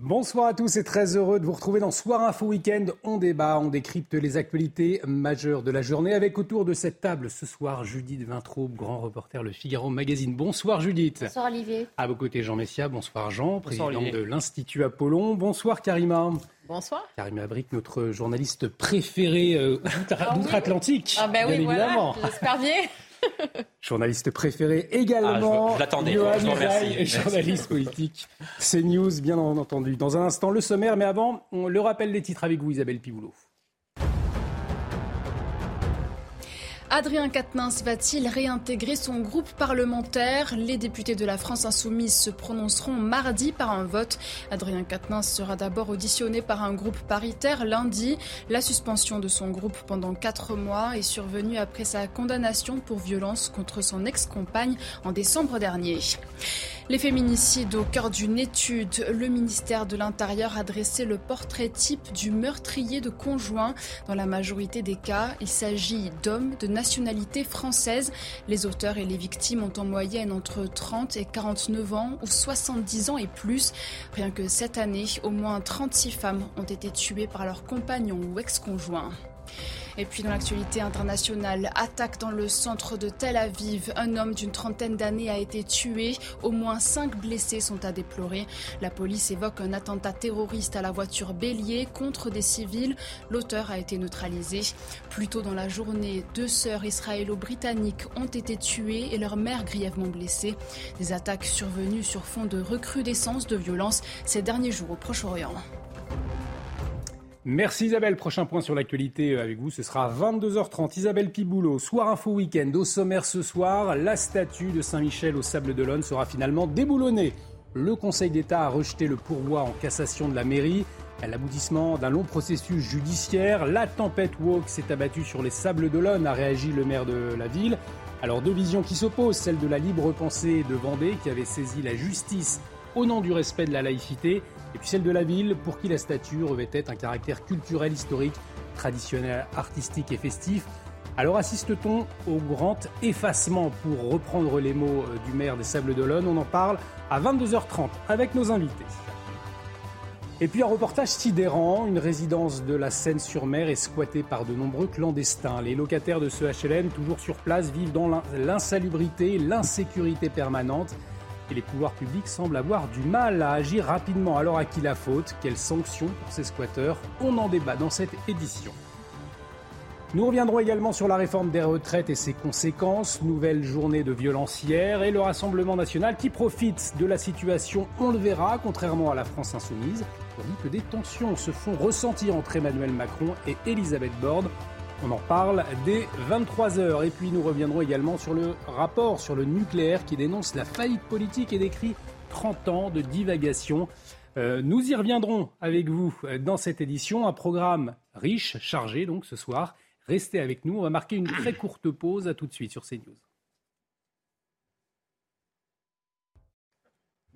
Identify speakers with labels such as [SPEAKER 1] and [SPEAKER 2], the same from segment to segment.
[SPEAKER 1] Bonsoir à tous et très heureux de vous retrouver dans Soir Info Week-end. On débat, on décrypte les actualités majeures de la journée avec autour de cette table ce soir Judith Vintraube, grand reporter Le Figaro Magazine. Bonsoir Judith.
[SPEAKER 2] Bonsoir Olivier.
[SPEAKER 1] À vos côtés Jean Messia. Bonsoir Jean, président de l'Institut Apollon. Bonsoir Karima.
[SPEAKER 2] Bonsoir.
[SPEAKER 1] Karima Brick, notre journaliste préféré euh, d'outre- d'outre-Atlantique.
[SPEAKER 2] Ah ben oui,
[SPEAKER 1] bien
[SPEAKER 2] voilà,
[SPEAKER 1] évidemment. Journaliste préféré également.
[SPEAKER 3] Ah, je- l'attendais, je
[SPEAKER 1] journaliste politique. CNews, bien entendu. Dans un instant, le sommaire, mais avant, on le rappelle des titres avec vous, Isabelle Piboulot.
[SPEAKER 4] Adrien Quatennens va-t-il réintégrer son groupe parlementaire? Les députés de la France insoumise se prononceront mardi par un vote. Adrien Quatennens sera d'abord auditionné par un groupe paritaire lundi. La suspension de son groupe pendant quatre mois est survenue après sa condamnation pour violence contre son ex-compagne en décembre dernier. Les féminicides au cœur d'une étude. Le ministère de l'Intérieur a dressé le portrait type du meurtrier de conjoint. Dans la majorité des cas, il s'agit d'hommes de nationalité française. Les auteurs et les victimes ont en moyenne entre 30 et 49 ans ou 70 ans et plus. Rien que cette année, au moins 36 femmes ont été tuées par leurs compagnons ou ex-conjoints. Et puis dans l'actualité internationale, attaque dans le centre de Tel Aviv. Un homme d'une trentaine d'années a été tué. Au moins cinq blessés sont à déplorer. La police évoque un attentat terroriste à la voiture bélier contre des civils. L'auteur a été neutralisé. Plus tôt dans la journée, deux sœurs israélo-britanniques ont été tuées et leur mère grièvement blessée. Des attaques survenues sur fond de recrudescence de violence ces derniers jours au Proche-Orient.
[SPEAKER 1] Merci Isabelle. Prochain point sur l'actualité euh, avec vous, ce sera à 22h30. Isabelle Piboulot, Soir Info Week-end. Au sommaire ce soir, la statue de Saint-Michel au Sable d'Olonne sera finalement déboulonnée. Le Conseil d'État a rejeté le pourvoi en cassation de la mairie. À l'aboutissement d'un long processus judiciaire, la tempête woke s'est abattue sur les Sables d'Olonne, a réagi le maire de la ville. Alors deux visions qui s'opposent, celle de la libre pensée de Vendée qui avait saisi la justice au nom du respect de la laïcité, et puis celle de la ville pour qui la statue revêtait un caractère culturel, historique, traditionnel, artistique et festif. Alors assiste-t-on au grand effacement pour reprendre les mots euh, du maire des Sables d'Olonne? On en parle à 22h30 avec nos invités. Et puis un reportage sidérant, une résidence de la Seine-sur-Mer est squattée par de nombreux clandestins. Les locataires de ce HLM, toujours sur place, vivent dans l'in- l'insalubrité, l'insécurité permanente. Et les pouvoirs publics semblent avoir du mal à agir rapidement. Alors à qui la faute? Quelles sanctions pour ces squatteurs? On en débat dans cette édition. Nous reviendrons également sur la réforme des retraites et ses conséquences, nouvelle journée de violence et le Rassemblement national qui profite de la situation, on le verra, contrairement à la France insoumise, tandis que des tensions se font ressentir entre Emmanuel Macron et Elisabeth Borne. On en parle dès 23h. Et puis nous reviendrons également sur le rapport sur le nucléaire qui dénonce la faillite politique et décrit 30 ans de divagation. Euh, nous y reviendrons avec vous euh, dans cette édition. Un programme riche, chargé donc ce soir. Restez avec nous. On va marquer une très courte pause. À tout de suite sur CNews.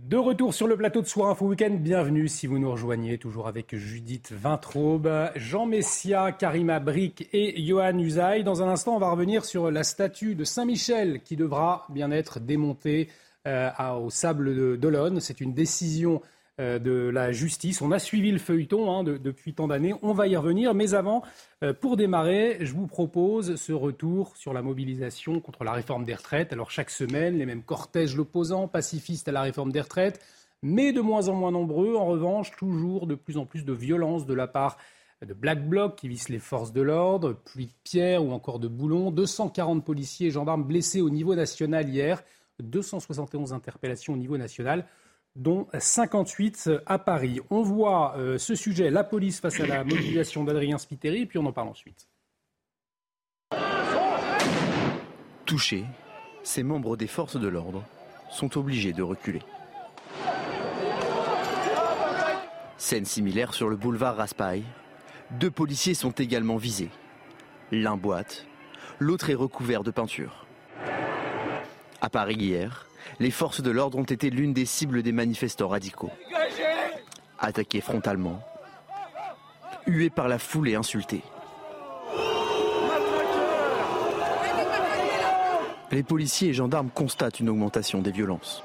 [SPEAKER 1] De retour sur le plateau de Soir Info Week-end, bienvenue si vous nous rejoignez, toujours avec Judith Vintraube, Jean Messia, Karima Brick et Johan Usaï. Dans un instant, on va revenir sur la statue de Saint-Michel qui devra bien être démontée euh, au sable d'Olonne. C'est une décision de la justice. On a suivi le feuilleton hein, de- depuis tant d'années. On va y revenir. Mais avant, euh, pour démarrer, je vous propose ce retour sur la mobilisation contre la réforme des retraites. Alors chaque semaine, les mêmes cortèges l'opposant, pacifistes à la réforme des retraites, mais de moins en moins nombreux. En revanche, toujours de plus en plus de violence de la part de Black Bloc qui vise les forces de l'ordre, pluie de pierres ou encore de boulons. 240 policiers et gendarmes blessés au niveau national hier. 271 interpellations au niveau national dont 58 à Paris. On voit euh, ce sujet, la police face à la mobilisation d'Adrien Spiteri, et puis on en parle ensuite.
[SPEAKER 5] Touchés, ces membres des forces de l'ordre
[SPEAKER 2] sont obligés de reculer. Scène similaire sur le boulevard Raspail. Deux policiers sont également visés. L'un boite, l'autre est recouvert de peinture. À Paris hier, les forces de l'ordre ont été l'une des cibles des manifestants radicaux. Attaqués frontalement, hués par la foule et insultés. Les policiers et gendarmes constatent une augmentation des violences.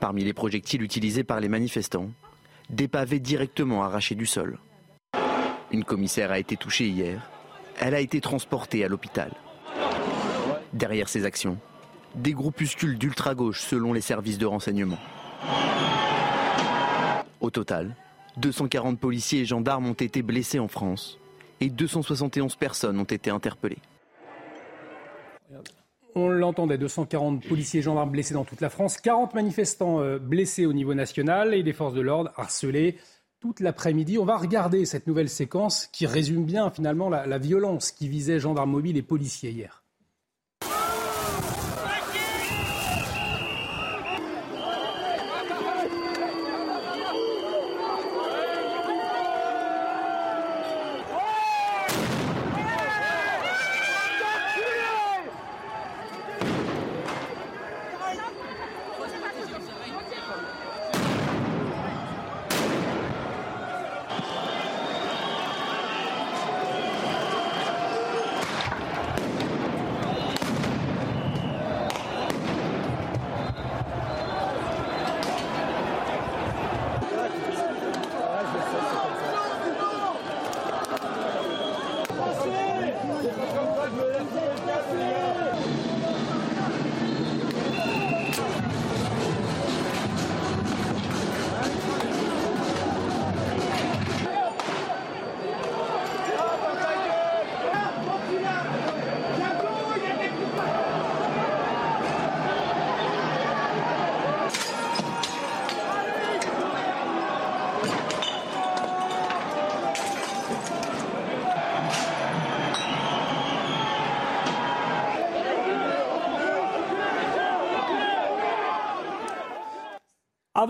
[SPEAKER 2] Parmi les projectiles utilisés par les manifestants, des pavés directement arrachés du sol. Une commissaire a été touchée hier. Elle a été transportée à l'hôpital. Derrière ces actions, des groupuscules d'ultra-gauche selon les services de renseignement. Au total, 240 policiers et gendarmes ont été blessés en France et 271 personnes ont été interpellées.
[SPEAKER 1] On l'entendait, 240 policiers et gendarmes blessés dans toute la France, 40 manifestants euh, blessés au niveau national et des forces de l'ordre harcelés toute l'après-midi. On va regarder cette nouvelle séquence qui résume bien finalement la violence qui visait gendarmes mobiles et policiers hier.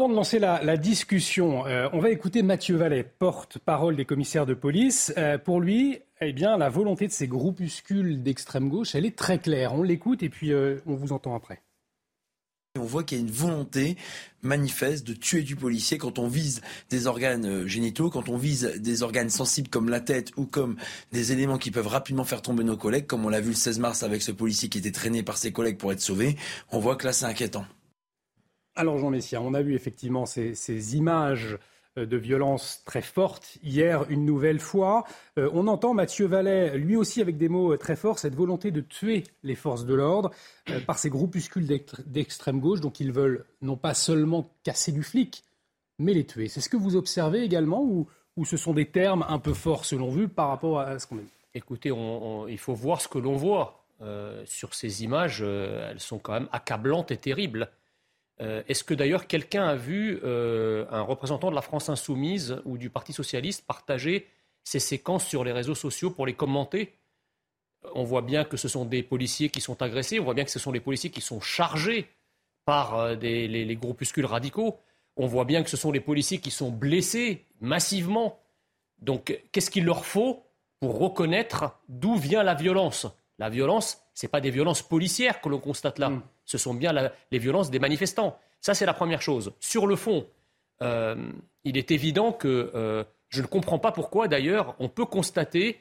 [SPEAKER 1] Avant de lancer la, discussion, euh, on va écouter Mathieu Vallet, porte-parole des commissaires de police. Euh, pour lui, eh bien, la volonté de ces groupuscules d'extrême gauche, elle est très claire. On l'écoute et puis euh, on vous entend après.
[SPEAKER 3] On voit qu'il y a une volonté manifeste de tuer du policier quand on vise des organes génitaux, quand on vise des organes sensibles comme la tête ou comme des éléments qui peuvent rapidement faire tomber nos collègues, comme on l'a vu le 16 mars avec ce policier qui était traîné par ses collègues pour être sauvé. On voit que là, c'est inquiétant.
[SPEAKER 1] Alors Jean Messia, on a vu effectivement ces, images euh, de violence très fortes hier une nouvelle fois. Euh, on entend Mathieu Vallet, lui aussi avec des mots euh, très forts, cette volonté de tuer les forces de l'ordre par ces groupuscules d'extrême gauche, donc ils veulent non pas seulement casser du flic, mais les tuer. C'est ce que vous observez également ou, ce sont des termes un peu forts selon vous par rapport à ce qu'on a dit?
[SPEAKER 5] Écoutez, il faut voir ce que l'on voit. sur ces images, elles sont quand même accablantes et terribles. Euh, est-ce que d'ailleurs quelqu'un a vu euh, un représentant de la France insoumise ou du Parti socialiste partager ces séquences sur les réseaux sociaux pour les commenter? On voit bien que ce sont des policiers qui sont agressés, on voit bien que ce sont les policiers qui sont chargés par euh, les, groupuscules radicaux, on voit bien que ce sont les policiers qui sont blessés massivement. Donc qu'est-ce qu'il leur faut pour reconnaître d'où vient la violence? La violence, ce n'est pas des violences policières que l'on constate là. Mm ce sont bien les violences des manifestants. Ça, c'est la première chose. Sur le fond, euh, il est évident que euh, je ne comprends pas pourquoi, d'ailleurs, on peut constater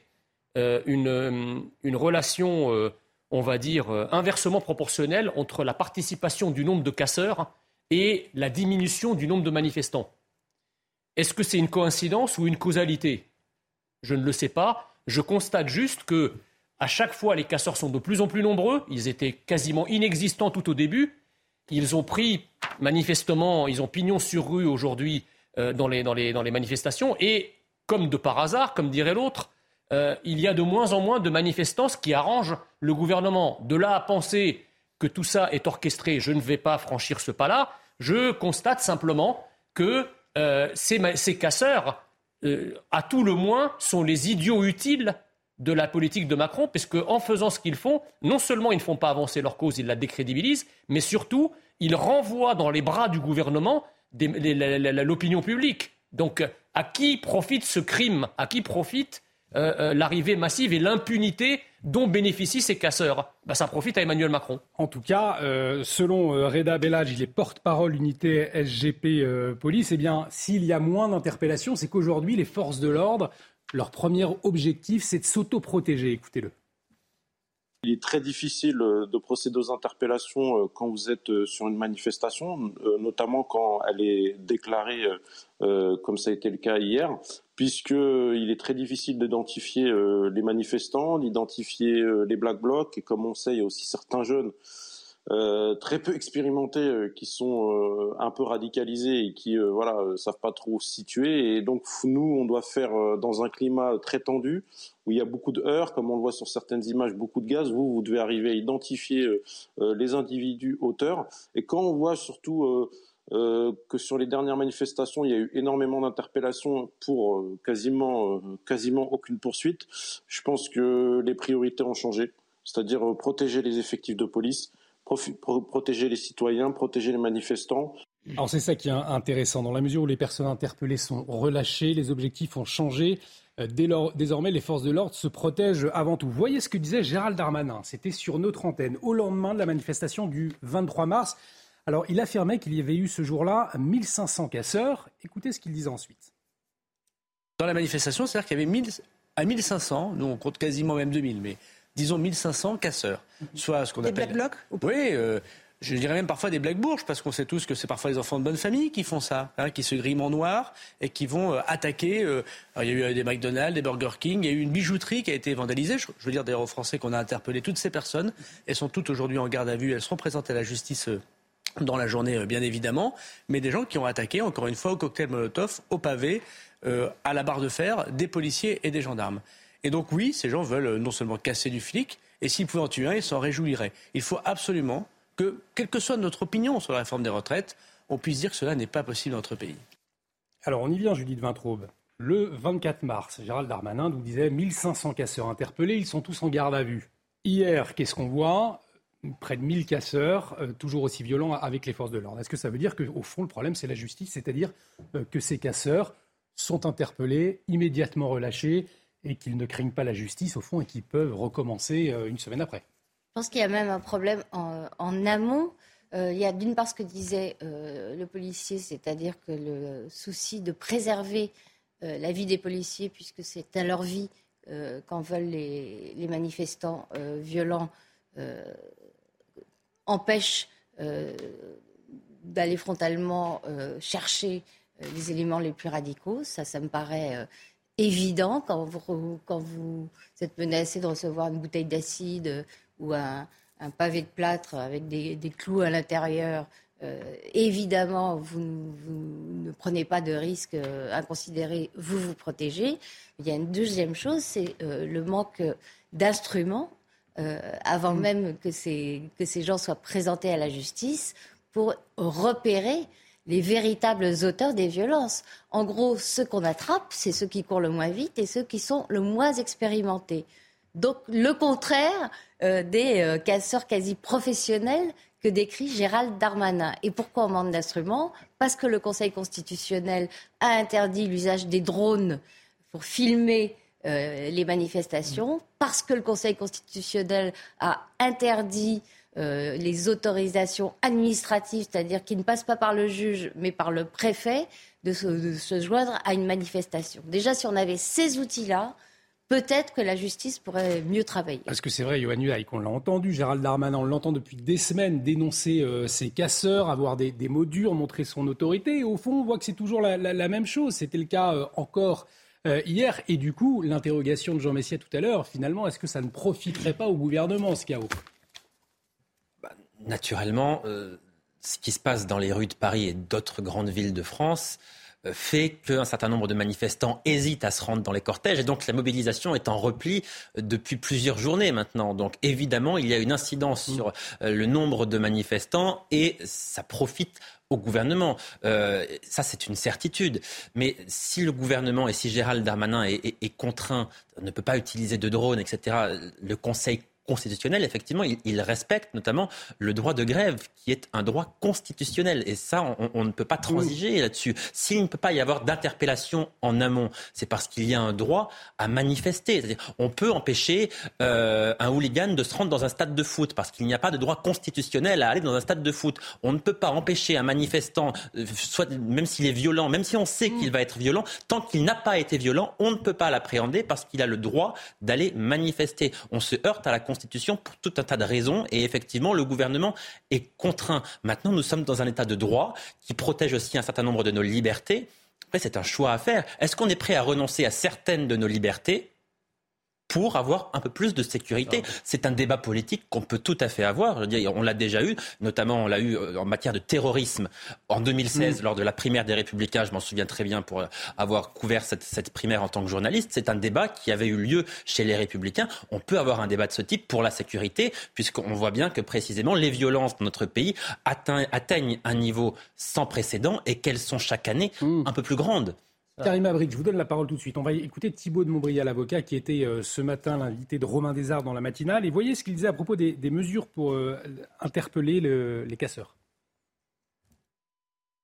[SPEAKER 5] euh, une, une, relation, on va dire, inversement proportionnelle entre la participation du nombre de casseurs et la diminution du nombre de manifestants. Est-ce que c'est une coïncidence ou une causalité? Je ne le sais pas. Je constate juste que à chaque fois, les casseurs sont de plus en plus nombreux. Ils étaient quasiment inexistants tout au début. Ils ont pris, manifestement, ils ont pignon sur rue aujourd'hui euh, dans, les, manifestations. Et comme de par hasard, comme dirait l'autre, euh, il y a de moins en moins de manifestants, qui arrange le gouvernement. De là à penser que tout ça est orchestré, je ne vais pas franchir ce pas-là. Je constate simplement que euh, ces, casseurs, à tout le moins, sont les idiots utiles de la politique de Macron, puisque en faisant ce qu'ils font, non seulement ils ne font pas avancer leur cause, ils la décrédibilisent, mais surtout, il renvoie dans les bras du gouvernement l'opinion publique. Donc, à qui profite ce crime? À qui profite euh, euh, l'arrivée massive et l'impunité dont bénéficient ces casseurs? Bah, Ça profite à Emmanuel Macron.
[SPEAKER 1] En tout cas, euh, selon Reda Bellage, il est porte-parole unité SGP Police, eh bien, s'il y a moins d'interpellations, c'est qu'aujourd'hui, les forces de l'ordre, leur premier objectif, c'est de s'autoprotéger. Écoutez-le.
[SPEAKER 6] Il est très difficile de procéder aux interpellations quand vous êtes sur une manifestation, notamment quand elle est déclarée comme ça a été le cas hier, puisqu'il est très difficile d'identifier euh, les manifestants, d'identifier euh, les black blocs, et comme on sait, il y a aussi certains jeunes euh, très peu expérimentés qui sont un peu radicalisés et qui voilà savent pas trop se situer. Et donc nous on doit faire dans un climat très tendu où il y a beaucoup de heurts comme on le voit sur certaines images beaucoup de gaz. Vous vous devez arriver à identifier les individus auteurs. Et quand on voit surtout euh, que sur les dernières manifestations, il y a eu énormément d'interpellations pour euh, quasiment, euh, quasiment aucune poursuite. Je pense que les priorités ont changé, c'est-à-dire protéger les effectifs de police, protéger les citoyens, protéger les manifestants.
[SPEAKER 1] Alors c'est ça qui est intéressant. Dans la mesure où les personnes interpellées sont relâchées, les objectifs ont changé. désormais, les forces de l'ordre se protègent avant tout. Voyez ce que disait Gérald Darmanin. C'était sur notre antenne au lendemain de la manifestation du 23 mars. Alors, il affirmait qu'il y avait eu ce jour-là 1500 casseurs. Écoutez ce qu'il disait ensuite.
[SPEAKER 7] Dans la manifestation, c'est-à-dire qu'il y avait 1000, à 1500, nous on compte quasiment même 2000, mais disons 1500 casseurs.
[SPEAKER 8] Soit ce qu'on appelle. Des black blocs
[SPEAKER 7] Oui, euh, je dirais même parfois des black bourges, parce qu'on sait tous que c'est parfois les enfants de bonne famille qui font ça, hein, qui se griment en noir et qui vont euh, attaquer. Euh, il y a eu des McDonald's, des Burger King, il y a eu une bijouterie qui a été vandalisée. Je, veux dire d'ailleurs aux Français qu'on a interpellé toutes ces personnes. Elles sont toutes aujourd'hui en garde à vue, elles seront présentées à la justice dans la journée, bien évidemment, mais des gens qui ont attaqué, encore une fois, au cocktail Molotov, au pavé, à la barre de fer, des policiers et des gendarmes. Et donc oui, ces gens veulent euh, non seulement casser du flic, et s'ils pouvaient en tuer un, ils s'en réjouiraient. Il faut absolument que, quelle que soit notre opinion sur la réforme des retraites, on puisse dire que cela n'est pas possible dans notre pays.
[SPEAKER 1] Alors on y vient, Judith Vintraube. Le 24 mars, Gérald Darmanin nous disait 1500 casseurs interpellés, ils sont tous en garde à vue. Hier, qu'est-ce qu'on voit? Près de 1000 casseurs, euh, toujours aussi violents avec les forces de l'ordre. Est-ce que ça veut dire qu'au fond, le problème, c'est la justice, c'est-à-dire euh, que ces casseurs sont interpellés, immédiatement relâchés, et qu'ils ne craignent pas la justice, au fond, et qu'ils peuvent recommencer euh, une semaine après
[SPEAKER 8] Je pense qu'il y a même un problème en, amont. il y a d'une part ce que disait le policier, c'est-à-dire que le souci de préserver la vie des policiers, puisque c'est à leur vie qu'en veulent les, manifestants violents empêche euh, d'aller frontalement euh, chercher euh, les éléments les plus radicaux. Ça, ça me paraît évident quand vous, quand vous êtes menacé de recevoir une bouteille d'acide ou un, pavé de plâtre avec des, clous à l'intérieur. évidemment, vous, ne prenez pas de risque inconsidéré, vous vous protégez. Il y a une deuxième chose, c'est le manque d'instruments euh, avant mm. même que ces, que ces gens soient présentés à la justice, pour repérer les véritables auteurs des violences. En gros, ceux qu'on attrape, c'est ceux qui courent le moins vite et ceux qui sont le moins expérimentés. Donc le contraire euh, des euh, casseurs quasi professionnels que décrit Gérald Darmanin. Et pourquoi on manque d'instruments? Parce que le Conseil constitutionnel a interdit l'usage des drones pour filmer euh, les manifestations, parce que le Conseil constitutionnel a interdit euh, les autorisations administratives, c'est-à-dire qui ne passent pas par le juge, mais par le préfet, de se, joindre à une manifestation. Déjà, si on avait ces outils-là, peut-être que la justice pourrait mieux travailler.
[SPEAKER 1] Parce que c'est vrai, Yohann Uaï, qu'on l'a entendu, Gérald Darmanin, on l'entend depuis des semaines dénoncer euh, ses casseurs, avoir des, mots durs, montrer son autorité. Au fond, on voit que c'est toujours la, même chose. C'était le cas encore euh, hier. Et du coup, l'interrogation de Jean Messia tout à l'heure, finalement, est-ce que ça ne profiterait pas au gouvernement, ce chaos?
[SPEAKER 9] Naturellement, euh, ce qui se passe dans les rues de Paris et d'autres grandes villes de France euh, fait qu'un certain nombre de manifestants hésitent à se rendre dans les cortèges et donc la mobilisation est en repli depuis plusieurs journées maintenant. Donc évidemment, il y a une incidence mmh. sur le nombre de manifestants et ça profite au gouvernement. Euh, ça, c'est une certitude. Mais si le gouvernement et si Gérald Darmanin est, contraint, ne peut pas utiliser de drones, etc., le Conseil constitutionnel, effectivement, il, respecte notamment le droit de grève, qui est un droit constitutionnel. Et ça, on, ne peut pas transiger là-dessus. S'il ne peut pas y avoir d'interpellation en amont, c'est parce qu'il y a un droit à manifester. C'est-à-dire, on peut empêcher euh, un hooligan de se rendre dans un stade de foot parce qu'il n'y a pas de droit constitutionnel à aller dans un stade de foot. On ne peut pas empêcher un manifestant, euh, soit même s'il est violent, même si on sait qu'il va être violent, tant qu'il n'a pas été violent, on ne peut pas l'appréhender parce qu'il a le droit d'aller manifester. On se heurte à la Constitution pour tout un tas de raisons et effectivement, le gouvernement est contraint. Maintenant, nous sommes dans un état de droit qui protège aussi un certain nombre de nos libertés. Après, c'est un choix à faire. Est-ce qu'on est prêt à renoncer à certaines de nos libertés? Pour avoir un peu plus de sécurité. C'est un débat politique qu'on peut tout à fait avoir. Je veux dire, on l'a déjà eu, notamment on l'a eu euh, en matière de terrorisme en 2016 mm. lors de la primaire des Républicains. Je m'en souviens très bien pour avoir couvert cette, cette primaire en tant que journaliste. C'est un débat qui avait eu lieu chez les Républicains. On peut avoir un débat de ce type pour la sécurité, puisqu'on voit bien que précisément les violences dans notre pays atteignent un niveau sans précédent et qu'elles sont chaque année mm. un peu plus grandes.
[SPEAKER 1] Karim Abrik, je vous donne la parole tout de suite. On va écouter Thibault de Montbrial, l'avocat, qui était euh, ce matin l'invité de Romain Desarts dans la matinale. Et voyez ce qu'il disait à propos des, mesures pour euh, interpeller les casseurs.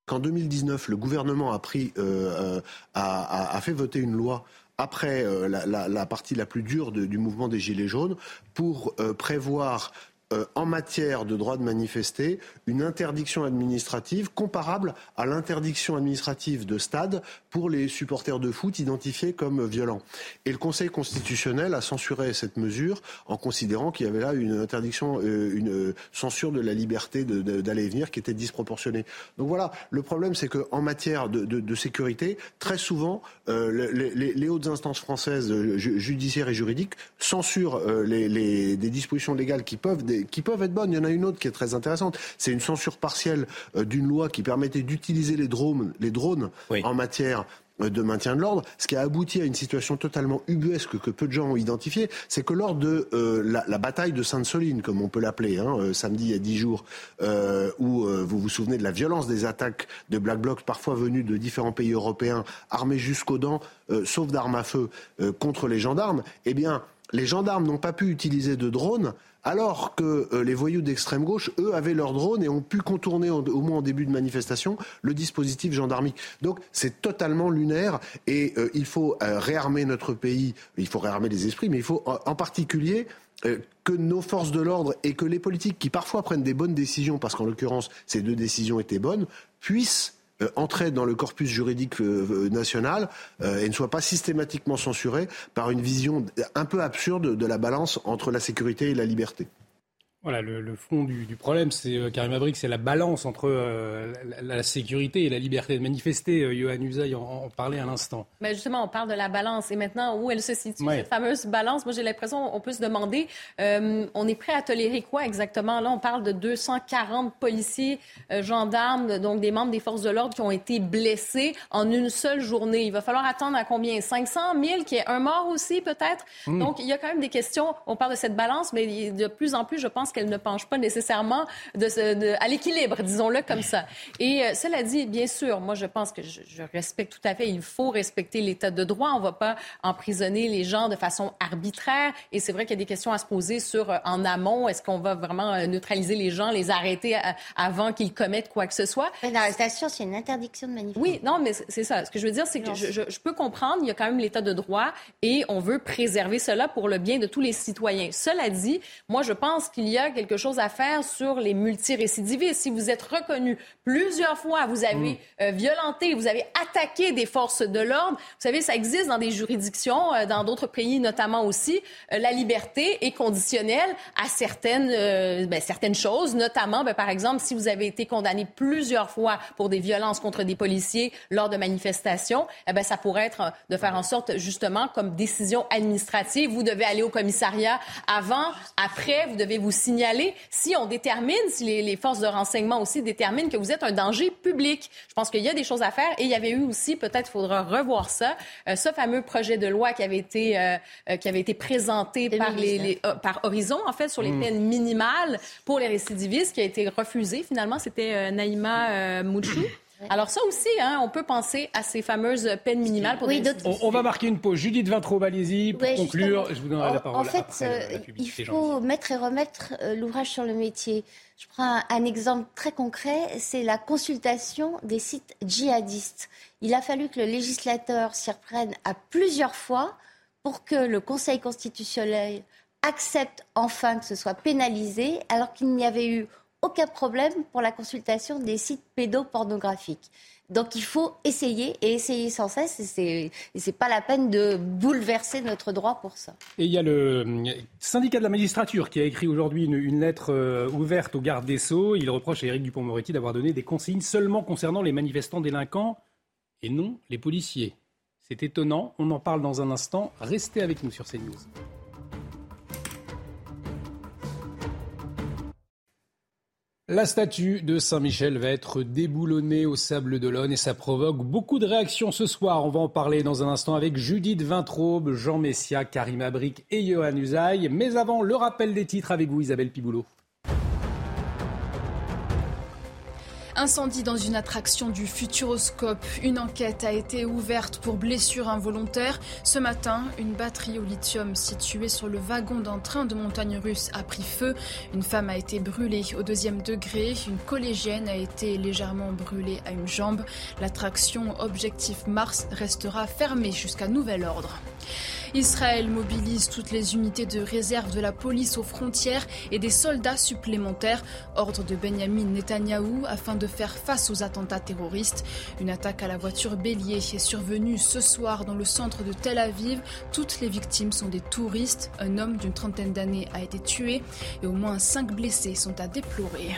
[SPEAKER 10] Qu'en 2019, le gouvernement a, pris, euh, a, fait voter une loi après la, partie la plus dure du mouvement des Gilets jaunes pour prévoir euh, en matière de droit de manifester une interdiction administrative comparable à l'interdiction administrative de stade pour les supporters de foot identifiés comme violents. Et le Conseil constitutionnel a censuré cette mesure en considérant qu'il y avait là une interdiction, euh, une censure de la liberté d'aller et venir qui était disproportionnée. Donc voilà, le problème c'est qu'en matière de, sécurité, très souvent, euh, les, hautes instances françaises judiciaires et juridiques censurent les, des dispositions légales qui peuvent qui peuvent être bonnes. Il y en a une autre qui est très intéressante. C'est une censure partielle euh, d'une loi qui permettait d'utiliser les drones, les drones en matière euh, de maintien de l'ordre, ce qui a abouti à une situation totalement ubuesque que peu de gens ont identifiée, c'est que lors de euh, la, bataille de Sainte-Soline, comme on peut l'appeler, hein, samedi il y a dix jours, où vous vous souvenez de la violence des attaques de Black Blocs, parfois venus de différents pays européens, armés jusqu'aux dents, sauf d'armes à feu, contre les gendarmes, eh bien, les gendarmes n'ont pas pu utiliser de drones alors que euh, les voyous d'extrême gauche, eux, avaient leurs drones et ont pu contourner, au moins en début de manifestation, le dispositif gendarmique. Donc c'est totalement lunaire et euh, il faut euh, réarmer notre pays, il faut réarmer les esprits, mais il faut en particulier que nos forces de l'ordre et que les politiques qui parfois prennent des bonnes décisions, parce qu'en l'occurrence ces deux décisions étaient bonnes, puissent euh, entrer dans le corpus juridique euh, euh, national et ne soit pas systématiquement censuré par une vision un peu absurde de la balance entre la sécurité et la liberté.
[SPEAKER 1] Voilà, le, fond du, problème, c'est euh, Karim Abrik, c'est la balance entre euh, la, sécurité et la liberté de manifester. Euh, Johan Usaï en, parlait à l'instant.
[SPEAKER 11] Mais justement, on parle de la balance. Et maintenant, où elle se situe, cette fameuse balance? Moi, j'ai l'impression, on peut se demander, on est prêt à tolérer quoi exactement? Là, on parle de 240 policiers, gendarmes, donc des membres des forces de l'ordre qui ont été blessés en une seule journée. Il va falloir attendre à combien? 500 000, qui est un mort aussi, peut-être? Hmm. Donc, il y a quand même des questions. On parle de cette balance, mais de plus en plus, je pense qu'elle ne penche pas nécessairement de, à l'équilibre, disons-le comme ça. Et euh, cela dit, bien sûr, moi, je pense que je, respecte tout à fait, il faut respecter l'état de droit. On ne va pas emprisonner les gens de façon arbitraire. Et c'est vrai qu'il y a des questions à se poser sur euh, en amont. Est-ce qu'on va vraiment euh, neutraliser les gens, les arrêter avant qu'ils commettent quoi que ce soit?
[SPEAKER 8] L'arrestation, c'est une interdiction de manifester.
[SPEAKER 11] Oui, non, mais c'est ça. Ce que je veux dire, c'est que je, je, peux comprendre, il y a quand même l'état de droit et on veut préserver cela pour le bien de tous les citoyens. Cela dit, moi, je pense qu'il y a quelque chose à faire sur les multirécidivistes. Si vous êtes reconnu plusieurs fois, vous avez mm. euh, violenté, vous avez attaqué des forces de l'ordre, vous savez, ça existe dans des juridictions, euh, dans d'autres pays notamment aussi. Euh, la liberté est conditionnelle à certaines, ben, certaines choses, notamment, ben, par exemple, si vous avez été condamné plusieurs fois pour des violences contre des policiers lors de manifestations, eh ben, ça pourrait être de faire en sorte, justement, comme décision administrative, vous devez aller au commissariat avant, après, vous devez vous signaler si on détermine, si les, forces de renseignement aussi déterminent que vous êtes un danger public. Je pense qu'il y a des choses à faire et il y avait eu aussi, peut-être il faudra revoir ça, euh, ce fameux projet de loi qui avait été, euh, euh, qui avait été présenté par, les, par Horizon, en fait, sur les hmm. peines minimales pour les récidivistes, qui a été refusé finalement. C'était Naïma Mouchou. Alors ça aussi, hein, on peut penser à ces fameuses peines minimales pour
[SPEAKER 1] oui, on, va marquer une pause. Judith Vintraud, allez-y, pour conclure. Je vous donnerai la parole.
[SPEAKER 8] En fait, euh, il faut mettre et remettre euh, l'ouvrage sur le métier. Je prends un, exemple très concret, c'est la consultation des sites djihadistes. Il a fallu que le législateur s'y reprenne à plusieurs fois pour que le Conseil constitutionnel accepte enfin que ce soit pénalisé, alors qu'il n'y avait eu aucun problème pour la consultation des sites pédopornographiques. Donc il faut essayer et essayer sans cesse. Et c'est pas la peine de bouleverser notre droit pour ça.
[SPEAKER 1] Et il y a le euh, syndicat de la magistrature qui a écrit aujourd'hui une, lettre euh, ouverte au garde des Sceaux. Il reproche à Éric Dupont-Moretti d'avoir donné des consignes seulement concernant les manifestants délinquants et non les policiers. C'est étonnant. On en parle dans un instant. Restez avec nous sur CNews. La statue de Saint-Michel va être déboulonnée au Sable d'Olonne et ça provoque beaucoup de réactions ce soir. On va en parler dans un instant avec Judith Vintraube, Jean Messia, Karim Abric et Johan Usaï. Mais avant, le rappel des titres avec vous, Isabelle Piboulot.
[SPEAKER 4] Incendie dans une attraction du Futuroscope. Une enquête a été ouverte pour blessure involontaire. Ce matin, une batterie au lithium située sur le wagon d'un train de montagne russe a pris feu. Une femme a été brûlée au deuxième degré. Une collégienne a été légèrement brûlée à une jambe. L'attraction Objectif Mars restera fermée jusqu'à nouvel ordre. Israël mobilise toutes les unités de réserve de la police aux frontières et des soldats supplémentaires. Ordre de Benjamin Netanyahou afin de faire face aux attentats terroristes. Une attaque à la voiture bélier est survenue ce soir dans le centre de Tel Aviv. Toutes les victimes sont des touristes. Un homme d'une trentaine d'années a été tué et au moins cinq blessés sont à déplorer.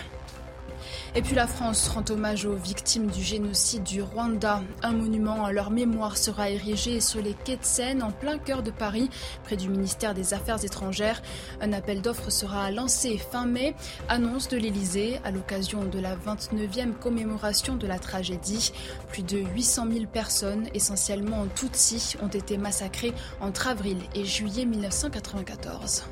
[SPEAKER 4] Et puis la France rend hommage aux victimes du génocide du Rwanda. Un monument à leur mémoire sera érigé sur les quais de Seine, en plein cœur de Paris, près du ministère des Affaires étrangères. Un appel d'offres sera lancé fin mai, annonce de l'Elysée à l'occasion de la 29e commémoration de la tragédie. Plus de 800 000 personnes, essentiellement Tutsis, ont été massacrées entre avril et juillet 1994.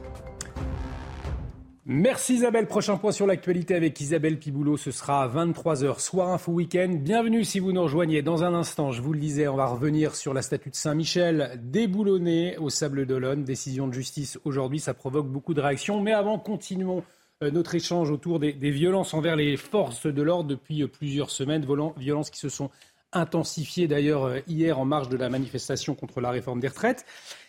[SPEAKER 1] Merci Isabelle. Prochain point sur l'actualité avec Isabelle Piboulot. Ce sera à 23h, soir info week-end. Bienvenue si vous nous rejoignez. Dans un instant, je vous le disais, on va revenir sur la statue de Saint-Michel déboulonnée au Sable d'Olonne. Décision de justice aujourd'hui, ça provoque beaucoup de réactions. Mais avant, continuons euh, notre échange autour des, violences envers les forces de l'ordre depuis euh, plusieurs semaines. Violences qui se sont intensifiées d'ailleurs euh, hier en marge de la manifestation contre la réforme des retraites.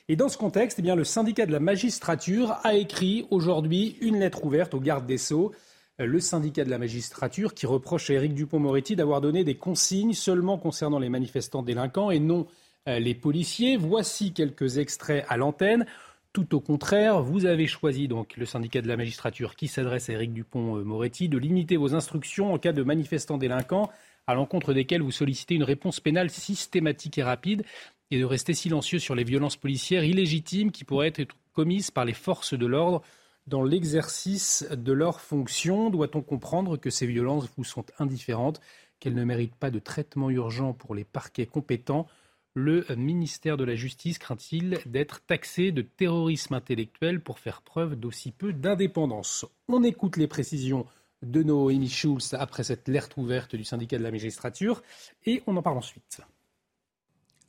[SPEAKER 1] Et dans ce contexte, eh le syndicat de la magistrature a écrit aujourd'hui une lettre ouverte au garde des Sceaux. Euh, le syndicat de la magistrature qui reproche à Éric Dupont-Moretti d'avoir donné des consignes seulement concernant les manifestants délinquants et non euh, les policiers. Voici quelques extraits à l'antenne. Tout au contraire, vous avez choisi, donc le syndicat de la magistrature qui s'adresse à Éric Dupont-Moretti, de limiter vos instructions en cas de manifestants délinquants à l'encontre desquels vous sollicitez une réponse pénale systématique et rapide et de rester silencieux sur les violences policières illégitimes qui pourraient être commises par les forces de l'ordre dans l'exercice de leurs fonctions. Doit-on comprendre que ces violences vous sont indifférentes, qu'elles ne méritent pas de traitement urgent pour les parquets compétents? Le ministère de la Justice craint-il d'être taxé de terrorisme intellectuel pour faire preuve d'aussi peu d'indépendance? On écoute les précisions de Noémie Schulz après cette lettre ouverte du syndicat de la magistrature et on en parle ensuite.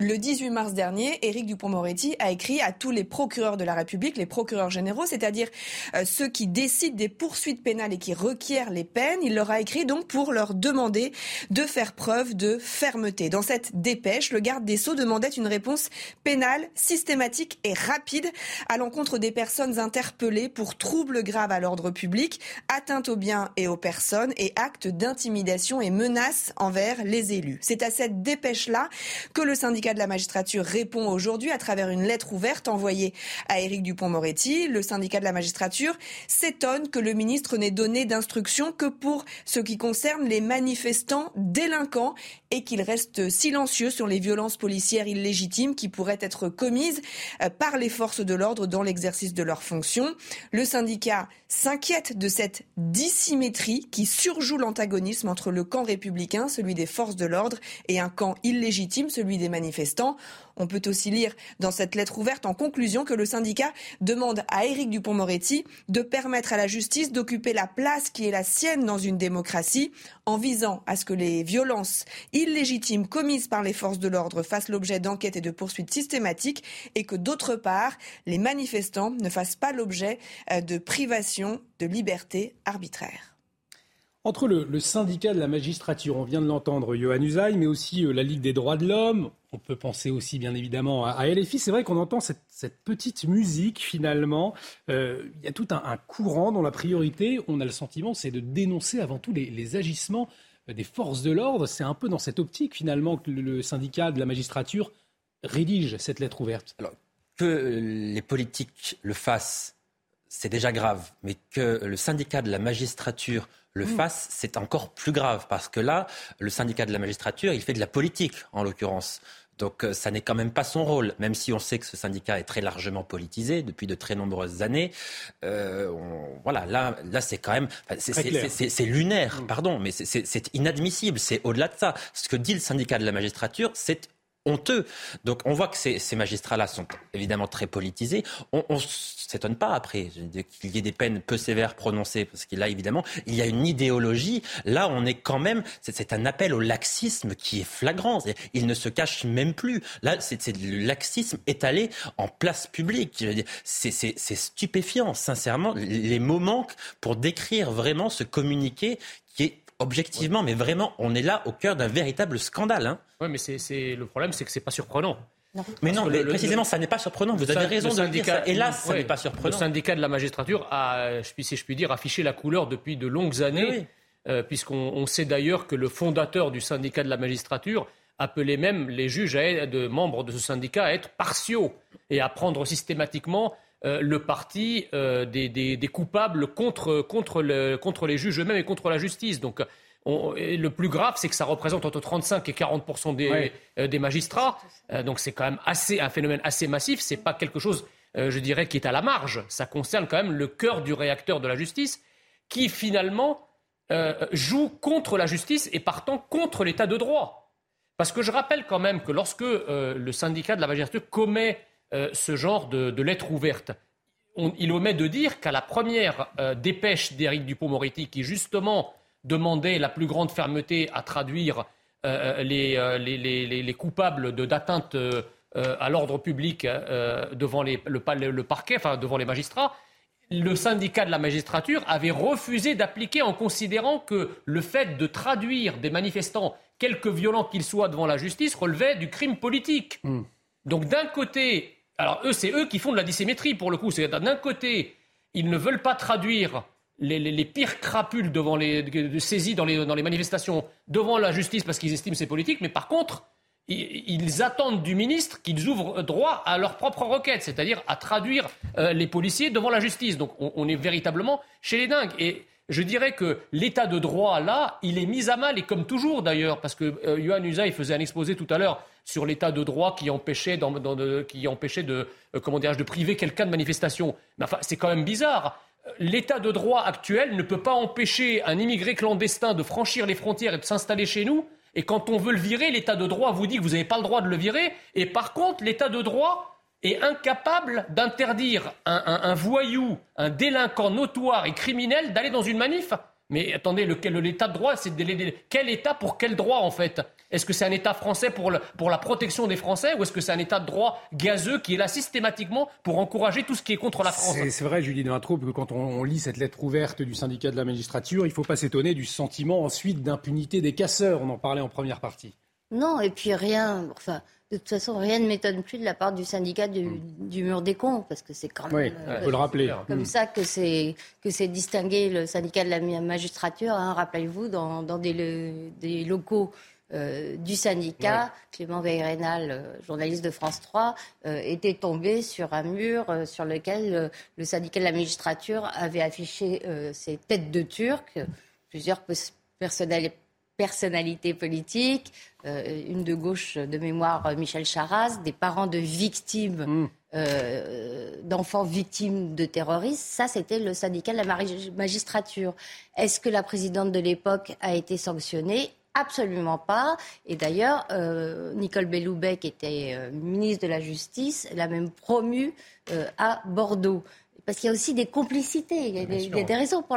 [SPEAKER 12] Le 18 mars dernier, Éric Dupont-Moretti a écrit à tous les procureurs de la République, les procureurs généraux, c'est-à-dire euh, ceux qui décident des poursuites pénales et qui requièrent les peines. Il leur a écrit donc pour leur demander de faire preuve de fermeté. Dans cette dépêche, le garde des Sceaux demandait une réponse pénale, systématique et rapide à l'encontre des personnes interpellées pour troubles graves à l'ordre public, atteinte aux biens et aux personnes et actes d'intimidation et menaces envers les élus. C'est à cette dépêche-là que le syndicat de la magistrature répond aujourd'hui à travers une lettre ouverte envoyée à Éric Dupont-Moretti. Le syndicat de la magistrature s'étonne que le ministre n'ait donné d'instructions que pour ce qui concerne les manifestants délinquants et qu'il reste silencieux sur les violences policières illégitimes qui pourraient être commises euh, par les forces de l'ordre dans l'exercice de leurs fonctions. Le syndicat s'inquiète de cette dissymétrie qui surjoue l'antagonisme entre le camp républicain, celui des forces de l'ordre, et un camp illégitime, celui des manifestants manifestants. On peut aussi lire dans cette lettre ouverte en conclusion que le syndicat demande à Éric Dupont-Moretti de permettre à la justice d'occuper la place qui est la sienne dans une démocratie en visant à ce que les violences illégitimes commises par les forces de l'ordre fassent l'objet d'enquêtes et de poursuites systématiques et que d'autre part, les manifestants ne fassent pas l'objet euh, de privations de liberté arbitraire.
[SPEAKER 1] Entre le, syndicat de la magistrature, on vient de l'entendre, Johan Usaï, mais aussi euh, la Ligue des droits de l'homme, on peut penser aussi bien évidemment à, LFI, c'est vrai qu'on entend cette, petite musique finalement. Euh, il y a tout un, courant dont la priorité, on a le sentiment, c'est de dénoncer avant tout les, agissements euh, des forces de l'ordre. C'est un peu dans cette optique finalement que le, syndicat de la magistrature rédige cette lettre ouverte.
[SPEAKER 9] Que les politiques le fassent, c'est déjà grave, mais que le syndicat de la magistrature le mmh. fasse, c'est encore plus grave parce que là, le syndicat de la magistrature, il fait de la politique en l'occurrence. Donc euh, ça n'est quand même pas son rôle, même si on sait que ce syndicat est très largement politisé depuis de très nombreuses années. Euh, voilà, là, là c'est quand même, c'est lunaire, mmh. pardon, mais c'est inadmissible. C'est au-delà de ça. Ce que dit le syndicat de la magistrature, c'est honteux. Donc on voit que ces, magistrats-là sont évidemment très politisés. On ne s'étonne pas après qu'il y ait des peines peu sévères prononcées, parce que là, évidemment, il y a une idéologie. Là, on est quand même, c'est un appel au laxisme qui est flagrant. Il ne se cache même plus. Là, c'est le laxisme étalé en place publique. C'est stupéfiant, sincèrement. Les mots manquent pour décrire vraiment ce communiqué qui est objectivement, mais vraiment, on est là au cœur d'un véritable scandale. Hein.
[SPEAKER 5] Oui, mais c'est le problème, c'est que c'est pas surprenant.
[SPEAKER 9] Mais non, précisément, ça n'est pas surprenant. Vous avez raison de dire ça. Hélas, ça n'est pas surprenant.
[SPEAKER 5] Le syndicat de la magistrature a, si je puis dire, affiché la couleur depuis de longues années, euh, puisqu'on sait d'ailleurs que le fondateur du syndicat de la magistrature appelait même les juges à de membres de ce syndicat à être partiaux et à prendre systématiquement euh, le parti euh, des, coupables contre, contre, le, contre les juges eux-mêmes et contre la justice. Donc, le plus grave, c'est que ça représente entre 35 et 40 des, euh, des magistrats. donc, c'est quand même assez, un phénomène assez massif. C'est pas quelque chose, je dirais, qui est à la marge. Ça concerne quand même le cœur du réacteur de la justice, qui finalement joue contre la justice et partant contre l'état de droit. Parce que je rappelle quand même que lorsque le syndicat de la magistrature commet euh, ce genre de, lettre ouverte. il omet de dire qu'à la première euh, dépêche d'Éric Dupont-Moretti, qui justement demandait la plus grande fermeté à traduire euh, les, coupables d'atteinte à l'ordre public devant le, parquet, enfin devant les magistrats, le syndicat de la magistrature avait refusé d'appliquer en considérant que le fait de traduire des manifestants, quelque violents qu'ils soient devant la justice, relevait du crime politique. Hmm. Donc d'un côté, alors eux, c'est eux qui font de la dissymétrie pour le coup. C'est d'un côté, ils ne veulent pas traduire les, pires crapules de saisie dans les, manifestations devant la justice parce qu'ils estiment c'est politique, mais par contre, ils, attendent du ministre qu'ils ouvrent droit à leur propre requête, c'est-à-dire à traduire euh, les policiers devant la justice. Donc on, est véritablement chez les dingues. Et je dirais que l'état de droit, là, il est mis à mal, et comme toujours d'ailleurs, parce que euh, Usaï faisait un exposé tout à l'heure sur l'état de droit qui empêchait, de, qui empêchait de, euh, de priver quelqu'un de manifestation. Mais enfin, c'est quand même bizarre. L'état de droit actuel ne peut pas empêcher un immigré clandestin de franchir les frontières et de s'installer chez nous. Et quand on veut le virer, l'état de droit vous dit que vous n'avez pas le droit de le virer. Et par contre, l'état de droit est incapable d'interdire un, voyou, un délinquant notoire et criminel d'aller dans une manif. Mais attendez, l'état de droit, c'est quel état pour quel droit en fait? Est-ce que c'est un État français pour, la protection des Français ou est-ce que c'est un État de droit gazeux qui est là systématiquement pour encourager tout ce qui est contre la France?
[SPEAKER 1] C'est vrai, Julie Delatroupe, que quand on, lit cette lettre ouverte du syndicat de la magistrature, il ne faut pas s'étonner du sentiment ensuite d'impunité des casseurs. On en parlait en première partie.
[SPEAKER 8] Non, et puis rien. Enfin, de toute façon, rien ne m'étonne plus de la part du syndicat du, mm. mur des cons, parce que c'est quand
[SPEAKER 1] même.
[SPEAKER 8] Oui,
[SPEAKER 1] faut le rappeler.
[SPEAKER 8] Comme mm. ça que c'est que c'est distingué le syndicat de la magistrature. Hein, rappelez-vous, dans, des locaux euh, du syndicat, Clément Veil-Rénal, euh, journaliste de France 3, euh, était tombé sur un mur sur lequel le syndicat de la magistrature avait affiché ses têtes de Turcs, plusieurs personnalités politiques, une de gauche de mémoire, Michel Charas, des parents de victimes. Mm. d'enfants victimes de terroristes, ça c'était le syndicat de la magistrature. Est-ce que la présidente de l'époque a été sanctionnée? Absolument pas. Et d'ailleurs, euh, Nicole Belloubet, qui était euh, ministre de la Justice, l'a même promue euh, à Bordeaux. Parce qu'il y a aussi des complicités. Il y a, des, raisons pour,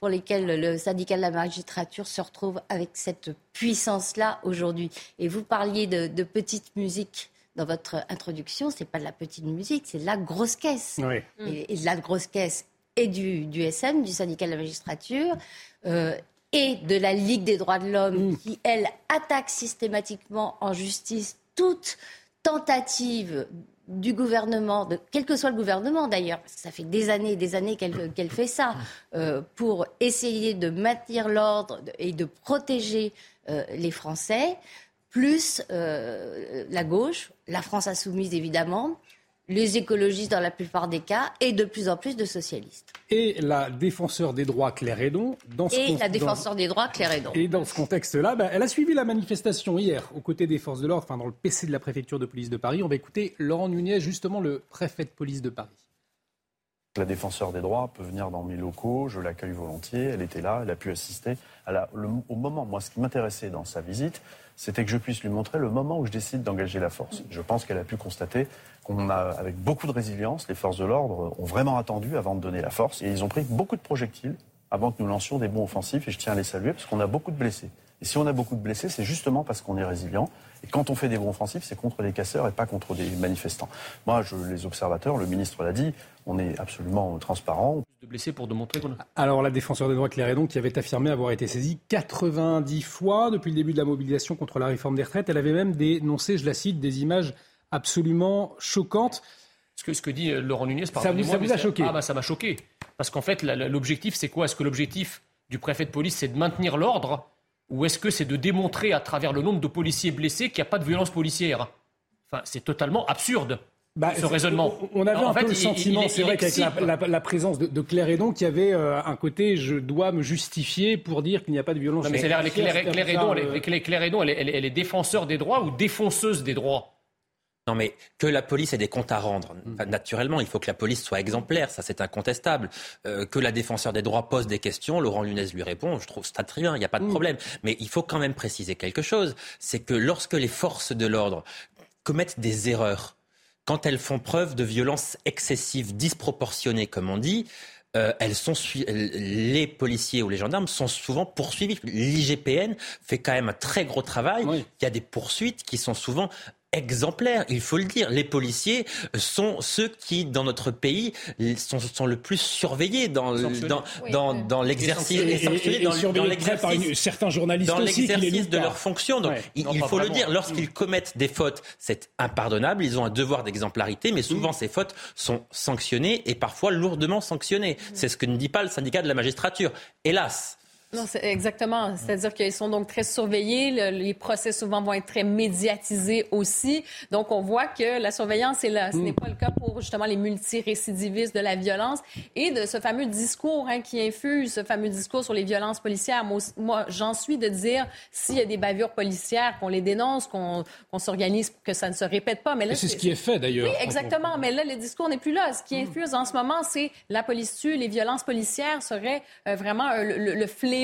[SPEAKER 8] pour lesquelles le syndicat de la magistrature se retrouve avec cette puissance-là aujourd'hui. Et vous parliez de, petite musique dans votre introduction. C'est pas de la petite musique, c'est de la grosse caisse. Et, de la grosse caisse et du, du SM, du syndicat de la magistrature, et de la Ligue des droits de l'homme, mm. qui, elle, attaque systématiquement en justice toute tentative du gouvernement, de, quel que soit le gouvernement d'ailleurs, parce que ça fait des années et des années qu'elle fait ça, euh, pour essayer de maintenir l'ordre et de protéger euh, les Français, plus euh, la gauche, la France insoumise évidemment, les écologistes dans la plupart des cas, et de plus en plus de socialistes.
[SPEAKER 1] Et la défenseur des droits Claire Hédon.
[SPEAKER 8] Dans ce et la défenseur des droits Claire Hédon.
[SPEAKER 1] Et dans ce contexte-là, bah, elle a suivi la manifestation hier aux côtés des forces de l'ordre, enfin dans le PC de la préfecture de police de Paris. On va écouter Laurent Nunez, justement le préfet de police de Paris.
[SPEAKER 13] La défenseur des droits peut venir dans mes locaux, je l'accueille volontiers, elle était là, elle a pu assister. au moment, moi, ce qui m'intéressait dans sa visite, c'était que je puisse lui montrer le moment où je décide d'engager la force. Je pense qu'elle a pu constater qu'on a, avec beaucoup de résilience, les forces de l'ordre ont vraiment attendu avant de donner la force. Et ils ont pris beaucoup de projectiles avant que nous lancions des bons offensifs. Et je tiens à les saluer parce qu'on a beaucoup de blessés. Et si on a beaucoup de blessés, c'est justement parce qu'on est résilient. Et quand on fait des bons offensifs, c'est contre les casseurs et pas contre des manifestants. Moi, je, les observateurs, le ministre l'a dit, on est absolument transparent.
[SPEAKER 5] De blessés pour démontrer qu'on
[SPEAKER 1] Alors, la défenseur des droits Claire Hédon, qui avait affirmé avoir été saisie 90 fois depuis le début de la mobilisation contre la réforme des retraites, elle avait même dénoncé, je la cite, des images absolument choquante.
[SPEAKER 5] Ce que, ce que dit euh, Laurent Nunez,
[SPEAKER 1] ça vous, ça vous a choqué
[SPEAKER 5] Ah bah ça m'a choqué. Parce qu'en fait, l'objectif, c'est quoi? Est-ce que l'objectif du préfet de police, c'est de maintenir l'ordre? Ou est-ce que c'est de démontrer à travers le nombre de policiers blessés qu'il n'y a pas de violence policière? Enfin, c'est totalement absurde. Bah, ce raisonnement.
[SPEAKER 1] On avait un peu le sentiment, c'est vrai qu'avec la, présence de, Claire Hédon, qui avait euh, un côté je dois me justifier pour dire qu'il n'y a pas de violence. Non,
[SPEAKER 5] mais c'est Claire, Claire, Hédon, elle, elle, est défenseur des droits ou défonceuse des droits?
[SPEAKER 9] Non, mais que la police ait des comptes à rendre. Mm. naturellement, il faut que la police soit exemplaire, ça c'est incontestable. Euh, que la défenseur des droits pose des questions, Laurent Lunez lui répond, je trouve ça très bien, il n'y a pas de mm. problème. Mais il faut quand même préciser quelque chose, c'est que lorsque les forces de l'ordre commettent des erreurs, quand elles font preuve de violence excessive, disproportionnée, comme on dit, euh, elles sont les policiers ou les gendarmes sont souvent poursuivis. L'IGPN fait quand même un très gros travail. Il y a des poursuites qui sont souvent exemplaires, il faut le dire. Les policiers sont ceux qui, dans notre pays, sont, sont le plus surveillés dans, dans, dans, dans l'exercice
[SPEAKER 1] et, dans, par certains journalistes
[SPEAKER 9] dans l'exercice de leur fonction. Donc, il, faut le dire, lorsqu'ils commettent des fautes, c'est impardonnable. Ils ont un devoir d'exemplarité, mais souvent ces fautes sont sanctionnées et parfois lourdement sanctionnées. C'est ce que ne dit pas le syndicat de la magistrature. Hélas.
[SPEAKER 11] Non, c'est exactement. C'est-à-dire qu'ils sont donc très surveillés. les procès souvent vont être très médiatisés aussi. Donc, on voit que la surveillance est là. Ce n'est pas le cas pour justement les multirécidivistes de la violence et de ce fameux discours hein, qui infuse, ce fameux discours sur les violences policières. Moi, j'en suis de dire s'il y a des bavures policières, qu'on les dénonce, qu'on s'organise pour que ça ne se répète pas.
[SPEAKER 1] Mais là, c'est ce qui est fait d'ailleurs.
[SPEAKER 11] Oui, exactement. Mais là, le discours n'est plus là. Ce qui infuse en ce moment, c'est la police tue, les violences policières seraient euh, vraiment euh, le, le fléau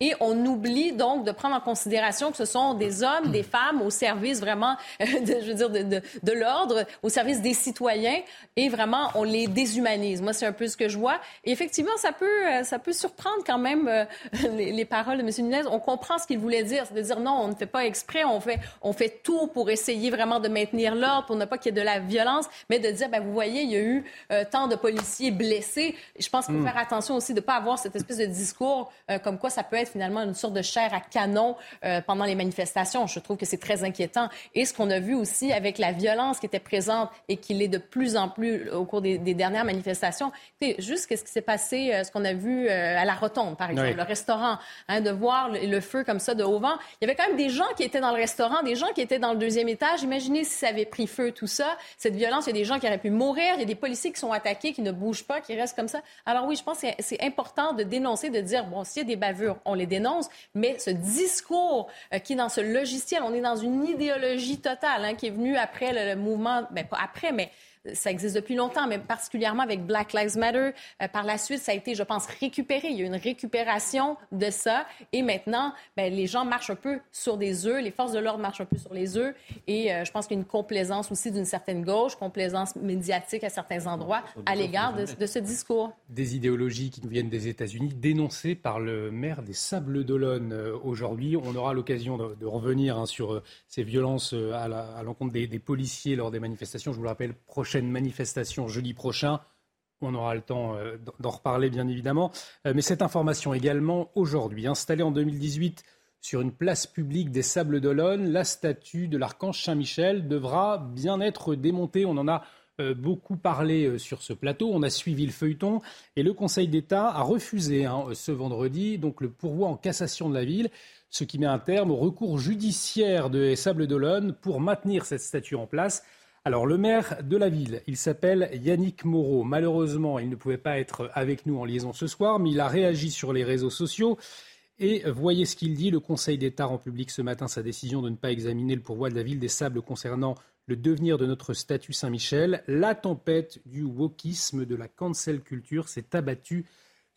[SPEAKER 11] et on oublie donc de prendre en considération que ce sont des hommes, des femmes au service vraiment, de, je veux dire, de, de, de l'ordre, au service des citoyens et vraiment on les déshumanise. Moi, c'est un peu ce que je vois. Et effectivement, ça peut, euh, ça peut surprendre quand même euh, les, les, paroles de M. Nunez. On comprend ce qu'il voulait dire, c'est de dire non, on ne fait pas exprès, on fait, on fait tout pour essayer vraiment de maintenir l'ordre, pour ne pas qu'il y ait de la violence, mais de dire, ben, vous voyez, il y a eu euh, tant de policiers blessés. Je pense qu'il faut mm. faire attention aussi de ne pas avoir cette espèce de discours comme comme quoi ça peut être finalement une sorte de chair à canon euh, pendant les manifestations. Je trouve que c'est très inquiétant. Et ce qu'on a vu aussi avec la violence qui était présente et qui l'est de plus en plus au cours des, dernières manifestations. Écoutez, juste ce qui s'est passé, euh, ce qu'on a vu euh, à la Rotonde, par exemple, le restaurant, hein, de voir le, feu comme ça de haut vent. Il y avait quand même des gens qui étaient dans le restaurant, des gens qui étaient dans le deuxième étage. Imaginez si ça avait pris feu, tout ça. Cette violence, il y a des gens qui auraient pu mourir, il y a des policiers qui sont attaqués, qui ne bougent pas, qui restent comme ça. Alors oui, je pense que c'est important de dénoncer, de dire, bon, s'il y a des on les dénonce, mais ce discours euh, qui est dans ce logiciel, on est dans une idéologie totale hein, qui est venue après le, mouvement, ben pas après, mais ça existe depuis longtemps, mais particulièrement avec Black Lives Matter. Euh, par la suite, ça a été, je pense, récupéré. Il y a une récupération de ça. Et maintenant, ben, les gens marchent un peu sur des œufs. Les forces de l'ordre marchent un peu sur les œufs. Et euh, je pense qu'il y a une complaisance aussi d'une certaine gauche, complaisance médiatique à certains endroits à l'égard de, de, ce discours.
[SPEAKER 1] Des idéologies qui nous viennent des États-Unis, dénoncées par le maire des Sables d'Olonne aujourd'hui. On aura l'occasion de, de, revenir hein, sur ces violences à l'encontre des, des policiers lors des manifestations. Je vous le rappelle, manifestation jeudi prochain. On aura le temps euh, d'en reparler, bien évidemment. Euh, mais cette information également, aujourd'hui, installée en 2018 sur une place publique des Sables d'Olonne, la statue de l'archange Saint-Michel devra bien être démontée. On en a euh, beaucoup parlé sur ce plateau. On a suivi le feuilleton et le Conseil d'État a refusé hein, ce vendredi donc le pourvoi en cassation de la ville, ce qui met un terme au recours judiciaire des Sables d'Olonne pour maintenir cette statue en place. Alors, le maire de la ville, il s'appelle Yannick Moreau. Malheureusement, il ne pouvait pas être avec nous en liaison ce soir, mais il a réagi sur les réseaux sociaux. Et voyez ce qu'il dit. Le Conseil d'État rend public ce matin sa décision de ne pas examiner le pourvoi de la ville des Sables concernant le devenir de notre statut Saint-Michel. La tempête du wokisme, de la cancel culture s'est abattue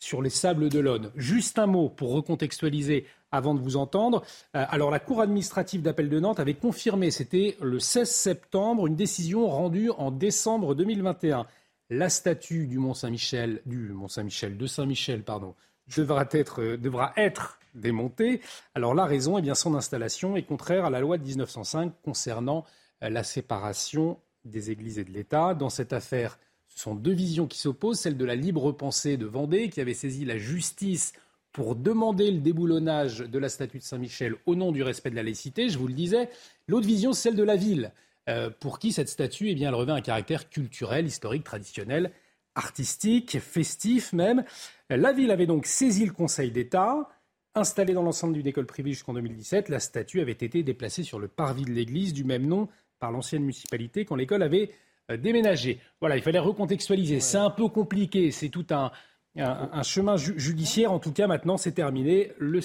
[SPEAKER 1] sur les sables de l'Aune. Juste un mot pour recontextualiser avant de vous entendre. Euh, alors la Cour administrative d'appel de Nantes avait confirmé, c'était le 16 septembre, une décision rendue en décembre 2021. La statue du Mont Saint-Michel, du Mont Saint-Michel, de Saint-Michel, pardon, devra être, euh, devra être démontée. Alors la raison, eh bien son installation est contraire à la loi de 1905 concernant euh, la séparation des églises et de l'État. Dans cette affaire, ce sont deux visions qui s'opposent, celle de la libre pensée de Vendée, qui avait saisi la justice pour demander le déboulonnage de la statue de Saint-Michel au nom du respect de la laïcité, je vous le disais. L'autre vision, celle de la ville, euh, pour qui cette statue, eh bien, elle revêt un caractère culturel, historique, traditionnel, artistique, festif même. La ville avait donc saisi le Conseil d'État. Installée dans l'ensemble d'une école privée jusqu'en 2017, la statue avait été déplacée sur le parvis de l'église du même nom par l'ancienne municipalité quand l'école avait euh, déménagé. Voilà, il fallait recontextualiser. C'est un peu compliqué, c'est tout un, un, chemin judiciaire. En tout cas, maintenant, c'est terminé. Le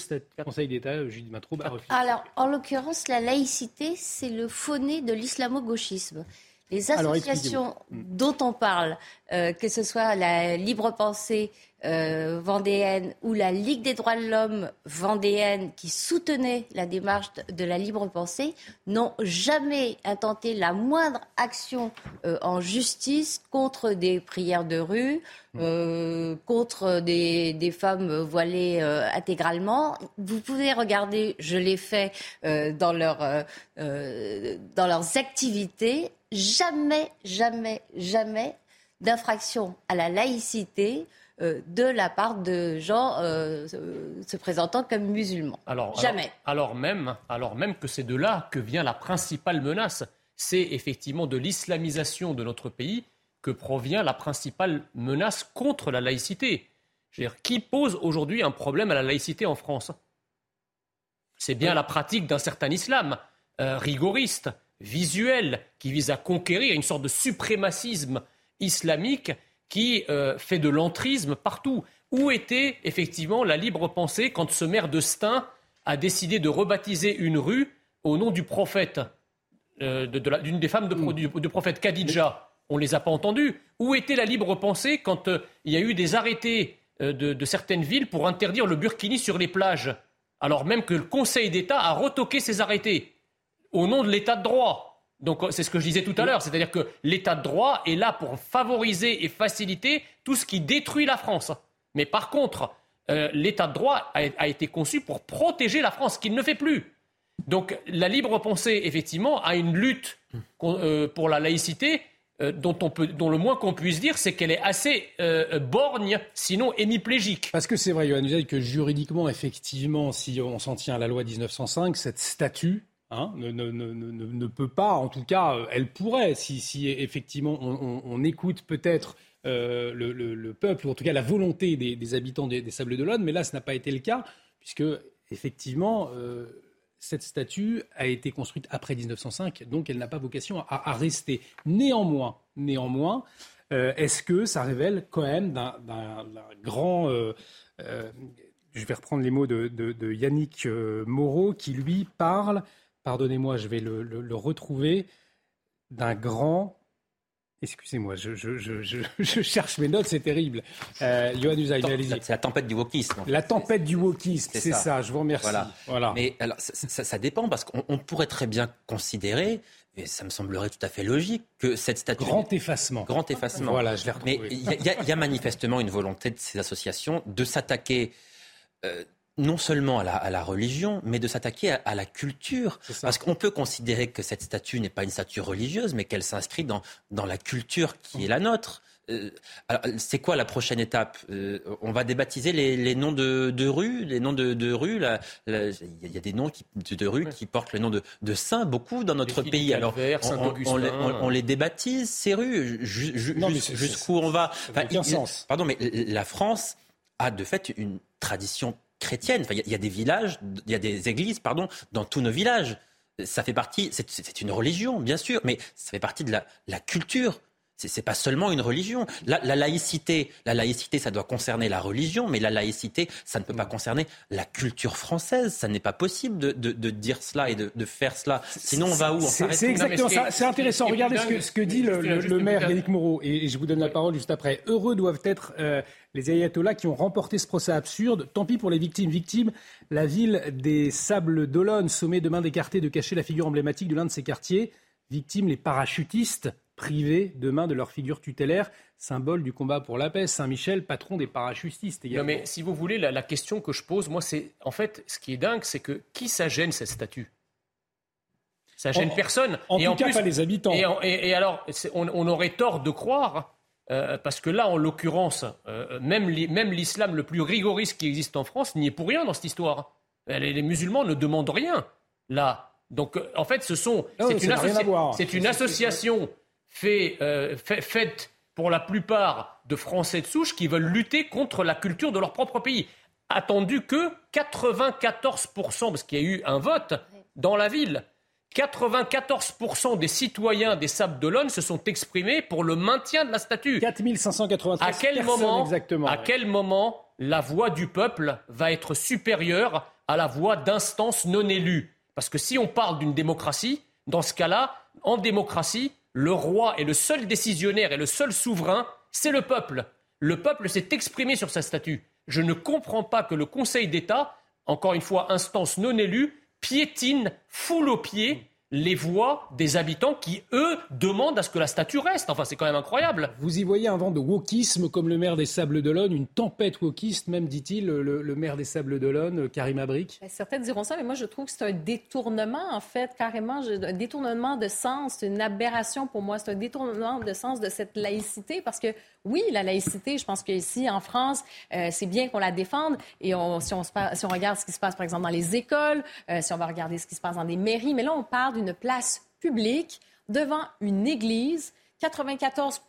[SPEAKER 1] Conseil d'État, euh, Judith Matroub, a refusé.
[SPEAKER 8] Alors, en l'occurrence, la laïcité, c'est le fauné de l'islamo-gauchisme. Les associations dont on parle, euh, que ce soit la Libre Pensée euh, vendéenne ou la Ligue des droits de l'homme vendéenne qui soutenait la démarche de la libre pensée n'ont jamais intenté la moindre action euh, en justice contre des prières de rue, euh, contre des, des, femmes voilées intégralement. Vous pouvez regarder, je l'ai fait dans, leur, dans leurs activités, jamais, jamais, jamais d'infraction à la laïcité euh, de la part de gens euh, se présentant comme musulmans.
[SPEAKER 5] Alors,
[SPEAKER 8] Jamais.
[SPEAKER 5] Alors, même, alors même que c'est de là que vient la principale menace. C'est effectivement de l'islamisation de notre pays que provient la principale menace contre la laïcité. Dire, qui pose aujourd'hui un problème à la laïcité en France? C'est bien la pratique d'un certain islam euh, rigoriste, visuel, qui vise à conquérir une sorte de suprémacisme islamique qui euh, fait de l'entrisme partout. Où était effectivement la libre pensée quand ce maire de Stein a décidé de rebaptiser une rue au nom du prophète, euh, d'une des femmes de, mm. du, prophète Khadija? On ne les a pas entendus. Où était la libre pensée quand euh, il y a eu des arrêtés de, de certaines villes pour interdire le burkini sur les plages? Alors même que le Conseil d'État a retoqué ces arrêtés au nom de l'état de droit donc c'est ce que je disais tout à l'heure, c'est-à-dire que l'état de droit est là pour favoriser et faciliter tout ce qui détruit la France. Mais par contre, euh, l'état de droit a, été conçu pour protéger la France, qu'il ne fait plus. Donc la libre pensée, effectivement, a une lutte euh, pour la laïcité euh, dont, le moins qu'on puisse dire, c'est qu'elle est assez borgne, sinon hémiplégique.
[SPEAKER 1] Parce que c'est vrai, Johan dit que juridiquement, effectivement, si on s'en tient à la loi 1905, cette statue Hein, ne, peut pas, en tout cas, euh, elle pourrait, si, effectivement on, écoute peut-être euh, le, le, le, peuple, ou en tout cas la volonté des, habitants des, Sables d'Olonne, mais là, ce n'a pas été le cas, puisque effectivement, euh, cette statue a été construite après 1905, donc elle n'a pas vocation à, rester. Néanmoins, néanmoins, est-ce que ça révèle quand même d'un grand je vais reprendre les mots de Yannick Moreau, qui lui parle pardonnez-moi, je vais le, retrouver, d'un grand Excusez-moi, je, je, cherche mes notes, c'est terrible. Euh,
[SPEAKER 9] C'est la tempête du wokisme.
[SPEAKER 1] La tempête du wokisme, c'est ça. je vous remercie.
[SPEAKER 9] Voilà. Mais alors, ça, dépend, parce qu'on pourrait très bien considérer, et ça me semblerait tout à fait logique, que cette statue...
[SPEAKER 1] Grand effacement.
[SPEAKER 9] Grand effacement.
[SPEAKER 1] Voilà, je l'ai
[SPEAKER 9] retrouvé. Mais il y, a manifestement une volonté de ces associations de s'attaquer... Euh, non seulement à la, religion, mais de s'attaquer à, la culture. Parce qu'on peut considérer que cette statue n'est pas une statue religieuse, mais qu'elle s'inscrit dans, dans la culture qui est la nôtre. Euh, c'est quoi la prochaine étape? Euh, On va débaptiser les, noms de, rues, les noms de, rues. Il y a des noms de, rues qui portent le nom de, saints, beaucoup dans notre pays. Alors, on, les, débaptise ces rues. Jusqu'où on va
[SPEAKER 1] sens.
[SPEAKER 9] Pardon, mais la France a de fait une tradition chrétienne. il y, a des villages, il y a des églises, pardon, dans tous nos villages. Ça fait partie, c'est une religion, bien sûr, mais ça fait partie de la culture c'est pas seulement une religion. La, laïcité, la laïcité, ça doit concerner la religion, mais la laïcité, ça ne peut pas concerner la culture française. Ça n'est pas possible de, dire cela et de, faire cela. Sinon, on va où?
[SPEAKER 1] C'est exactement ça. C'est intéressant. Regardez ce que, dit le, maire Yannick Moreau, et, je vous donne la parole juste après. Heureux doivent être euh, les ayatollahs qui ont remporté ce procès absurde. Tant pis pour les victimes. Victimes, la ville des Sables d'Olonne, sommet de main d'écarté de cacher la figure emblématique de l'un de ses quartiers. Victimes, les parachutistes privés demain de leur figure tutélaire, symbole du combat pour la paix. Saint-Michel, patron des parachutistes
[SPEAKER 5] Non, mais si vous voulez, la, question que je pose, moi, c'est en fait, ce qui est dingue, c'est que qui ça gêne cette statue? Ça gêne personne.
[SPEAKER 1] En tout cas, pas les habitants.
[SPEAKER 5] Et, alors, on, aurait tort de croire. Euh, parce que là, en l'occurrence, euh, même l'islam le plus rigoriste qui existe en France n'y est pour rien dans cette histoire. Les, les musulmans ne demandent rien. Là, donc, euh, en fait, ce sont. C'est une, une, association euh, fait, faite pour la plupart de Français de souche qui veulent lutter contre la culture de leur propre pays. Attendu que 94%, parce qu'il y a eu un vote dans la ville, 94% des citoyens des Sables d'Olonne se sont exprimés pour le maintien de la statue.
[SPEAKER 1] 4593
[SPEAKER 5] à quel moment, exactement. À quel moment la voix du peuple va être supérieure à la voix d'instances non élues? Parce que si on parle d'une démocratie, dans ce cas-là, en démocratie, le roi est le seul décisionnaire et le seul souverain, c'est le peuple. Le peuple s'est exprimé sur sa statue. Je ne comprends pas que le Conseil d'État, encore une fois instance non élue, piétine, foule aux pieds les voix des habitants qui, eux, demandent à ce que la statue reste. Enfin, c'est quand même incroyable.
[SPEAKER 1] Vous y voyez un vent de wokisme comme le maire des Sables d'Olonne, une tempête wokiste, même, dit-il, le, maire des Sables d'Olonne, Karim Abrik
[SPEAKER 11] ben, Certains diront ça, mais moi, je trouve que c'est un détournement, en fait, carrément, un détournement de sens, c'est une aberration pour moi. C'est un détournement de sens de cette laïcité, parce que oui, la laïcité, je pense qu'ici, en France, euh, c'est bien qu'on la défende. Et si, on si, on regarde ce qui se passe, par exemple, dans les écoles, euh, si on va regarder ce qui se passe dans des mairies, mais là, on parle d'une place publique devant une église 94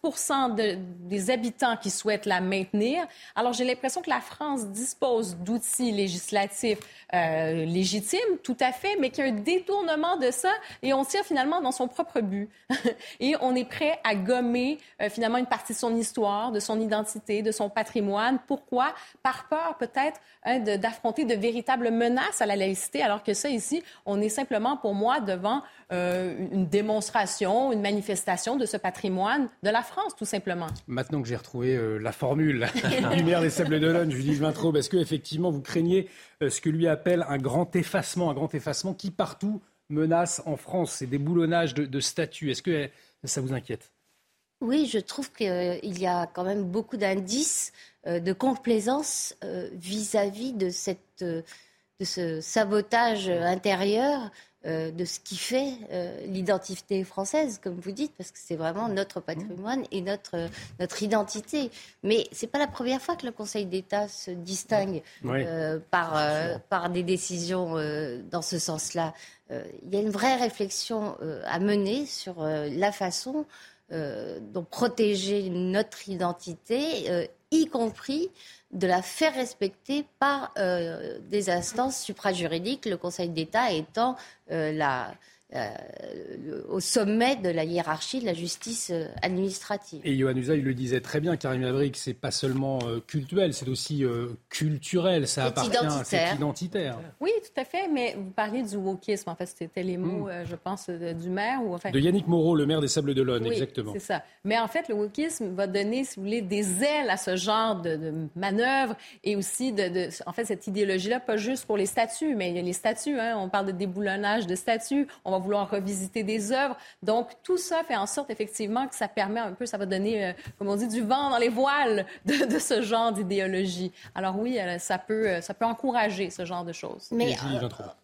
[SPEAKER 11] des habitants qui souhaitent la maintenir. Alors j'ai l'impression que la France dispose d'outils législatifs euh, légitimes, tout à fait, mais qu'il y a un détournement de ça et on tire finalement dans son propre but. et on est prêt à gommer euh, finalement une partie de son histoire, de son identité, de son patrimoine. Pourquoi? Par peur peut-être hein, d'affronter de, véritables menaces à la laïcité, alors que ça ici, on est simplement pour moi devant euh, une démonstration, une manifestation de ce patrimoine de la France, tout simplement.
[SPEAKER 1] Maintenant que j'ai retrouvé euh, la formule. Du maire des Sables d'Olonne, Julie Vintraube, est-ce que effectivement vous craignez euh, ce que lui appelle un grand effacement, un grand effacement qui partout menace en France. Ces déboulonnages de, de statuts Est-ce que ça vous inquiète?
[SPEAKER 8] Oui, je trouve qu'il y a quand même beaucoup d'indices de complaisance vis-à-vis de, cette, de ce sabotage intérieur euh, de ce qui fait euh, l'identité française, comme vous dites, parce que c'est vraiment notre patrimoine et notre, notre identité. Mais ce n'est pas la première fois que le Conseil d'État se distingue euh, par, par des décisions dans ce sens-là. Il y a une vraie réflexion à mener sur la façon dont protéger notre identité y compris de la faire respecter par euh, des instances suprajuridiques, le Conseil d'État étant euh, la, euh, au sommet de la hiérarchie de la justice euh, administrative.
[SPEAKER 1] Et Johan Usaï le disait très bien, Karim Abrik, c'est pas seulement euh, cultuel, c'est aussi culturel, ça appartient, c'est identitaire.
[SPEAKER 11] Oui, tout à fait, mais vous parliez du wokisme, en fait, c'était les mots, hmm. je pense, du maire. Ou,
[SPEAKER 1] de Yannick Moreau, le maire des Sables d'Olonne,
[SPEAKER 11] oui,
[SPEAKER 1] exactement.
[SPEAKER 11] c'est ça. Mais en fait, le wokisme va donner, si vous voulez, des ailes à ce genre de, de manœuvre et aussi, de, de, en fait, cette idéologie-là, pas juste pour les statuts, mais il y a les statuts, hein, on parle de déboulonnage de statuts, on va vouloir revisiter des œuvres. Donc, tout ça fait en sorte, effectivement, que ça permet un peu, ça va donner, euh, comme on dit, du vent dans les voiles de, ce genre d'idéologie. Alors oui, euh, ça peut, euh, ça peut encourager ce genre de choses.
[SPEAKER 8] Mais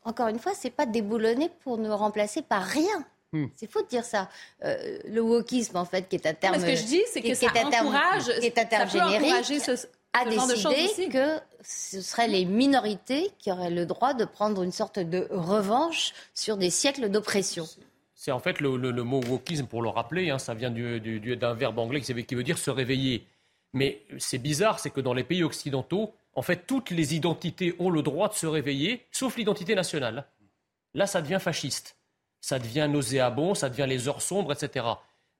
[SPEAKER 8] encore une fois, c'est pas déboulonner pour nous remplacer par rien. Hmm. C'est faux de dire ça. le wokisme, en fait, qui est un terme.
[SPEAKER 11] ce que je dis, c'est que ça encourage,
[SPEAKER 8] qui est un terme générique, ce, a décidé que ce seraient les minorités qui auraient le droit de prendre une sorte de revanche sur des siècles d'oppression.
[SPEAKER 5] C'est en fait le, mot wokisme, pour le rappeler, hein, ça vient d'un verbe anglais qui, qui veut dire se réveiller. Mais c'est bizarre, c'est que dans les pays occidentaux, en fait, toutes les identités ont le droit de se réveiller, sauf l'identité nationale. Là, ça devient fasciste. Ça devient nauséabond, ça devient les heures sombres, etc.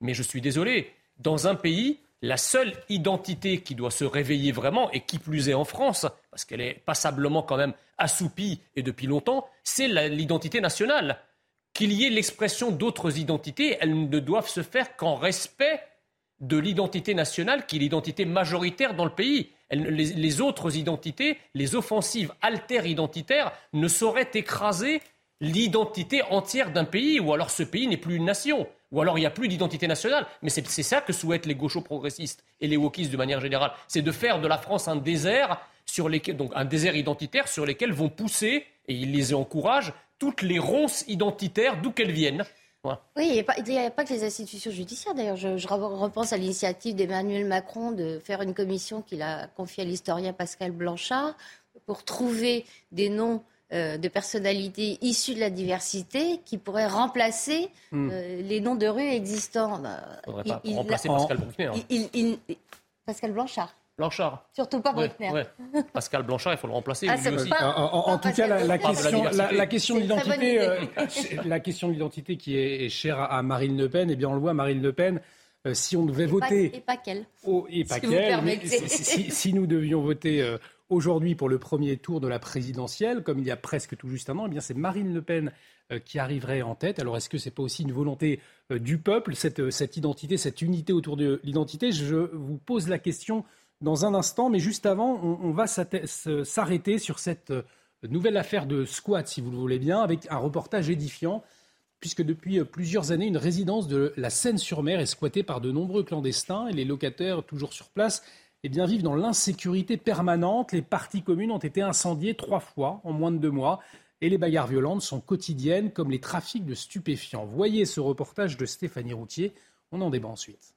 [SPEAKER 5] Mais je suis désolé, dans un pays, la seule identité qui doit se réveiller vraiment, et qui plus est en France, parce qu'elle est passablement quand même assoupie et depuis longtemps, c'est l'identité nationale. Qu'il y ait l'expression d'autres identités, elles ne doivent se faire qu'en respect de l'identité nationale, qui est l'identité majoritaire dans le pays. les, autres identités, les offensives alter-identitaires, ne sauraient écraser l'identité entière d'un pays, ou alors ce pays n'est plus une nation ou alors il n'y a plus d'identité nationale. Mais c'est ça que souhaitent les gauchos progressistes et les wokistes de manière générale. C'est de faire de la France un désert, sur donc un désert identitaire sur lesquels vont pousser, et ils les encouragent, toutes les ronces identitaires d'où qu'elles viennent.
[SPEAKER 8] Oui, il n'y a, pas que les institutions judiciaires. D'ailleurs, je, je, repense à l'initiative d'Emmanuel Macron de faire une commission qu'il a confiée à l'historien Pascal Blanchard pour trouver des noms euh, de personnalités issues de la diversité qui pourraient remplacer hmm. euh, les noms de rues existants.
[SPEAKER 5] Il, pas remplacer Pascal
[SPEAKER 8] Bruckner. Pascal Blanchard.
[SPEAKER 5] Blanchard.
[SPEAKER 8] Surtout pas Bruckner.
[SPEAKER 5] Pascal Blanchard, il faut le remplacer.
[SPEAKER 8] Ah,
[SPEAKER 5] aussi.
[SPEAKER 1] en, tout cas, la, question, la, question de l'identité, euh, la question de l'identité qui est, chère à Marine Le Pen, eh bien, on le voit, Marine Le Pen. Si on devait voter.
[SPEAKER 8] et pas qu'elle.
[SPEAKER 1] Oh, et pas qu'elle. Si, si, nous devions voter Aujourd'hui, pour le premier tour de la présidentielle, comme il y a presque tout juste un an, eh bien c'est Marine Le Pen euh, qui arriverait en tête. Alors est-ce que ce n'est pas aussi une volonté euh, du peuple, euh, cette, identité, cette unité autour de l'identité? Je vous pose la question dans un instant, mais juste avant, on, va s'arrêter sur cette nouvelle affaire de squat, si vous le voulez bien, avec un reportage édifiant puisque depuis plusieurs années, une résidence de la Seine-sur-Mer est squattée par de nombreux clandestins et les locataires, toujours sur place, eh vivent dans l'insécurité permanente. Les parties communes ont été incendiées trois fois en moins de deux mois. Et les bagarres violentes sont quotidiennes, comme les trafics de stupéfiants. Voyez ce reportage de Stéphanie Routier. On en débat ensuite.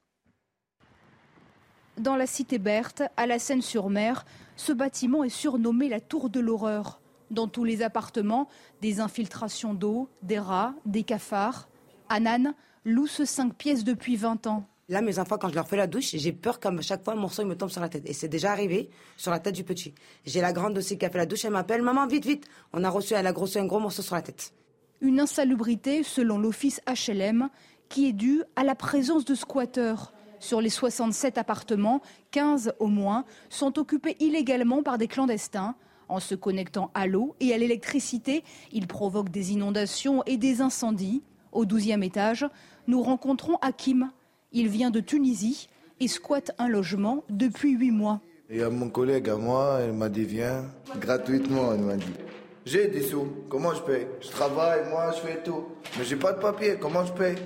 [SPEAKER 14] Dans la cité Berthe, à la Seine-sur-Mer, ce bâtiment est surnommé la Tour de l'horreur. Dans tous les appartements, des infiltrations d'eau, des rats, des cafards. Anan loue ce cinq pièces depuis 20 ans.
[SPEAKER 15] Là, mes enfants, quand je leur fais la douche, j'ai peur qu'à chaque fois, un morceau il me tombe sur la tête. Et c'est déjà arrivé sur la tête du petit. J'ai la grande aussi qui a fait la douche, elle m'appelle Maman, vite, vite On a reçu, elle a grossi un gros morceau sur la tête.
[SPEAKER 14] Une insalubrité, selon l'office HLM, qui est due à la présence de squatteurs. Sur les 67 appartements, 15 au moins sont occupés illégalement par des clandestins. En se connectant à l'eau et à l'électricité, ils provoquent des inondations et des incendies. Au 12e étage, nous rencontrons Hakim, il vient de Tunisie et squatte un logement depuis huit mois.
[SPEAKER 16] Il y a mon collègue à moi, elle m'a dit viens, gratuitement, elle m'a dit. J'ai des sous, comment je paye? Je travaille, moi je fais tout. Mais j'ai pas de papier, comment je paye?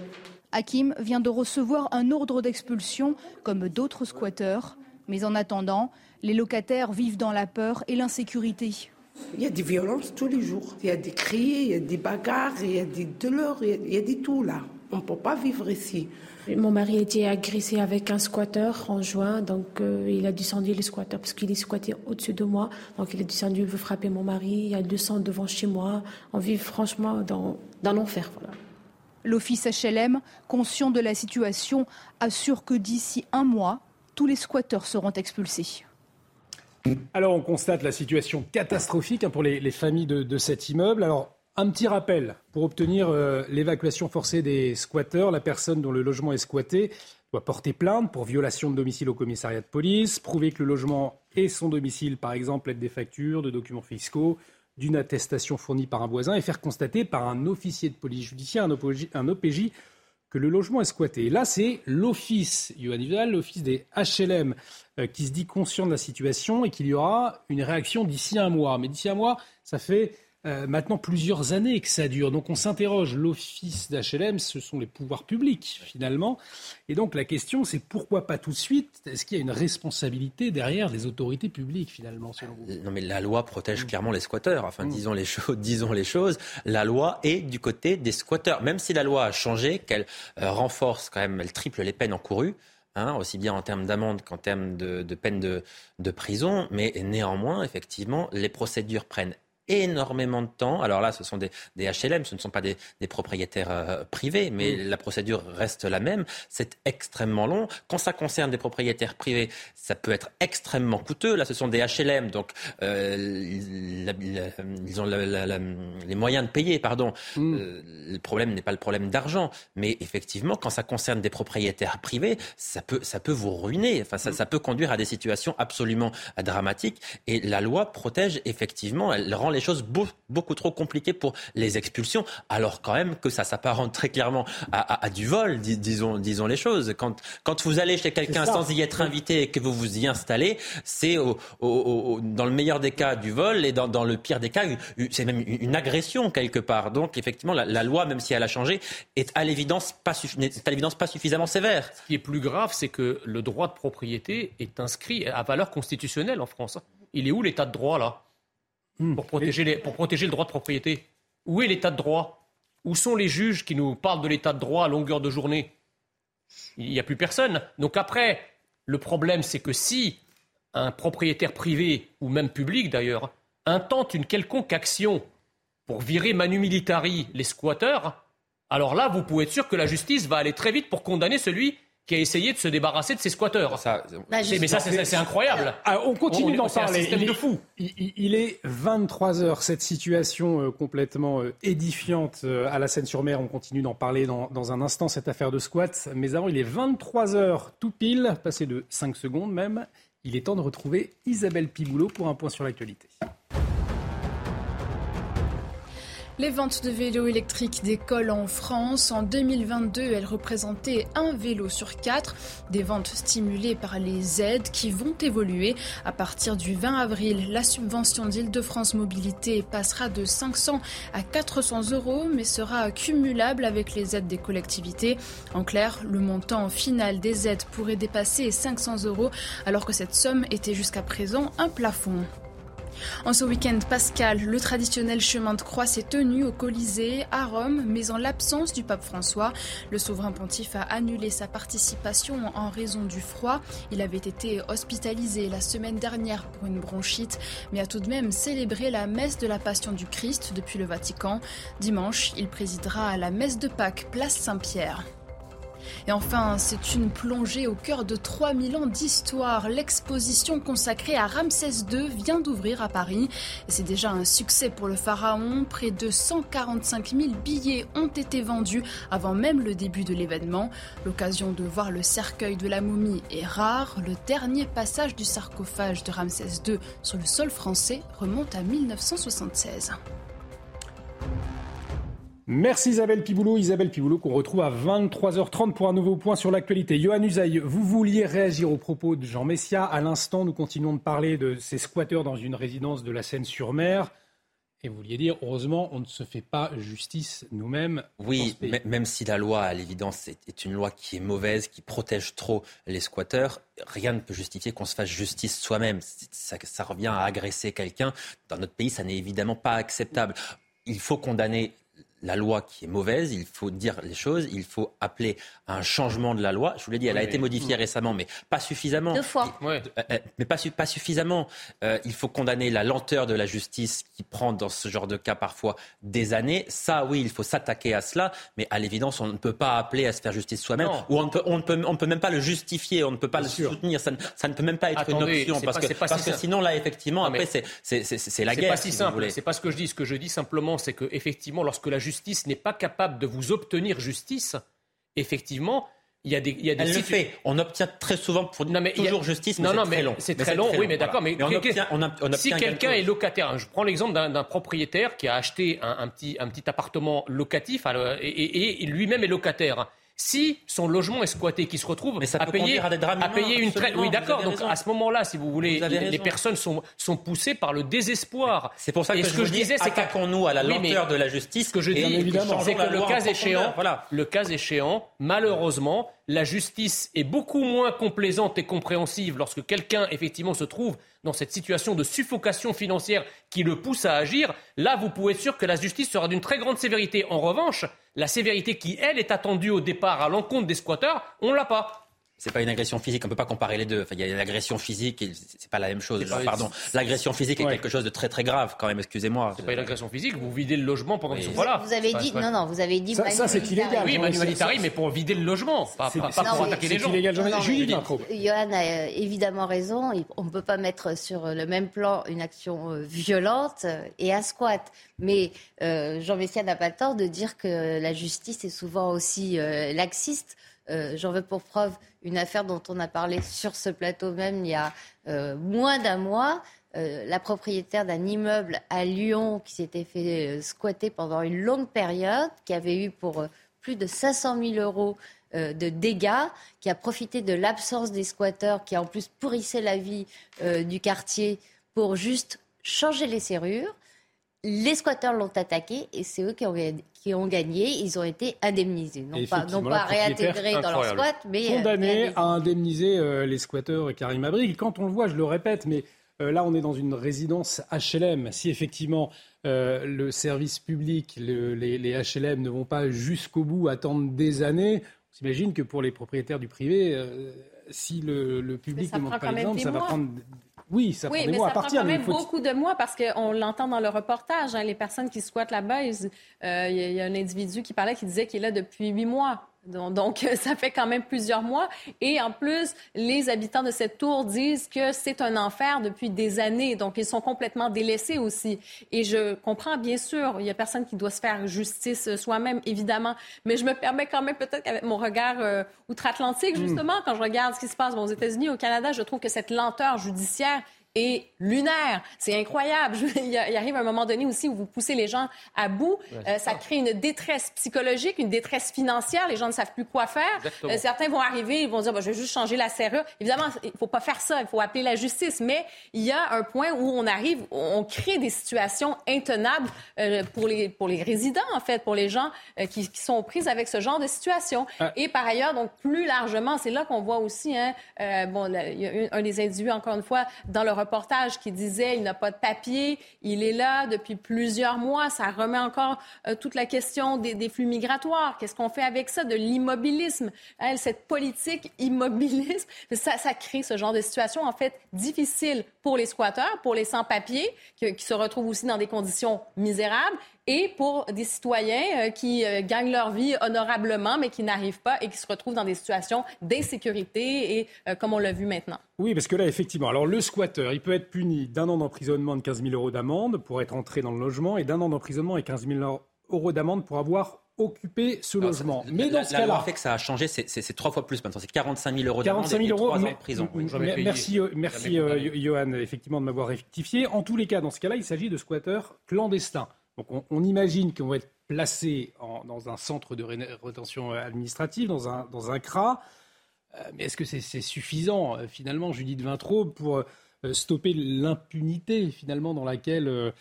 [SPEAKER 14] Hakim vient de recevoir un ordre d'expulsion comme d'autres squatteurs. Mais en attendant, les locataires vivent dans la peur et l'insécurité.
[SPEAKER 17] Il y a des violences tous les jours. Il y a des cris, il y a des bagarres, il y a des douleurs, il y a, des tout là. On ne peut pas vivre ici.
[SPEAKER 18] Mon mari a été agressé avec un squatteur en juin, donc euh, il a descendu les squatteurs parce qu'il est squatté au-dessus de moi. Donc il est descendu, il veut frapper mon mari, il y a 200 devant chez moi. On vit franchement dans, dans l'enfer. Voilà.
[SPEAKER 14] L'office HLM, conscient de la situation, assure que d'ici un mois, tous les squatteurs seront expulsés.
[SPEAKER 1] Alors on constate la situation catastrophique hein, pour les, familles de, cet immeuble. Alors un petit rappel, pour obtenir euh, l'évacuation forcée des squatteurs, la personne dont le logement est squatté doit porter plainte pour violation de domicile au commissariat de police, prouver que le logement est son domicile, par exemple, être des factures, de documents fiscaux, d'une attestation fournie par un voisin et faire constater par un officier de police judiciaire, un OPJ, le logement est squatté. Là, c'est l'office, Vidal, l'office des HLM, euh, qui se dit conscient de la situation et qu'il y aura une réaction d'ici un mois. Mais d'ici un mois, ça fait euh, maintenant plusieurs années que ça dure. Donc on s'interroge, l'office d'HLM, ce sont les pouvoirs publics finalement. Et donc la question c'est pourquoi pas tout de suite? Est-ce qu'il y a une responsabilité derrière les autorités publiques finalement selon vous?
[SPEAKER 9] Non mais la loi protège clairement les squatteurs. Enfin mm. disons les choses, disons les choses. La loi est du côté des squatteurs. Même si la loi a changé, qu'elle euh, renforce quand même, elle triple les peines encourues. Hein, aussi bien en termes d'amende qu'en termes de, de peine de, de, prison. Mais néanmoins, effectivement, les procédures prennent énormément de temps. Alors là, ce sont des, des HLM, ce ne sont pas des, des propriétaires euh, privés, mais la procédure reste la même. C'est extrêmement long. Quand ça concerne des propriétaires privés, ça peut être extrêmement coûteux. Là, ce sont des HLM, donc euh, ils ont les moyens de payer. Pardon. Mm. Euh, le problème n'est pas le problème d'argent, mais effectivement, quand ça concerne des propriétaires privés, ça peut, ça peut vous ruiner. Enfin, ça, mm. ça peut conduire à des situations absolument dramatiques. Et la loi protège effectivement, elle rend les choses beaucoup trop compliquées pour les expulsions, alors quand même que ça s'apparente très clairement à, du vol, disons, disons les choses. Quand, quand vous allez chez quelqu'un sans y être invité et que vous vous y installez, c'est dans le meilleur des cas du vol et dans, le pire des cas, c'est même une agression quelque part. Donc effectivement, la, loi, même si elle a changé, est à l'évidence pas, à l'évidence pas suffisamment sévère.
[SPEAKER 5] Ce qui est plus grave, c'est que le droit de propriété est inscrit à valeur constitutionnelle en France. Il est où l'état de droit là? Hmm. pour, protéger pour protéger le droit de propriété. Où est l'état de droit? Où sont les juges qui nous parlent de l'état de droit à longueur de journée? Il n'y a plus personne. Donc après, le problème, c'est que si un propriétaire privé, ou même public d'ailleurs, intente une quelconque action pour virer manu militari les squatteurs, alors là, vous pouvez être sûr que la justice va aller très vite pour condamner celui qui a essayé de se débarrasser de ses squatteurs. Ça, bah, mais ça, c'est incroyable.
[SPEAKER 1] Ah, on continue d'en parler. Il, de fou. Il, est 23 heures. Cette situation euh, complètement euh, édifiante euh, à la Seine-sur-Mer, on continue d'en parler dans, dans, un instant, cette affaire de squat. Mais avant, il est 23 heures tout pile, passé de 5 secondes même. Il est temps de retrouver Isabelle Piboulot pour un point sur l'actualité.
[SPEAKER 4] Les ventes de vélos électriques décollent en France. En 2022, elles représentaient un vélo sur quatre. Des ventes stimulées par les aides qui vont évoluer. À partir du 20 avril, la subvention d'Île-de-France Mobilité passera de 500 à 400 euros, mais sera cumulable avec les aides des collectivités. En clair, le montant final des aides pourrait dépasser 500 euros, alors que cette somme était jusqu'à présent un plafond. En ce week-end pascal, le traditionnel chemin de croix s'est tenu au Colisée à Rome, mais en l'absence du pape François. Le souverain pontife a annulé sa participation en raison du froid. Il avait été hospitalisé la semaine dernière pour une bronchite, mais a tout de même célébré la messe de la Passion du Christ depuis le Vatican. Dimanche, il présidera à la messe de Pâques, place Saint-Pierre. Et enfin, c'est une plongée au cœur de 3000 ans d'histoire. L'exposition consacrée à Ramsès II vient d'ouvrir à Paris. C'est déjà un succès pour le pharaon. Près de 145 000 billets ont été vendus avant même le début de l'événement. L'occasion de voir le cercueil de la momie est rare. Le dernier passage du sarcophage de Ramsès II sur le sol français remonte à 1976.
[SPEAKER 1] Merci Isabelle Piboulot. Isabelle Piboulot qu'on retrouve à 23h30 pour un nouveau point sur l'actualité. Johan Usaï, vous vouliez réagir aux propos de Jean Messia. À l'instant, nous continuons de parler de ces squatteurs dans une résidence de la Seine-sur-Mer. Et vous vouliez dire, heureusement, on ne se fait pas justice nous-mêmes.
[SPEAKER 9] Oui, même si la loi, à l'évidence, est, une loi qui est mauvaise, qui protège trop les squatteurs, rien ne peut justifier qu'on se fasse justice soi-même. Ça, ça revient à agresser quelqu'un. Dans notre pays, ça n'est évidemment pas acceptable. Il faut condamner la loi qui est mauvaise, il faut dire les choses, il faut appeler à un changement de la loi. Je vous l'ai dit, elle a été modifiée récemment, mais pas suffisamment.
[SPEAKER 8] Deux fois.
[SPEAKER 9] Euh, euh, mais pas, pas suffisamment. Euh, il faut condamner la lenteur de la justice qui prend dans ce genre de cas parfois des années. Ça, oui, il faut s'attaquer à cela, mais à l'évidence, on ne peut pas appeler à se faire justice soi-même, ou on ne, peut, on, ne peut, on peut même pas le justifier, on ne peut pas le soutenir. Ça ne, ça ne, peut même pas être une option, parce, que, parce que sinon, là, effectivement, après, c'est la guerre.
[SPEAKER 5] C'est pas si, simple. C'est pas ce que je dis. Ce que je dis simplement, c'est que effectivement, lorsque la justice n'est pas capable de vous obtenir justice, effectivement, il y a des, il y a des
[SPEAKER 9] Elle le fait. On obtient très souvent pour non, mais toujours a... justice, mais non, non, c'est très long.
[SPEAKER 5] C'est très, long, oui, mais d'accord. Mais,
[SPEAKER 9] mais on obtient, on obtient
[SPEAKER 5] si quelqu'un est locataire, je prends l'exemple d'un propriétaire qui a acheté un, un, petit, un petit appartement locatif et, et, et lui-même est locataire si son logement est squatté, qu'il se retrouve à, payer,
[SPEAKER 9] à,
[SPEAKER 5] à payer une traite. Oui, d'accord. Donc à ce moment-là, si vous voulez, les, personnes sont, sont poussées par le désespoir.
[SPEAKER 9] C'est pour ça que, ce que je, disais, c'est qu'attaquons-nous à la lenteur de la justice. Ce
[SPEAKER 5] que je dis, c'est que le cas échéant, voilà. le cas échéant, malheureusement, la justice est beaucoup moins complaisante et compréhensive lorsque quelqu'un effectivement se trouve dans cette situation de suffocation financière qui le pousse à agir. Là, vous pouvez être sûr que la justice sera d'une très grande sévérité. En revanche, la sévérité qui, elle, est attendue au départ à l'encontre des squatteurs, on l'a pas.
[SPEAKER 9] C'est pas une agression physique, on peut pas comparer les deux. Enfin, il y a une agression physique, et c'est pas la même chose. pardon, l'agression physique est quelque chose de très très grave quand même. Excusez-moi.
[SPEAKER 5] C'est pas une agression physique. Vous videz le logement pendant qu'ils sont pas là.
[SPEAKER 8] Vous avez dit non non, vous avez dit
[SPEAKER 1] ça, ça c'est illégal.
[SPEAKER 5] Oui, manualitari, mais pour vider le logement, pas, pas, pas pour attaquer les gens.
[SPEAKER 1] C'est illégal.
[SPEAKER 8] Johan a euh, évidemment raison. On ne peut pas mettre sur le même plan une action euh, violente et un squat. Mais euh, Jean Messia n'a pas le tort de dire que la justice est souvent aussi laxiste. Euh, j'en veux pour preuve une affaire dont on a parlé sur ce plateau même il y a euh, moins d'un mois. Euh, la propriétaire d'un immeuble à Lyon qui s'était fait squatter pendant une longue période, qui avait eu pour plus de 500 000 euros de dégâts, qui a profité de l'absence des squatteurs, qui en plus pourrissait la vie du quartier pour juste changer les serrures. Les squatteurs l'ont attaqué et c'est eux qui ont, qui ont, gagné. Ils ont été indemnisés. Non pas, non pas réintégrés dans leur squat, mais.
[SPEAKER 1] Euh, Condamnés à indemniser euh, les squatteurs Karim Abri. Quand on le voit, je le répète, mais euh, là, on est dans une résidence HLM. Si effectivement le service public, les, les, HLM ne vont pas jusqu'au bout, attendre des années, on s'imagine que pour les propriétaires du privé, si le, le public ne montre pas l'exemple, ça va prendre oui, ça
[SPEAKER 11] oui, mais ça prend quand même beaucoup de mois parce qu'on l'entend dans le reportage. Hein, les personnes qui squattent là-bas, euh, il y, a un individu qui parlait qui disait qu'il est là depuis huit mois. Donc, ça fait quand même plusieurs mois. Et en plus, les habitants de cette tour disent que c'est un enfer depuis des années. Donc, ils sont complètement délaissés aussi. Et je comprends, bien sûr, il y a personne qui doit se faire justice soi-même, évidemment. Mais je me permets quand même, peut-être qu'avec mon regard euh, outre-Atlantique, hmm. justement, quand je regarde ce qui se passe aux États-Unis, au Canada, je trouve que cette lenteur judiciaire et lunaire. C'est incroyable. il arrive un moment donné aussi où vous poussez les gens à bout. Euh, ça crée une détresse psychologique, une détresse financière. Les gens ne savent plus quoi faire. Euh, certains vont arriver, ils vont dire, bah, je vais juste changer la serrure. Évidemment, il faut pas faire ça. Il faut appeler la justice. Mais il y a un point où on arrive, on crée des situations intenables euh, pour, les, pour les résidents, en fait, pour les gens qui, qui, sont prises avec ce genre de situation. Ah. Et par ailleurs, donc plus largement, c'est là qu'on voit aussi, hein, bon, il y a un, des individus, encore une fois, dans le reportage qui disait il n'a pas de papier, il est là depuis plusieurs mois. Ça remet encore euh, toute la question des, flux migratoires. Qu'est-ce qu'on fait avec ça, de l'immobilisme, cette politique immobilisme, ça, crée ce genre de situation en fait difficile pour les squatteurs, pour les sans-papiers qui se retrouvent aussi dans des conditions misérables et pour des citoyens euh, qui euh, gagnent leur vie honorablement, mais qui n'arrivent pas et qui se retrouvent dans des situations d'insécurité et euh, comme on l'a vu maintenant.
[SPEAKER 1] Oui, parce que là, effectivement, alors le squatteur, il peut être puni d'un an d'emprisonnement de 15 000 euros d'amende pour être entré dans le logement et d'un an d'emprisonnement et 15 000 euros d'amende pour avoir occupé ce logement.
[SPEAKER 9] mais dans ce cas-là, fait que ça a changé, c'est trois fois plus maintenant. C'est 45 000 euros d'amende et 000 euros, de prison.
[SPEAKER 1] merci, merci Johan, effectivement, de m'avoir rectifié. En tous les cas, dans ce cas-là, il s'agit de squatteurs clandestins. Donc on, imagine qu'on va être placé dans un centre de rétention administrative, dans un, CRA. Euh, mais est-ce que c'est suffisant, euh, finalement, Judith Vintraud, pour euh, stopper l'impunité, finalement, dans laquelle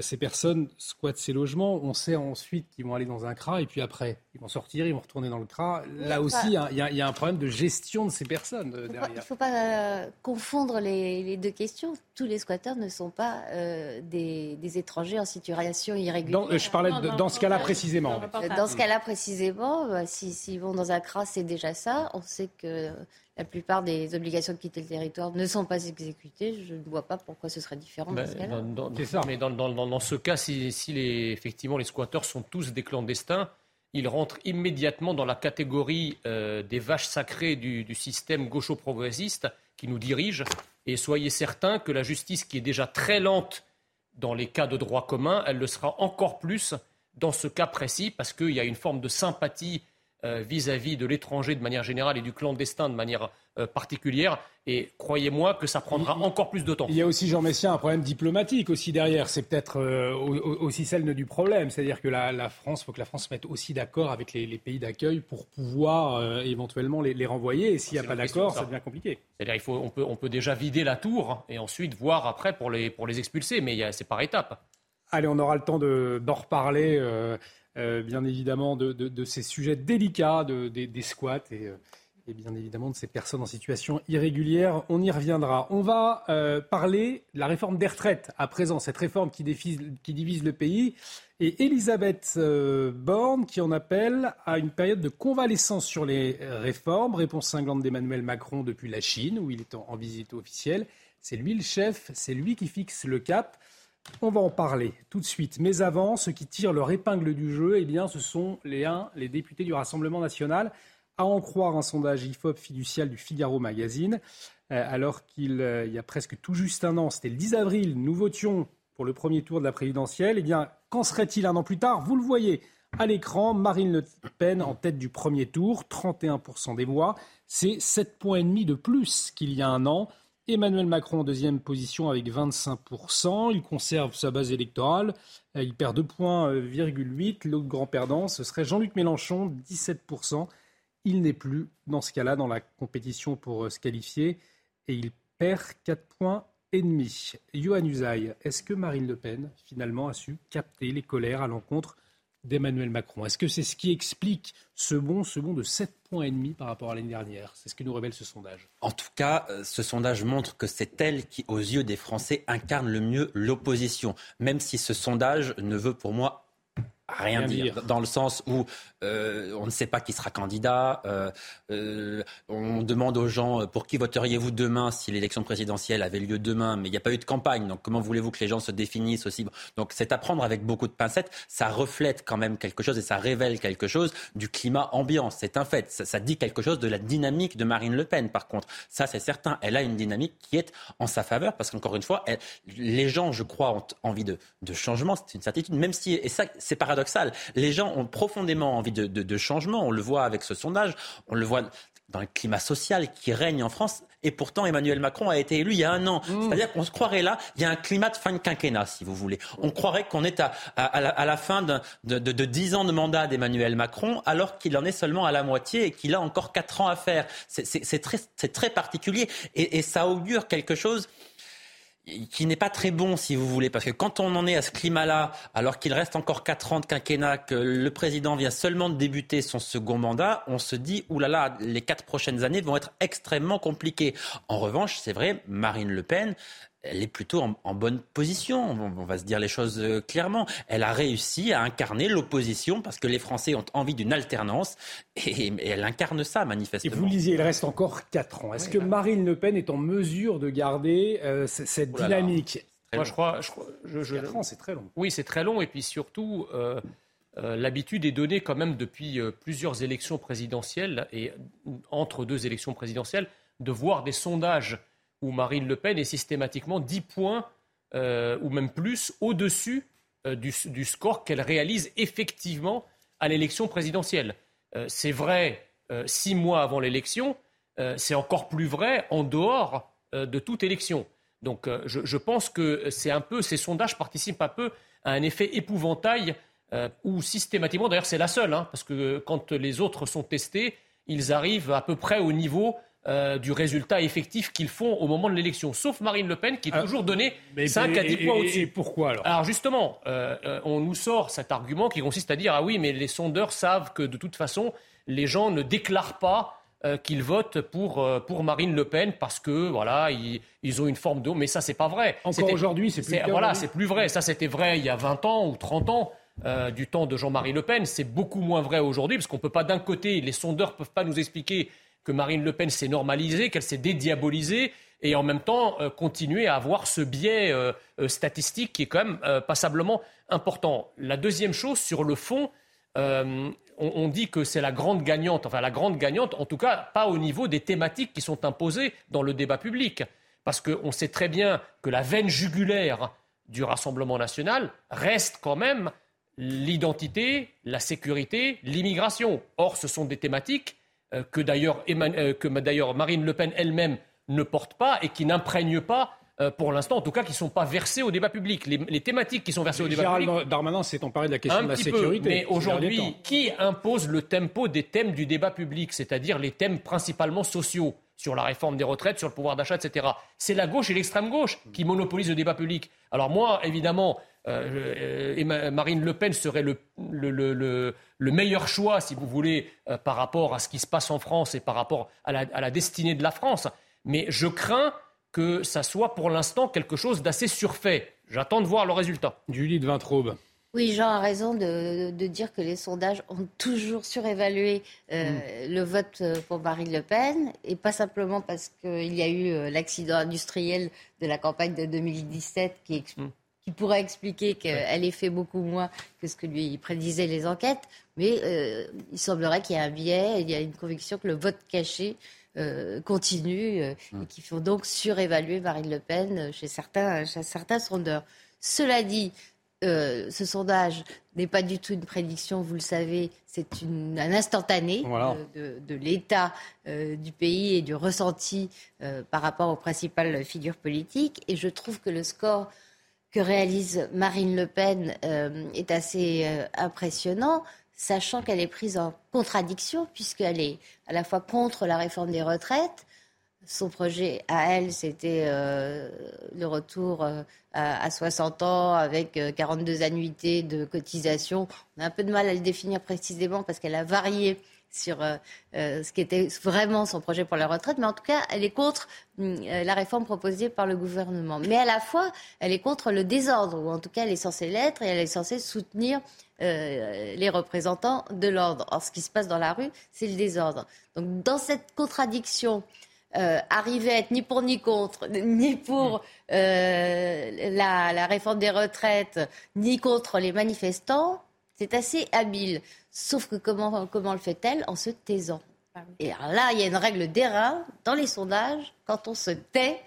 [SPEAKER 1] ces personnes squattent ces logements On sait ensuite qu'ils vont aller dans un CRA, et puis après, ils vont sortir, ils vont retourner dans le CRA. Là aussi, il y, a un problème de gestion de ces personnes derrière.
[SPEAKER 8] Il ne faut pas confondre les, les, deux questions. tous les squatteurs ne sont pas euh, des, étrangers en situation irrégulière.
[SPEAKER 1] je parlais dans ce cas-là précisément.
[SPEAKER 8] Dans ce cas-là précisément, bah, s'ils vont dans un CRA, c'est déjà ça. On sait que la plupart des obligations de quitter le territoire ne sont pas exécutées. Je ne vois pas pourquoi ce serait différent dans ce cas-là.
[SPEAKER 5] Mais dans, dans, ce cas, si, si les, effectivement les squatteurs sont tous des clandestins, ils rentrent immédiatement dans la catégorie euh, des vaches sacrées du, du système gaucho-progressiste qui nous dirige. Et soyez certains que la justice, qui est déjà très lente dans les cas de droit commun, elle le sera encore plus dans ce cas précis, parce qu'il y a une forme de sympathie euh, vis-à-vis de l'étranger de manière générale et du clandestin de manière euh, particulière. Et croyez-moi que ça prendra encore plus de temps.
[SPEAKER 1] Il y a aussi, Jean Messia, un problème diplomatique aussi derrière. C'est peut-être euh, aussi celle du problème. C'est-à-dire que la, France, il faut que la France se mette aussi d'accord avec les, pays d'accueil pour pouvoir éventuellement les, renvoyer. Et s'il n'y a pas d'accord, ça devient compliqué.
[SPEAKER 5] C'est-à-dire qu'il on peut, on peut déjà vider la tour et ensuite voir après pour les, pour les expulser. Mais c'est par étapes.
[SPEAKER 1] Allez, on aura le temps d'en reparler. Euh, bien évidemment, de, ces sujets délicats des, squats euh, et, bien évidemment de ces personnes en situation irrégulière. On y reviendra. On va euh, parler de la réforme des retraites à présent, cette réforme qui, qui divise le pays. Et Elisabeth Borne qui en appelle à une période de convalescence sur les réformes. Réponse cinglante d'Emmanuel Macron depuis la Chine, où il est en visite officielle. C'est lui le chef, c'est lui qui fixe le cap. On va en parler tout de suite. Mais avant, ceux qui tirent leur épingle du jeu, eh bien, ce sont les, les députés du Rassemblement national, à en croire un sondage IFOP fiducial du Figaro Magazine. Euh, alors qu'il euh, y a presque tout juste un an, c'était le 10 avril, nous votions pour le premier tour de la présidentielle. Eh bien, qu'en serait-il un an plus tard? Vous le voyez à l'écran, Marine Le Pen en tête du premier tour, 31% des voix. C'est 7 points de plus qu'il y a un an. Emmanuel Macron en deuxième position avec 25%. Il conserve sa base électorale. Euh, il perd 2,8 points. L'autre grand perdant, ce serait Jean-Luc Mélenchon, 17%. Il n'est plus dans ce cas-là dans la compétition pour euh, se qualifier et il perd 4 points et demi. Usaï, est-ce que Marine Le Pen finalement a su capter les colères à l'encontre d'Emmanuel Macron. Est-ce que c'est ce qui explique ce bon, ce bon de 7 points et demi par rapport à l'année dernière? C'est ce que nous révèle ce sondage.
[SPEAKER 9] En tout cas, euh, ce sondage montre que c'est elle qui, aux yeux des Français, incarne le mieux l'opposition, même si ce sondage ne veut pour moi rien, dire, dans le sens où euh, on ne sait pas qui sera candidat. Euh, euh, on demande aux gens pour qui voteriez-vous demain si l'élection présidentielle avait lieu demain, mais il n'y a pas eu de campagne. Donc comment voulez-vous que les gens se définissent aussi Donc c'est à prendre avec beaucoup de pincettes. Ça reflète quand même quelque chose et ça révèle quelque chose du climat ambiant. C'est un fait. Ça, dit quelque chose de la dynamique de Marine Le Pen. Par contre, ça c'est certain. Elle a une dynamique qui est en sa faveur parce qu'encore une fois, les gens, je crois, ont envie de, de changement. C'est une certitude. Même si et ça c'est paradoxal. Les gens ont profondément envie de, changement. On le voit avec ce sondage, on le voit dans le climat social qui règne en France. Et pourtant, Emmanuel Macron a été élu il y a un an. Mmh. C'est-à-dire qu'on se croirait là, il y a un climat de fin de quinquennat, si vous voulez. On croirait qu'on est à, la, fin de, dix ans de mandat d'Emmanuel Macron, alors qu'il en est seulement à la moitié et qu'il a encore quatre ans à faire. C'est très, particulier. Et, et ça augure quelque chose qui n'est pas très bon, si vous voulez, parce que quand on en est à ce climat-là, alors qu'il reste encore 4 ans de quinquennat, que le président vient seulement de débuter son second mandat, on se dit, oulala, les quatre prochaines années vont être extrêmement compliquées. En revanche, c'est vrai, Marine Le Pen, elle est plutôt en, bonne position. On, va se dire les choses euh, clairement. Elle a réussi à incarner l'opposition parce que les Français ont envie d'une alternance et, elle incarne ça manifestement.
[SPEAKER 1] Et vous le disiez, il reste encore 4 ans. Est-ce que Marine Le Pen est en mesure de garder euh, cette dynamique?
[SPEAKER 5] Moi, je crois. Je,
[SPEAKER 1] 4 ans, c'est très long.
[SPEAKER 5] Oui, c'est très long. Et puis surtout. Euh, l'habitude est donnée quand même depuis plusieurs élections présidentielles et entre deux élections présidentielles de voir des sondages où Marine Le Pen est systématiquement 10 points euh, ou même plus au-dessus euh, du, score qu'elle réalise effectivement à l'élection présidentielle. Euh, c'est vrai six mois avant l'élection, c'est encore plus vrai en dehors de toute élection. Donc je, pense que c'est un peu, ces sondages participent un peu à un effet épouvantail où systématiquement, d'ailleurs c'est la seule, hein, parce que quand les autres sont testés, ils arrivent à peu près au niveau euh, du résultat effectif qu'ils font au moment de l'élection, sauf Marine Le Pen qui est ah, toujours donné 5 à 10 points au-dessus. Et
[SPEAKER 1] pourquoi alors?
[SPEAKER 5] Alors justement, euh, euh, on nous sort cet argument qui consiste à dire ah oui, mais les sondeurs savent que de toute façon, les gens ne déclarent pas qu'ils votent pour, pour Marine Le Pen parce que voilà ils, ont une forme de mais ça c'est pas vrai.
[SPEAKER 1] Encore aujourd'hui c'est plus
[SPEAKER 5] voilà c'est plus vrai ça c'était vrai il y a 20 ans ou 30 ans. Euh, du temps de Jean-Marie Le Pen, c'est beaucoup moins vrai aujourd'hui parce qu'on peut pas d'un côté les sondeurs peuvent pas nous expliquer que Marine Le Pen s'est normalisée, qu'elle s'est dédiabolisée et en même temps continuer à avoir ce biais statistique qui est quand même passablement important. La deuxième chose sur le fond, on, dit que c'est la grande gagnante, enfin la grande gagnante, en tout cas pas au niveau des thématiques qui sont imposées dans le débat public. Parce qu'on sait très bien que la veine jugulaire du Rassemblement national reste quand même l'identité, la sécurité, l'immigration. Or, ce sont des thématiques euh, que d'ailleurs Marine Le Pen elle-même ne porte pas et qui n'imprègnent pas euh, pour l'instant, en tout cas, qui ne sont pas versés au débat public. Les, thématiques qui sont versées au débat
[SPEAKER 1] Gérald
[SPEAKER 5] public.
[SPEAKER 1] Darmanin s'est emparé de la question de la sécurité.
[SPEAKER 5] mais aujourd'hui, qui impose le tempo des thèmes du débat public, c'est-à-dire les thèmes principalement sociaux sur la réforme des retraites, sur le pouvoir d'achat, etc. C'est la gauche et l'extrême gauche qui monopolisent le débat public. Alors moi, évidemment, euh, euh, Marine Le Pen serait le, meilleur choix, si vous voulez, par rapport à ce qui se passe en France et par rapport à la destinée de la France. Mais je crains que ça soit pour l'instant quelque chose d'assez surfait. J'attends de voir le résultat.
[SPEAKER 1] Julie de Vintraube.
[SPEAKER 8] Oui, Jean a raison de, dire que les sondages ont toujours surévalué euh, mm. le vote euh, pour Marine Le Pen, et pas simplement parce qu'il y a eu euh, l'accident industriel de la campagne de 2017 qui, mm. Qui pourrait expliquer qu'elle ait fait beaucoup moins que ce que lui prédisaient les enquêtes, mais il semblerait qu'il y ait un biais, il y a une conviction que le vote caché euh, continue euh, et qui font donc surévaluer Marine Le Pen chez certains, chez certains sondeurs. Cela dit, euh, ce sondage n'est pas du tout une prédiction, vous le savez, c'est un instantané de, de l'état du pays et du ressenti par rapport aux principales figures politiques. Et je trouve que le score que réalise Marine Le Pen est assez impressionnant sachant qu'elle est prise en contradiction, puisqu'elle est à la fois contre la réforme des retraites. Son projet à elle, c'était euh, le retour euh, à, 60 ans avec 42 euh, annuités de cotisation. On a un peu de mal à le définir précisément parce qu'elle a varié sur ce qui était vraiment son projet pour la retraite, mais en tout cas, elle est contre la réforme proposée par le gouvernement. Mais à la fois, elle est contre le désordre, ou en tout cas, elle est censée l'être, et elle est censée soutenir euh, les représentants de l'ordre. Or, ce qui se passe dans la rue, c'est le désordre. Donc, dans cette contradiction, euh, arriver à être ni pour ni contre, ni pour euh, la, réforme des retraites, ni contre les manifestants, c'est assez habile. Sauf que comment, comment le fait-elle En se taisant. Et là, il y a une règle d'airain dans les sondages. Quand on se tait,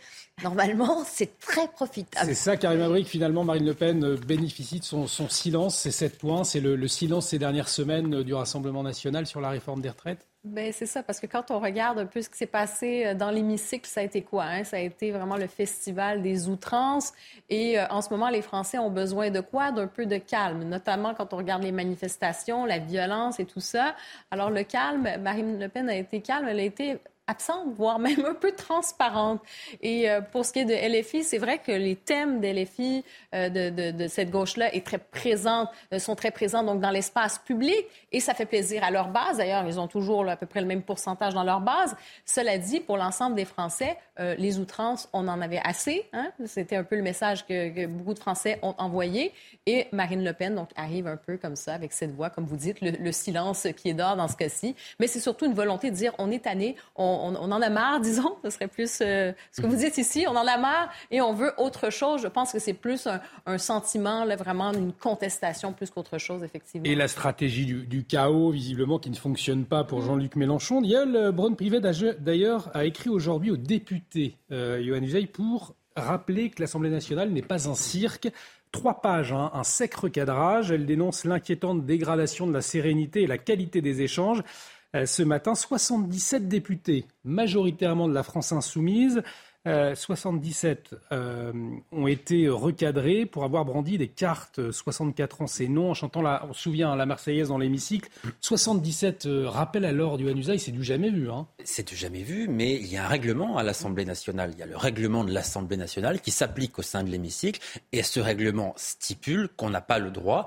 [SPEAKER 8] normalement, c'est très profitable.
[SPEAKER 1] C'est ça, Karim Abrik. Finalement, Marine Le Pen bénéficie de son, silence. C'est 7 points. C'est le, silence ces dernières semaines du Rassemblement national sur la réforme des retraites
[SPEAKER 11] ben, c'est ça, parce que quand on regarde un peu ce qui s'est passé euh, dans l'hémicycle, ça a été quoi? Hein? Ça a été vraiment le festival des outrances. Et en ce moment, les Français ont besoin de quoi? D'un peu de calme, notamment quand on regarde les manifestations, la violence et tout ça. Alors, le calme, Marine Le Pen a été calme, elle a été absente, voire même un peu transparente. Et euh, pour ce qui est de LFI, c'est vrai que les thèmes de LFI, euh, de, de, cette gauche-là, euh, sont très présents donc dans l'espace public et ça fait plaisir à leur base. D'ailleurs, ils ont toujours à peu près le même pourcentage dans leur base. Cela dit, pour l'ensemble des Français, les outrances, on en avait assez. Hein? C'était un peu le message que, beaucoup de Français ont envoyé. Et Marine Le Pen donc arrive un peu comme ça avec cette voix, comme vous dites, le, le silence qui est d'or dans ce cas-ci. Mais c'est surtout une volonté de dire on est tanné, on on, en a marre, disons. Ce serait plus euh, ce que vous dites ici. On en a marre et on veut autre chose. Je pense que c'est plus un, sentiment, vraiment, d'une contestation plus qu'autre chose, effectivement.
[SPEAKER 1] Et la stratégie du, chaos, visiblement, qui ne fonctionne pas pour Jean-Luc Mélenchon. Niel Braun-Privé, d'ailleurs, a écrit aujourd'hui aux députés, euh, Johan Uzey, pour rappeler que l'Assemblée nationale n'est pas un cirque. Trois pages, hein, un sec recadrage. Elle dénonce l'inquiétante dégradation de la sérénité et la qualité des échanges. Euh, ce matin 77 députés, majoritairement de la France insoumise. 77 euh, euh, ont été recadrés pour avoir brandi des cartes 64 ans, c'est non, en chantant, la, on se souvient, la Marseillaise dans l'hémicycle. 77 rappels à l'ordre du Hanusaï, c'est du jamais vu. Hein.
[SPEAKER 9] C'est du jamais vu, mais il y a un règlement à l'Assemblée nationale. Il y a le règlement de l'Assemblée nationale qui s'applique au sein de l'hémicycle, et ce règlement stipule qu'on n'a pas le droit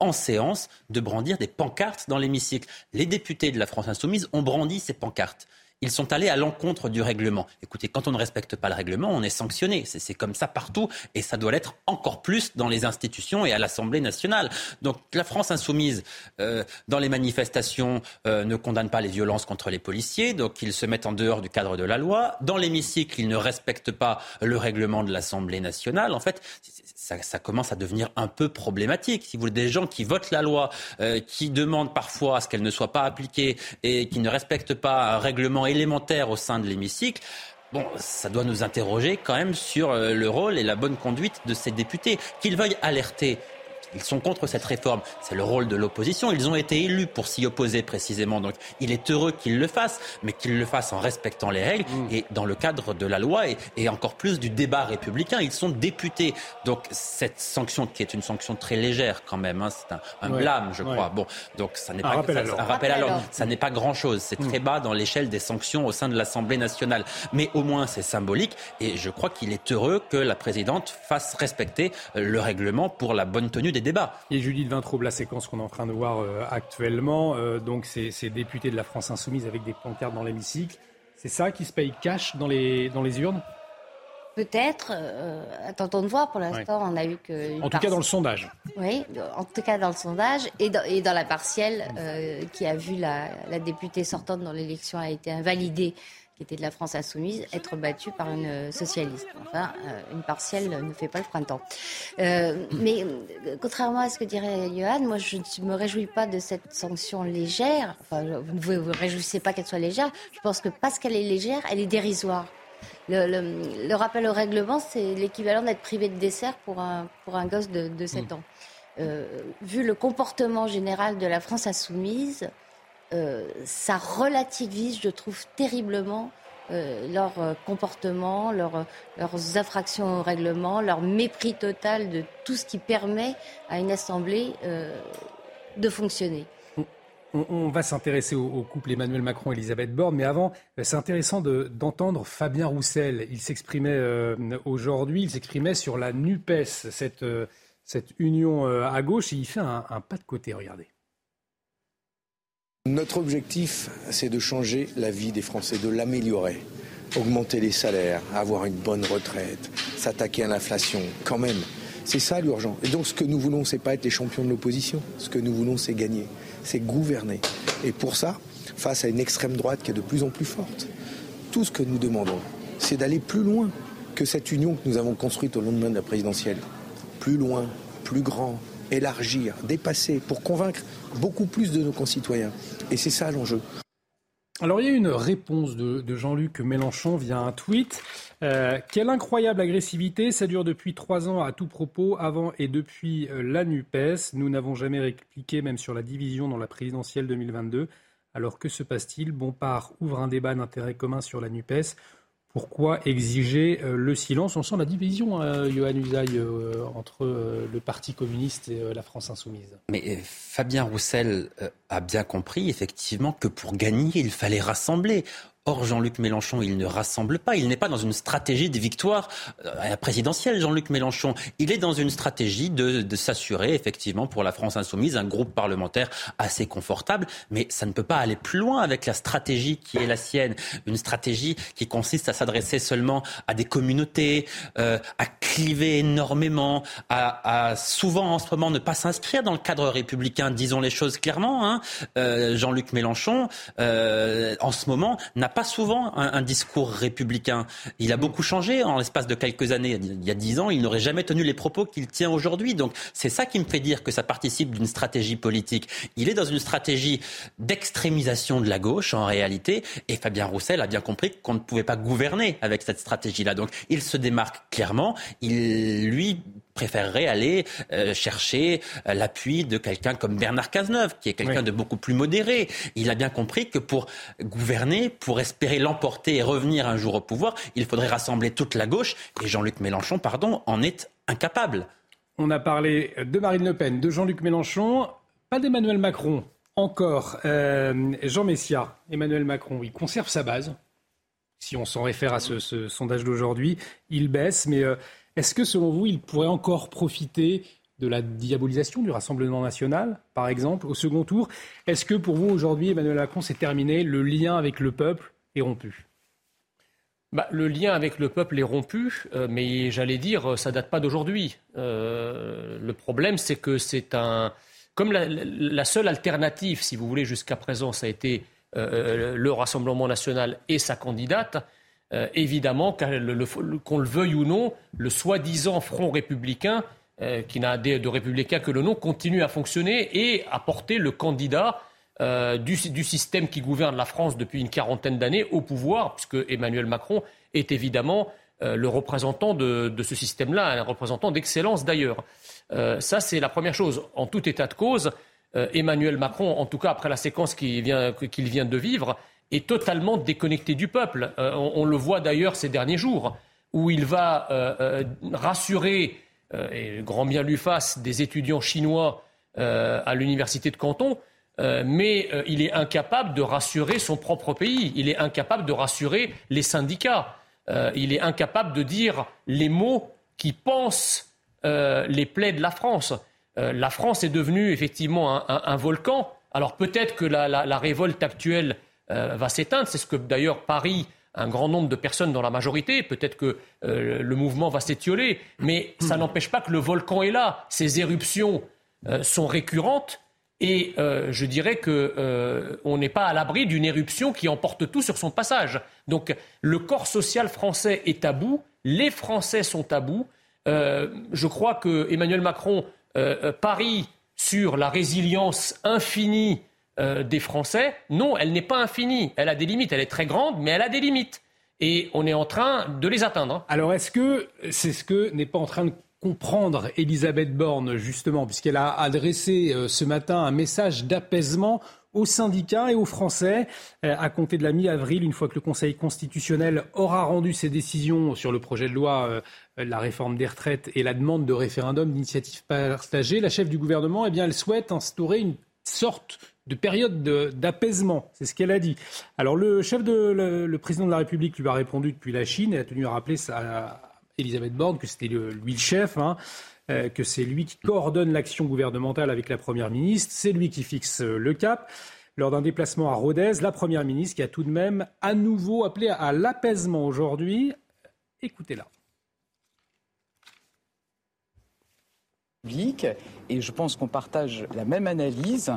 [SPEAKER 9] en séance de brandir des pancartes dans l'hémicycle. Les députés de la France insoumise ont brandi ces pancartes. Ils sont allés à l'encontre du règlement. Écoutez, quand on ne respecte pas le règlement, on est sanctionné. C'est comme ça partout et ça doit l'être encore plus dans les institutions et à l'Assemblée nationale. Donc la France insoumise, euh, dans les manifestations, euh, ne condamne pas les violences contre les policiers, donc ils se mettent en dehors du cadre de la loi. Dans l'hémicycle, ils ne respectent pas le règlement de l'Assemblée nationale. En fait, ça, ça, commence à devenir un peu problématique. Si vous voulez, des gens qui votent la loi, euh, qui demandent parfois à ce qu'elle ne soit pas appliquée et qui ne respectent pas un règlement élémentaire au sein de l'hémicycle, Bon, ça doit nous interroger quand même sur euh, le rôle et la bonne conduite de ces députés. Qu'ils veuillent alerter ils sont contre cette réforme. C'est le rôle de l'opposition. Ils ont été élus pour s'y opposer précisément. Donc il est heureux qu'ils le fassent, mais qu'ils le fassent en respectant les règles mmh. et dans le cadre de la loi et, et, encore plus du débat républicain. Ils sont députés. Donc cette sanction, qui est une sanction très légère quand même, hein, c'est un, un ouais, blâme, je ouais. crois. Bon, donc ça n'est pas
[SPEAKER 1] rappel
[SPEAKER 9] ça, un rappel à l'ordre. Ça n'est pas grand-chose. C'est mmh. très bas dans l'échelle des sanctions au sein de l'Assemblée nationale. Mais au moins c'est symbolique et je crois qu'il est heureux que la présidente fasse respecter le règlement pour la bonne tenue des débats.
[SPEAKER 1] Et Judith Vintraube, la séquence qu'on est en train de voir euh, actuellement, euh, donc ces députés de la France insoumise avec des pancartes dans l'hémicycle, c'est ça qui se paye cash dans les, dans les urnes?
[SPEAKER 8] Peut-être. Euh, attendons de voir. Pour l'instant, on a eu que.
[SPEAKER 1] En tout cas, dans le sondage.
[SPEAKER 8] Oui, en tout cas dans le sondage et dans, et dans la partielle euh, qui a vu la, la députée sortante dans l'élection a été invalidée qui était de la France insoumise, être battue par une socialiste. Enfin, euh, une partielle ne fait pas le printemps. Euh, mais euh, contrairement à ce que dirait Johan, moi je ne me réjouis pas de cette sanction légère. Enfin, vous ne vous, vous réjouissez pas qu'elle soit légère. Je pense que parce qu'elle est légère, elle est dérisoire. Le, le, le rappel au règlement, c'est l'équivalent d'être privé de dessert pour un, pour un gosse de, de 7 ans. Euh, vu le comportement général de la France insoumise, euh, ça relativise, je trouve, terriblement euh, leur euh, comportement, leur, leurs infractions au règlement, leur mépris total de tout ce qui permet à une Assemblée euh, de fonctionner.
[SPEAKER 1] On, va s'intéresser au, couple Emmanuel Macron et Elisabeth Borne, mais avant, c'est intéressant d'entendre de, Fabien Roussel. Il s'exprimait aujourd'hui, il s'exprimait sur la NUPES, cette, union à gauche, et il fait un pas de côté, regardez.
[SPEAKER 19] Notre objectif, c'est de changer la vie des Français, de l'améliorer. Augmenter les salaires, avoir une bonne retraite, s'attaquer à l'inflation, quand même. C'est ça l'urgent. Et donc ce que nous voulons, c'est pas être les champions de l'opposition. Ce que nous voulons, c'est gagner, c'est gouverner. Et pour ça, face à une extrême droite qui est de plus en plus forte, tout ce que nous demandons, c'est d'aller plus loin que cette union que nous avons construite au lendemain de la présidentielle. Plus loin, plus grand, élargir, dépasser, pour convaincre beaucoup plus de nos concitoyens. Et c'est ça l'enjeu.
[SPEAKER 1] Alors il y a une réponse de, Jean-Luc Mélenchon via un tweet. Euh, quelle incroyable agressivité, ça dure depuis trois ans à tout propos, avant et depuis euh, la NUPES. Nous n'avons jamais répliqué même sur la division dans la présidentielle 2022. Alors que se passe-t-il? Bompard ouvre un débat d'intérêt commun sur la NUPES. Pourquoi exiger euh, le silence? On sent la division, euh, Johan Usaï, euh, entre euh, le Parti communiste et la France insoumise.
[SPEAKER 9] Mais Fabien Roussel a bien compris, effectivement, que pour gagner, il fallait rassembler. Or, Jean-Luc Mélenchon, il ne rassemble pas. Il n'est pas dans une stratégie de victoire la présidentielle, Jean-Luc Mélenchon. Il est dans une stratégie de, de s'assurer, effectivement, pour la France insoumise, un groupe parlementaire assez confortable. Mais ça ne peut pas aller plus loin avec la stratégie qui est la sienne. Une stratégie qui consiste à s'adresser seulement à des communautés, euh, à cliver énormément, à, souvent en ce moment ne pas s'inscrire dans le cadre républicain. Disons les choses clairement. Hein. Euh, Jean-Luc Mélenchon, euh, en ce moment, n'a pas souvent un, un, discours républicain. Il a beaucoup changé en l'espace de quelques années. Il y a dix ans, il n'aurait jamais tenu les propos qu'il tient aujourd'hui. Donc c'est ça qui me fait dire que ça participe d'une stratégie politique. Il est dans une stratégie d'extrémisation de la gauche en réalité. Et Fabien Roussel a bien compris qu'on ne pouvait pas gouverner avec cette stratégie-là. Donc il se démarque clairement. Il, lui, préférerait aller euh, chercher euh, l'appui de quelqu'un comme Bernard Cazeneuve, qui est quelqu'un oui. de beaucoup plus modéré. Il a bien compris que pour gouverner, pour espérer l'emporter et revenir un jour au pouvoir, il faudrait rassembler toute la gauche. Et Jean-Luc Mélenchon, pardon, en est incapable.
[SPEAKER 1] On a parlé de Marine Le Pen, de Jean-Luc Mélenchon, pas d'Emmanuel Macron. Encore, euh, Jean Messia, Emmanuel Macron, il conserve sa base. Si on s'en réfère à ce, ce sondage d'aujourd'hui, il baisse, mais euh, est-ce que, selon vous, il pourrait encore profiter de la diabolisation du Rassemblement national, par exemple, au second tour? Est-ce que, pour vous, aujourd'hui, Emmanuel Macron, c'est terminé Le lien avec le peuple, est rompu?
[SPEAKER 5] Bah, le lien avec le peuple est rompu, euh, mais j'allais dire, ça date pas d'aujourd'hui. Euh, le problème, c'est que c'est un. Comme la, seule alternative, si vous voulez, jusqu'à présent, ça a été euh, le Rassemblement national et sa candidate, évidemment, qu'on le, veuille ou non, le soi-disant Front républicain, qui n'a de républicain que le nom, continue à fonctionner et à porter le candidat euh, du, système qui gouverne la France depuis une quarantaine d'années au pouvoir, puisque Emmanuel Macron est évidemment euh, le représentant de, ce système-là, un représentant d'excellence d'ailleurs. Euh, ça, c'est la première chose. En tout état de cause, Emmanuel Macron, en tout cas après la séquence qu'il vient, de vivre, est totalement déconnecté du peuple. On, le voit d'ailleurs ces derniers jours, où il va rassurer, et grand bien lui fasse, des étudiants chinois à l'université de Canton, euh, mais euh, il est incapable de rassurer son propre pays, il est incapable de rassurer les syndicats, euh, il est incapable de dire les mots qui pensent les plaies de la France. la France est devenue effectivement un, volcan. Alors peut-être que la, révolte actuelle va s'éteindre, c'est ce que d'ailleurs Paris un grand nombre de personnes dans la majorité. Peut-être que le mouvement va s'étioler, mais ça n'empêche pas que le volcan est là. Ces éruptions sont récurrentes et euh, je dirais qu'on euh, n'est pas à l'abri d'une éruption qui emporte tout sur son passage. Donc le corps social français est tabou, les Français sont tabous. Euh, je crois que Emmanuel Macron parie sur la résilience infinie des Français. Non, elle n'est pas infinie. Elle a des limites. Elle est très grande, mais elle a des limites. Et on est en train de les atteindre.
[SPEAKER 1] Alors est-ce que c'est ce que n'est pas en train de comprendre Elisabeth Borne, justement, puisqu'elle a adressé euh, ce matin un message d'apaisement aux syndicats et aux Français euh, à compter de la mi-avril, une fois que le Conseil constitutionnel aura rendu ses décisions sur le projet de loi, euh, la réforme des retraites et la demande de référendum d'initiative partagée. La chef du gouvernement, eh bien, elle souhaite instaurer une sorte de période d'apaisement. C'est ce qu'elle a dit. Alors le chef de le, président de la République lui a répondu depuis la Chine et a tenu à rappeler ça Elisabeth Borne que c'était lui le chef, hein, euh, que c'est lui qui coordonne l'action gouvernementale avec la Première ministre, c'est lui qui fixe euh, le cap. Lors d'un déplacement à Rodez, la Première ministre qui a tout de même à nouveau appelé à l'apaisement aujourd'hui. Écoutez-la.
[SPEAKER 20] Et je pense qu'on partage la même analyse.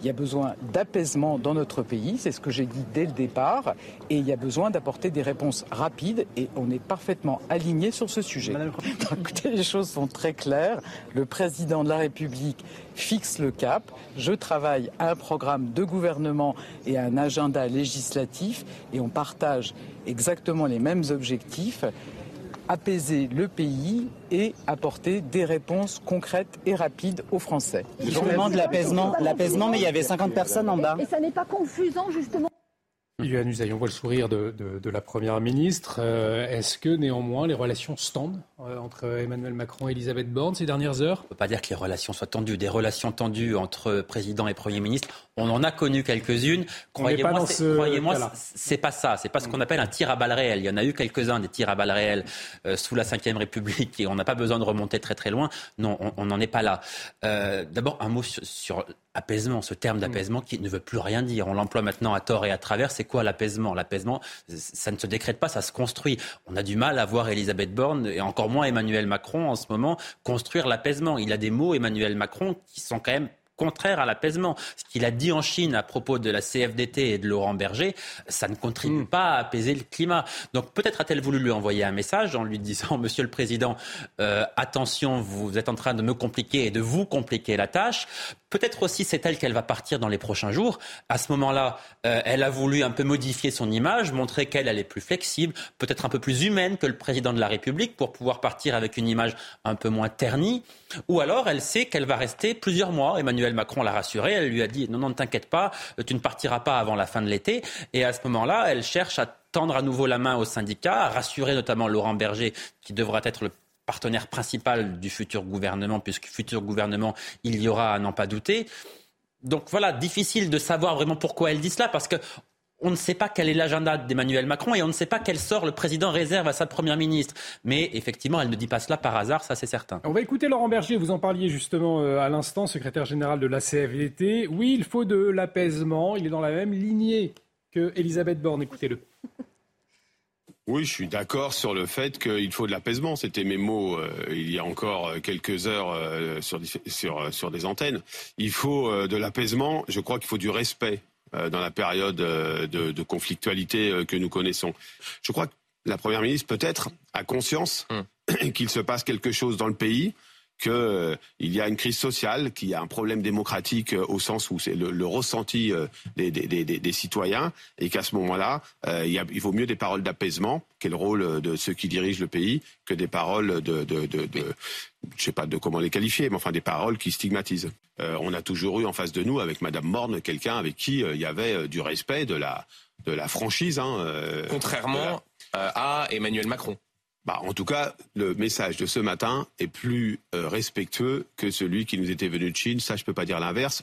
[SPEAKER 20] Il y a besoin d'apaisement dans notre pays, c'est ce que j'ai dit dès le départ, et il y a besoin d'apporter des réponses rapides, et on est parfaitement aligné sur ce sujet. écoutez, les choses sont très claires. Le président de la République fixe le cap. Je travaille à un programme de gouvernement et à un agenda législatif, et on partage exactement les mêmes objectifs apaiser le pays et apporter des réponses concrètes et rapides aux Français.
[SPEAKER 21] Justement de l'apaisement, l'apaisement, mais il y avait 50 personnes en bas.
[SPEAKER 22] Et ça n'est pas confusant justement
[SPEAKER 1] Yuan Usaï, on voit le sourire de, la Première ministre. Euh, est-ce que néanmoins les relations se tendent entre Emmanuel Macron et Elisabeth Borne ces dernières heures
[SPEAKER 9] On ne peut pas dire que les relations soient tendues. Des relations tendues entre président et Premier ministre, on en a connu quelques-unes. Croyez-moi, c'est pas ça. C'est pas ce qu'on appelle un tir à balles réelles. Il y en a eu quelques-uns des tirs à balles réelles euh, sous la Ve République et on n'a pas besoin de remonter très très loin. Non, on n'en est pas là. D'abord, un mot sur apaisement, ce terme d'apaisement qui ne veut plus rien dire. On l'emploie maintenant à tort et à travers. C'est quoi l'apaisement? L'apaisement, ça ne se décrète pas, ça se construit. On a du mal à voir Elisabeth Borne et encore moins Emmanuel Macron en ce moment construire l'apaisement. Il a des mots, Emmanuel Macron, qui sont quand même contraire à l'apaisement. Ce qu'il a dit en Chine à propos de la CFDT et de Laurent Berger, ça ne contribue mm. pas à apaiser le climat. Donc peut-être a-t-elle voulu lui envoyer un message en lui disant, Monsieur le Président, euh, attention, vous êtes en train de me compliquer et de vous compliquer la tâche. Peut-être aussi c'est elle qu'elle va partir dans les prochains jours. À ce moment-là, euh, elle a voulu un peu modifier son image, montrer qu'elle est plus flexible, peut-être un peu plus humaine que le président de la République pour pouvoir partir avec une image un peu moins ternie. Ou alors elle sait qu'elle va rester plusieurs mois. Emmanuel Macron l'a rassurée, elle lui a dit non, non, ne t'inquiète pas, tu ne partiras pas avant la fin de l'été. Et à ce moment-là, elle cherche à tendre à nouveau la main aux syndicats, à rassurer notamment Laurent Berger, qui devra être le partenaire principal du futur gouvernement, puisque futur gouvernement, il y aura à n'en pas douter. Donc voilà, difficile de savoir vraiment pourquoi elle dit cela, parce que on ne sait pas quel est l'agenda d'Emmanuel Macron et on ne sait pas quel sort le président réserve à sa première ministre. Mais effectivement, elle ne dit pas cela par hasard, ça c'est certain.
[SPEAKER 1] On va écouter Laurent Berger, vous en parliez justement euh, à l'instant, secrétaire général de la CFDT. Oui, il faut de l'apaisement, il est dans la même lignée que Elisabeth Borne. Écoutez-le.
[SPEAKER 23] Oui, je suis d'accord sur le fait qu'il faut de l'apaisement. C'était mes mots euh, il y a encore quelques heures euh, sur, sur, sur, des antennes. Il faut euh, de l'apaisement. Je crois qu'il faut du respect dans la période de, de, conflictualité que nous connaissons. Je crois que la Première ministre, peut-être, a conscience hum. qu'il se passe quelque chose dans le pays qu'il euh, y a une crise sociale, qu'il y a un problème démocratique euh, au sens où c'est le, ressenti euh, des, citoyens, et qu'à ce moment-là, il, vaut mieux des paroles d'apaisement, quel rôle de ceux qui dirigent le pays, que des paroles de, de, de, je sais pas de comment les qualifier, mais enfin des paroles qui stigmatisent. on a toujours eu en face de nous, avec Madame Morne, quelqu'un avec qui il y avait du respect, de la, de la franchise. Hein,
[SPEAKER 24] Contrairement à Emmanuel Macron.
[SPEAKER 23] Bah, en tout cas, le message de ce matin est plus euh, respectueux que celui qui nous était venu de Chine. Ça, je ne peux pas dire l'inverse.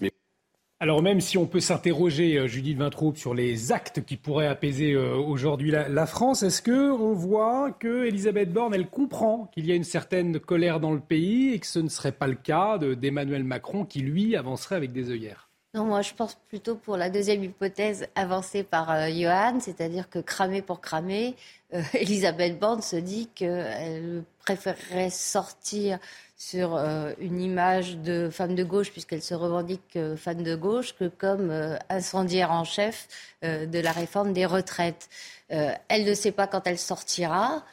[SPEAKER 1] Alors même si on peut s'interroger, euh, Judith Vintraube, sur les actes qui pourraient apaiser euh, aujourd'hui la, France, est-ce que on voit que Elisabeth Borne, elle comprend qu'il y a une certaine colère dans le pays et que ce ne serait pas le cas d'Emmanuel Macron qui, lui, avancerait avec des œillères?
[SPEAKER 8] Non, moi je pense plutôt pour la deuxième hypothèse avancée par Johan, c'est-à-dire que cramer pour cramer, euh, Elisabeth Borne se dit qu'elle préférerait sortir sur euh, une image de femme de gauche, puisqu'elle se revendique femme de gauche, que comme euh, incendiaire en chef de la réforme des retraites. elle ne sait pas quand elle sortira.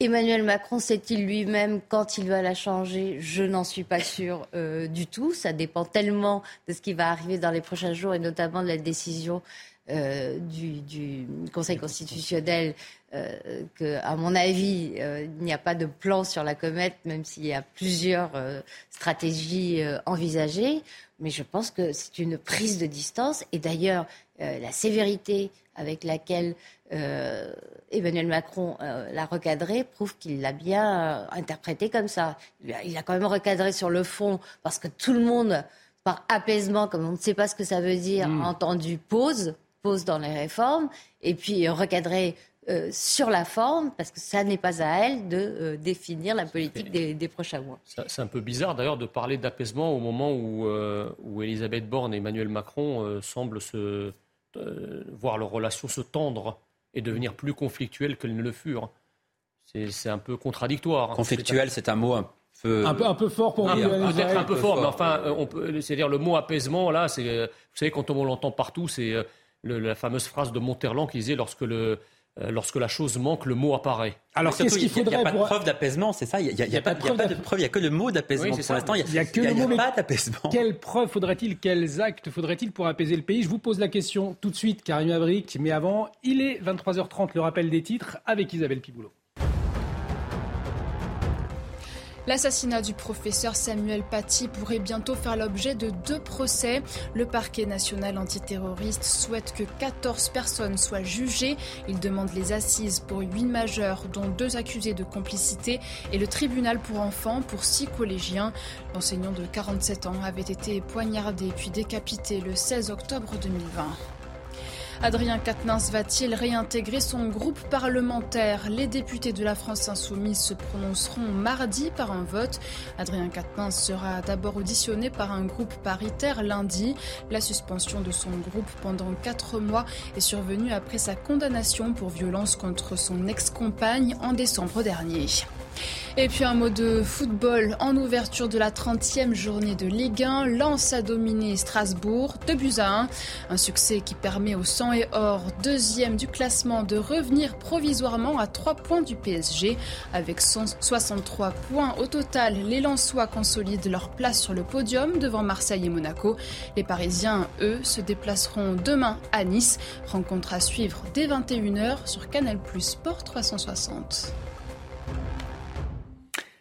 [SPEAKER 8] Emmanuel Macron sait-il lui-même quand il va la changer? Je n'en suis pas sûre du tout. Ça dépend tellement de ce qui va arriver dans les prochains jours et notamment de la décision du, Conseil constitutionnel euh, qu'à mon avis, euh, il n'y a pas de plan sur la comète, même s'il y a plusieurs euh, stratégies envisagées. Mais je pense que c'est une prise de distance. Et d'ailleurs, la sévérité avec laquelle Emmanuel Macron l'a recadré prouve qu'il l'a bien interprété comme ça. Il a quand même recadré sur le fond, parce que tout le monde, par apaisement, comme on ne sait pas ce que ça veut dire, hmm. a entendu pause pause dans les réformes, et puis recadrer euh, sur la forme, parce que ça n'est pas à elle de euh, définir la politique des, prochains mois.
[SPEAKER 5] C'est un peu bizarre d'ailleurs de parler d'apaisement au moment où, euh, où Elisabeth Borne et Emmanuel Macron semblent se, voir leurs relations se tendre et devenir plus conflictuelles qu'elles ne le furent. C'est un peu contradictoire.
[SPEAKER 9] Conflictuel, c'est un mot un peu...
[SPEAKER 1] Un peu, un peu fort pour vous.
[SPEAKER 5] Peut-être un peu fort, mais enfin, c'est-à-dire le mot apaisement, là, c'est, vous savez, quand on l'entend partout, c'est la fameuse phrase de Monterland qui disait lorsque le, euh, lorsque la chose manque, le mot apparaît.
[SPEAKER 9] Alors qu'est-ce qu'il faudrait Il n'y a, pas de preuve d'apaisement, c'est ça? Il n'y a, pas de preuve, il n'y a que le mot d'apaisement. pour l'instant, il n'y a, que le mot pas d'apaisement.
[SPEAKER 1] Quelles preuves faudrait-il, quels actes faudrait-il pour apaiser le pays? Je vous pose la question tout de suite, Karim Abric, mais avant, il est 23h30, le rappel des titres avec Isabelle Piboulot.
[SPEAKER 4] L'assassinat du professeur Samuel Paty pourrait bientôt faire l'objet de deux procès. Le parquet national antiterroriste souhaite que 14 personnes soient jugées. Il demande les assises pour 8 majeurs, dont deux accusés de complicité, et le tribunal pour enfants pour six collégiens. L'enseignant de 47 ans avait été poignardé puis décapité le 16 octobre 2020. Adrien Quatennens va-t-il réintégrer son groupe parlementaire? Les députés de la France insoumise se prononceront mardi par un vote. Adrien Quatennens sera d'abord auditionné par un groupe paritaire lundi. La suspension de son groupe pendant quatre mois est survenue après sa condamnation pour violence contre son ex-compagne en décembre dernier. Et puis un mot de football en ouverture de la 30e journée de Ligue 1. Lens a dominé Strasbourg 2 buts à 1. Un succès qui permet au sang et or, deuxième du classement, de revenir provisoirement à 3 points du PSG. Avec 63 points au total, les Lensois consolident leur place sur le podium devant Marseille et Monaco. Les Parisiens, eux, se déplaceront demain à Nice. Rencontre à suivre dès 21h sur Canal Plus Sport 360.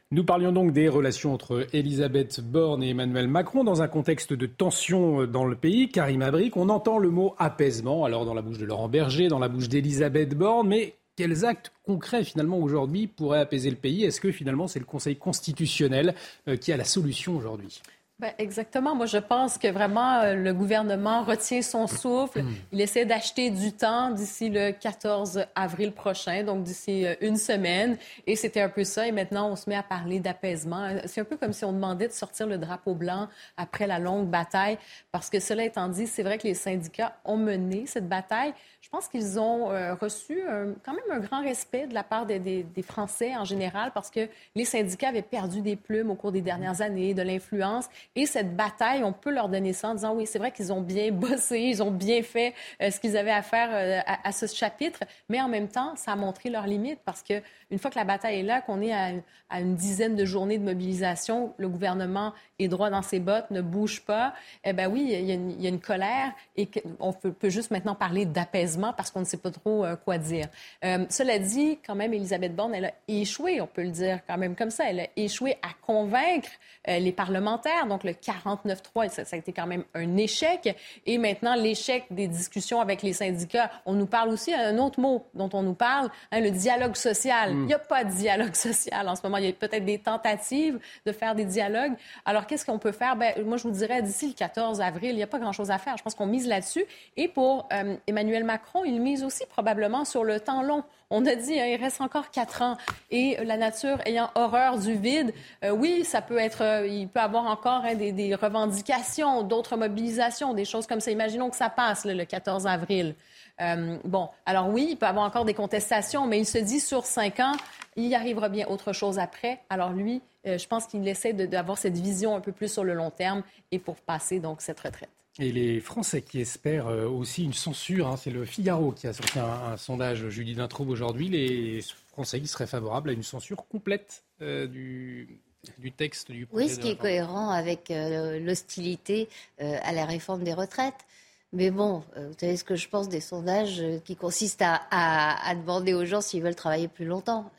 [SPEAKER 1] Nous parlions donc des relations entre Elisabeth Borne et Emmanuel Macron dans un contexte de tension dans le pays. Karim Abric, on entend le mot apaisement, alors dans la bouche de Laurent Berger, dans la bouche d'Elisabeth Borne, mais quels actes concrets finalement aujourd'hui pourraient apaiser le pays? Est-ce que finalement c'est le Conseil constitutionnel euh, qui a la solution aujourd'hui?
[SPEAKER 11] Ben, exactement. Moi, je pense que vraiment euh, le gouvernement retient son souffle. Hmm. Il essaie d'acheter du temps d'ici le 14 avril prochain, donc d'ici euh, une semaine. Et c'était un peu ça. Et maintenant, on se met à parler d'apaisement. C'est un peu comme si on demandait de sortir le drapeau blanc après la longue bataille. Parce que cela étant dit, c'est vrai que les syndicats ont mené cette bataille. Je pense qu'ils ont euh, reçu quand même un grand respect de la part des, Français en général parce que les syndicats avaient perdu des plumes au cours des dernières années, de l'influence. Et cette bataille, on peut leur donner ça en disant oui, c'est vrai qu'ils ont bien bossé, ils ont bien fait euh, ce qu'ils avaient à faire euh, à, ce chapitre, mais en même temps, ça a montré leurs limites parce que une fois que la bataille est là, qu'on est à, une dizaine de journées de mobilisation, le gouvernement est droit dans ses bottes, ne bouge pas, eh bien oui, il y, a une, colère et on peut, juste maintenant parler d'apaisement parce qu'on ne sait pas trop euh, quoi dire. Cela dit, quand même, Elisabeth Borne, elle a échoué, on peut le dire quand même comme ça, elle a échoué à convaincre les parlementaires. Le 49-3, ça, ça, a été quand même un échec. Et maintenant, l'échec des discussions avec les syndicats. On nous parle aussi un autre mot dont on nous parle, hein, le dialogue social. Mm. Il n'y a pas de dialogue social en ce moment. Il y a peut-être des tentatives de faire des dialogues. Alors qu'est-ce qu'on peut faire? Ben, moi, je vous dirais, d'ici le 14 avril, il n'y a pas grand-chose à faire. Je pense qu'on mise là-dessus. Et pour Emmanuel Macron, il mise aussi probablement sur le temps long. On a dit, hein, il reste encore quatre ans. Et la nature ayant horreur du vide, euh, oui, ça peut être, euh, il peut avoir encore hein, des, revendications, d'autres mobilisations, des choses comme ça. Imaginons que ça passe le 14 avril. Euh, bon, alors oui, il peut avoir encore des contestations, mais il se dit sur cinq ans, il y arrivera bien autre chose après. Alors lui, je pense qu'il essaie d'avoir cette vision un peu plus sur le long terme et pour passer donc cette retraite.
[SPEAKER 1] Et les Français qui espèrent euh, aussi une censure, hein, c'est le Figaro qui a sorti un, sondage jeudi d'introbe aujourd'hui, les Français qui seraient favorables à une censure complète euh, du, du texte du
[SPEAKER 8] projet. Oui, ce qui est cohérent avec euh, l'hostilité à la réforme des retraites. Mais bon, vous savez ce que je pense des sondages qui consistent à demander aux gens s'ils veulent travailler plus longtemps.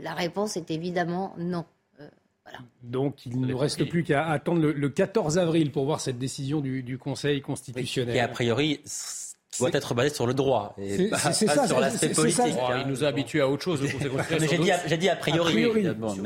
[SPEAKER 8] la réponse est évidemment non.
[SPEAKER 1] Donc il ne nous reste plus qu'à attendre le, 14 avril pour voir cette décision du, Conseil constitutionnel.
[SPEAKER 9] Et a priori doit être basé sur le droit et pas, sur l'aspect politique.
[SPEAKER 5] Il nous a habitués à autre chose.
[SPEAKER 9] J'ai dit, a priori.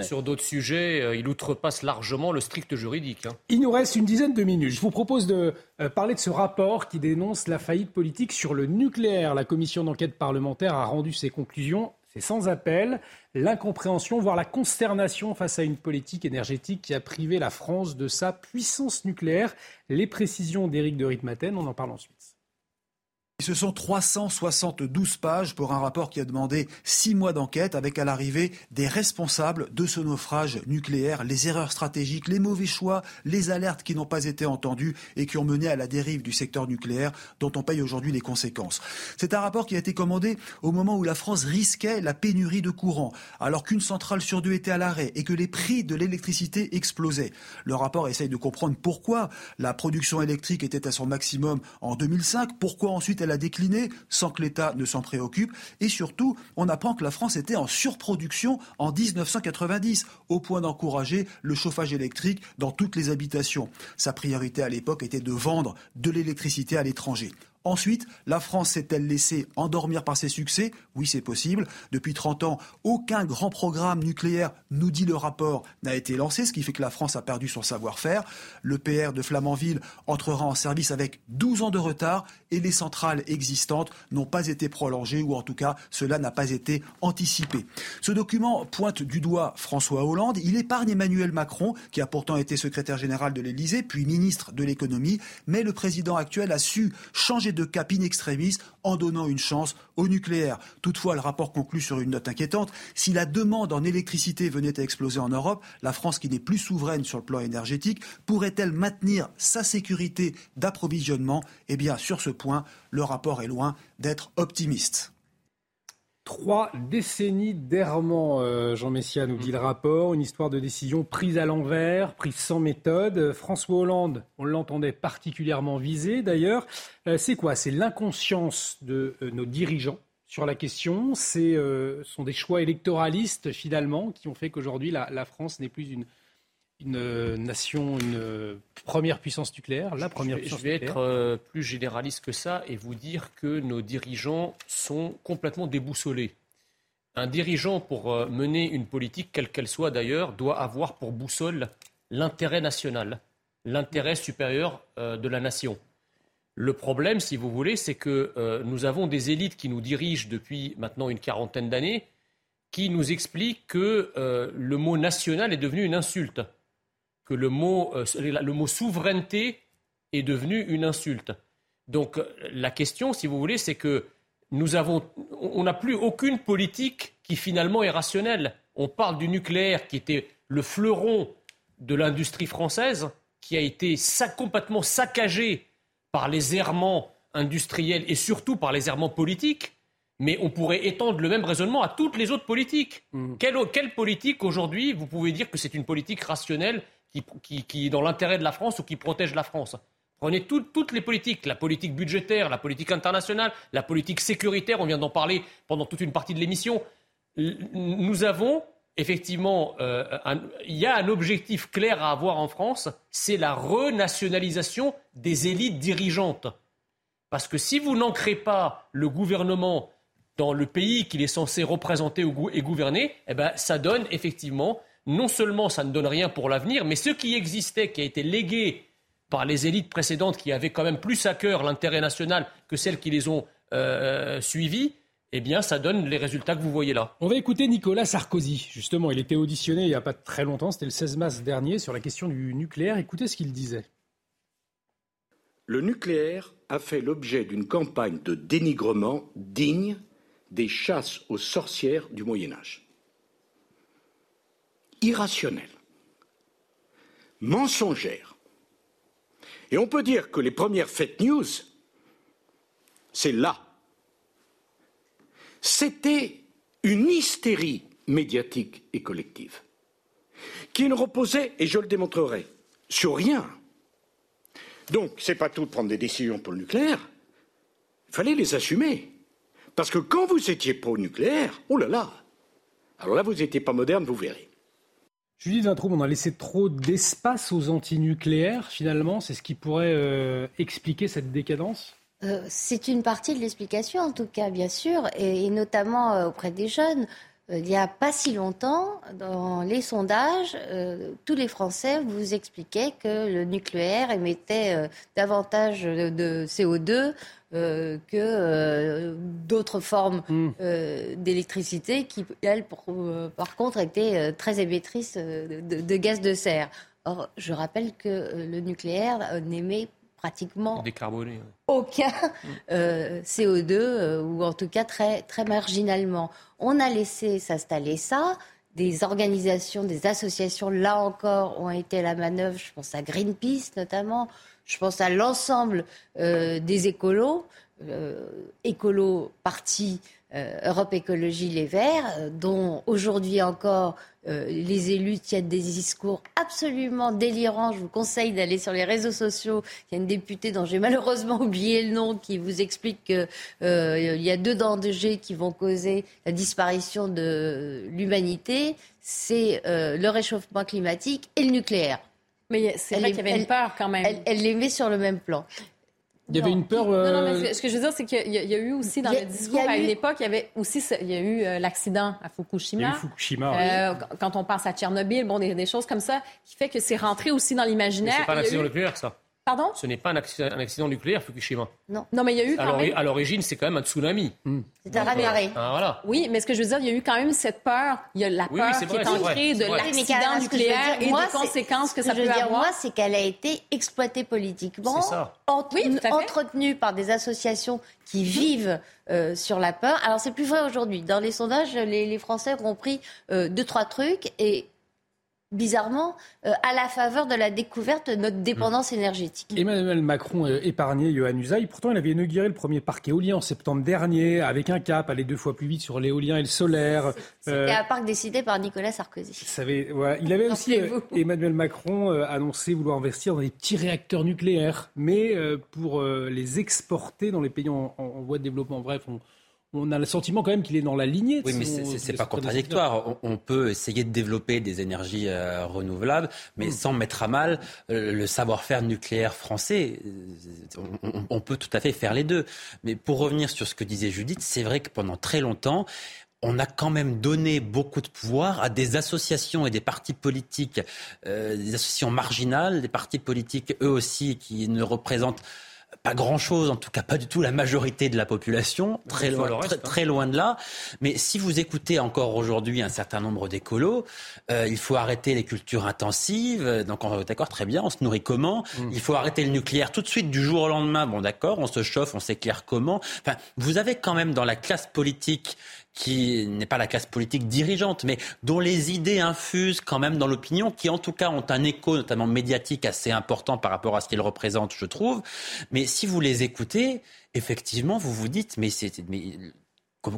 [SPEAKER 5] Sur, d'autres sujets, euh, il outrepasse largement le strict juridique. Hein.
[SPEAKER 1] Il nous reste une dizaine de minutes. Je vous propose de euh, parler de ce rapport qui dénonce la faillite politique sur le nucléaire. La commission d'enquête parlementaire a rendu ses conclusions c'est sans appel l'incompréhension, voire la consternation face à une politique énergétique qui a privé la France de sa puissance nucléaire. Les précisions d'Éric de Ritmaten, on en parle ensuite.
[SPEAKER 25] Ce sont 372 pages pour un rapport qui a demandé six mois d'enquête avec à l'arrivée des responsables de ce naufrage nucléaire, les erreurs stratégiques, les mauvais choix, les alertes qui n'ont pas été entendues et qui ont mené à la dérive du secteur nucléaire dont on paye aujourd'hui les conséquences. C'est un rapport qui a été commandé au moment où la France risquait la pénurie de courant, alors qu'une centrale sur deux était à l'arrêt et que les prix de l'électricité explosaient. Le rapport essaye de comprendre pourquoi la production électrique était à son maximum en 2005, pourquoi ensuite a décliné sans que l'État ne s'en préoccupe. Et surtout, on apprend que la France était en surproduction en 1990, au point d'encourager le chauffage électrique dans toutes les habitations. Sa priorité à l'époque était de vendre de l'électricité à l'étranger. Ensuite, la France s'est-elle laissée endormir par ses succès? Oui, c'est possible. Depuis 30 ans, aucun grand programme nucléaire, nous dit le rapport, n'a été lancé, ce qui fait que la France a perdu son savoir-faire. Le PR de Flamanville entrera en service avec 12 ans de retard et les centrales existantes n'ont pas été prolongées ou en tout cas, cela n'a pas été anticipé. Ce document pointe du doigt François Hollande. Il épargne Emmanuel Macron, qui a pourtant été secrétaire général de l'Élysée, puis ministre de l'économie. Mais le président actuel a su changer de cap in extremis en donnant une chance au nucléaire. Toutefois, le rapport conclut sur une note inquiétante. Si la demande en électricité venait à exploser en Europe, la France, qui n'est plus souveraine sur le plan énergétique, pourrait-elle maintenir sa sécurité d'approvisionnement? Eh bien, sur ce point, le rapport est loin d'être optimiste.
[SPEAKER 1] Trois décennies d'errement, euh, Jean Messia nous dit le rapport, une histoire de décision prise à l'envers, prise sans méthode. François Hollande, on l'entendait particulièrement visé d'ailleurs. Euh, c'est quoi? C'est l'inconscience de euh, nos dirigeants sur la question. C'est sont des choix électoralistes finalement qui ont fait qu'aujourd'hui la France n'est plus une une nation, une première puissance nucléaire, la première puissance
[SPEAKER 5] nucléaire. Je vais être euh, plus généraliste que ça et vous dire que nos dirigeants sont complètement déboussolés. Un dirigeant, pour euh, mener une politique, quelle qu'elle soit d'ailleurs, doit avoir pour boussole l'intérêt national, l'intérêt supérieur euh, de la nation. Le problème, si vous voulez, c'est que euh, nous avons des élites qui nous dirigent depuis maintenant une quarantaine d'années, qui nous expliquent que euh, le mot national est devenu une insulte, que le mot, le mot souveraineté est devenu une insulte. Donc la question, si vous voulez, c'est que nous avons, on n'a plus aucune politique qui finalement est rationnelle. On parle du nucléaire qui était le fleuron de l'industrie française, qui a été complètement saccagé par les errements industriels et surtout par les errements politiques. Mais on pourrait étendre le même raisonnement à toutes les autres politiques. Mm. Quelle, politique aujourd'hui, vous pouvez dire que c'est une politique rationnelle qui, est dans l'intérêt de la France ou qui protège la France Prenez toutes les politiques, la politique budgétaire, la politique internationale, la politique sécuritaire, on vient d'en parler pendant toute une partie de l'émission. Nous avons effectivement, euh, il y a un objectif clair à avoir en France, c'est la renationalisation des élites dirigeantes. Parce que si vous n'ancrez pas le gouvernement dans le pays qu'il est censé représenter et gouverner, eh ben, ça donne effectivement, non seulement ça ne donne rien pour l'avenir, mais ce qui existait, qui a été légué par les élites précédentes qui avaient quand même plus à cœur l'intérêt national que celles qui les ont euh, suivies, eh bien, ça donne les résultats que vous voyez là.
[SPEAKER 1] On va écouter Nicolas Sarkozy. Justement, il était auditionné il n'y a pas très longtemps, c'était le 16 mars dernier, sur la question du nucléaire. Écoutez ce qu'il disait.
[SPEAKER 26] Le nucléaire a fait l'objet d'une campagne de dénigrement digne des chasses aux sorcières du Moyen Âge. Irrationnelle, mensongère. Et on peut dire que les premières fake news, c'est là c'était une hystérie médiatique et collective qui ne reposait, et je le démontrerai, sur rien. Donc, c'est pas tout de prendre des décisions pour le nucléaire. Il fallait les assumer. Parce que quand vous étiez pro-nucléaire, oh là là, alors là, vous n'étiez pas moderne, vous verrez.
[SPEAKER 1] Judith Vintraud, on a laissé trop d'espace aux antinucléaires, finalement. C'est ce qui pourrait euh, expliquer cette décadence?
[SPEAKER 8] Euh, c'est une partie de l'explication, en tout cas, bien sûr, et, notamment euh, auprès des jeunes. Euh, il n'y a pas si longtemps, dans les sondages, tous les Français vous expliquaient que le nucléaire émettait davantage de CO2 que d'autres formes hmm. d'électricité qui, elles, par contre, étaient très émettrices de, de, gaz de serre. Or, je rappelle que le nucléaire n'émet pratiquement aucun euh, CO2, euh, ou en tout cas très, très marginalement. On a laissé s'installer ça. Des organisations, des associations, là encore, ont été à la manœuvre. Je pense à Greenpeace notamment. Je pense à l'ensemble euh, des écolos, écolos partis Europe Écologie Les Verts, dont aujourd'hui encore euh, les élus tiennent des discours absolument délirants. Je vous conseille d'aller sur les réseaux sociaux. Il y a une députée dont j'ai malheureusement oublié le nom qui vous explique qu'il euh, y a deux dangers qui vont causer la disparition de l'humanité. C'est euh, le réchauffement climatique et le nucléaire.
[SPEAKER 11] Mais c'est vrai qu'il y avait une peur quand même.
[SPEAKER 8] Elle, elle les met sur le même plan.
[SPEAKER 1] Il y avait une peur.
[SPEAKER 11] Non, non, mais euh, ce que je veux dire, c'est qu'il y, a eu aussi dans le discours à une époque, il y avait aussi il y a eu euh, l'accident à Fukushima. Il y a eu
[SPEAKER 1] Fukushima.
[SPEAKER 11] Euh, quand on pense à Tchernobyl, bon, des, des, choses comme ça, qui fait que c'est rentré aussi dans l'imaginaire.
[SPEAKER 5] C'est pas un accident nucléaire, ça.
[SPEAKER 11] Pardon
[SPEAKER 5] Ce n'est pas un accident, nucléaire, Fukushima.
[SPEAKER 8] Non.
[SPEAKER 11] Non, mais il y a eu quand
[SPEAKER 5] même... À l'origine, c'est quand même un tsunami.
[SPEAKER 8] Hmm. C'est un raz-de-marée.
[SPEAKER 5] Ah, voilà.
[SPEAKER 11] Oui, mais ce que je veux dire, il y a eu quand même cette peur. Il y a la peur qui est ancrée de l'accident nucléaire et des conséquences que, ça peut dire,
[SPEAKER 8] Moi, c'est qu'elle a été exploitée politiquement, entretenue par des associations qui vivent euh, sur la peur. Alors, c'est plus vrai aujourd'hui. Dans les sondages, les, Français ont pris euh, deux, trois trucs et bizarrement, euh, à la faveur de la découverte de notre dépendance énergétique.
[SPEAKER 1] Emmanuel Macron a épargné Johan Usaï. Pourtant, il avait inauguré le premier parc éolien en septembre dernier, avec un cap, aller deux fois plus vite sur l'éolien et le solaire.
[SPEAKER 8] C'était euh, un parc décidé par Nicolas Sarkozy.
[SPEAKER 1] Savez, Il avait aussi, euh, Emmanuel Macron, annoncé vouloir investir dans des petits réacteurs nucléaires, mais pour les exporter dans les pays en, en voie de développement. Bref, on, on a le sentiment quand même qu'il est dans la lignée.
[SPEAKER 9] oui, mais c'est pas contradictoire. On, peut essayer de développer des énergies euh, renouvelables, mais hmm. sans mettre à mal euh, le savoir-faire nucléaire français. On, on, peut tout à fait faire les deux. Mais pour revenir sur ce que disait Judith, c'est vrai que pendant très longtemps, on a quand même donné beaucoup de pouvoir à des associations et des partis politiques, euh, des associations marginales, des partis politiques eux aussi qui ne représentent pas grand-chose, en tout cas pas du tout la majorité de la population, très loin,
[SPEAKER 5] reste,
[SPEAKER 9] très,
[SPEAKER 5] hein.
[SPEAKER 9] très loin de là. Mais si vous écoutez encore aujourd'hui un certain nombre d'écolos, euh, il faut arrêter les cultures intensives. Donc on- d'accord, très bien, on se nourrit comment?
[SPEAKER 5] Mm.
[SPEAKER 9] Il faut arrêter le nucléaire tout de suite du jour au lendemain. Bon d'accord, on se chauffe, on s'éclaire comment? Enfin, vous avez quand même dans la classe politique qui n'est pas la classe politique dirigeante, mais dont les idées infusent quand même dans l'opinion, qui en tout cas ont un écho, notamment médiatique, assez important par rapport à ce qu'ils représentent, je trouve. Mais si vous les écoutez, effectivement, vous vous dites, mais c'est, mais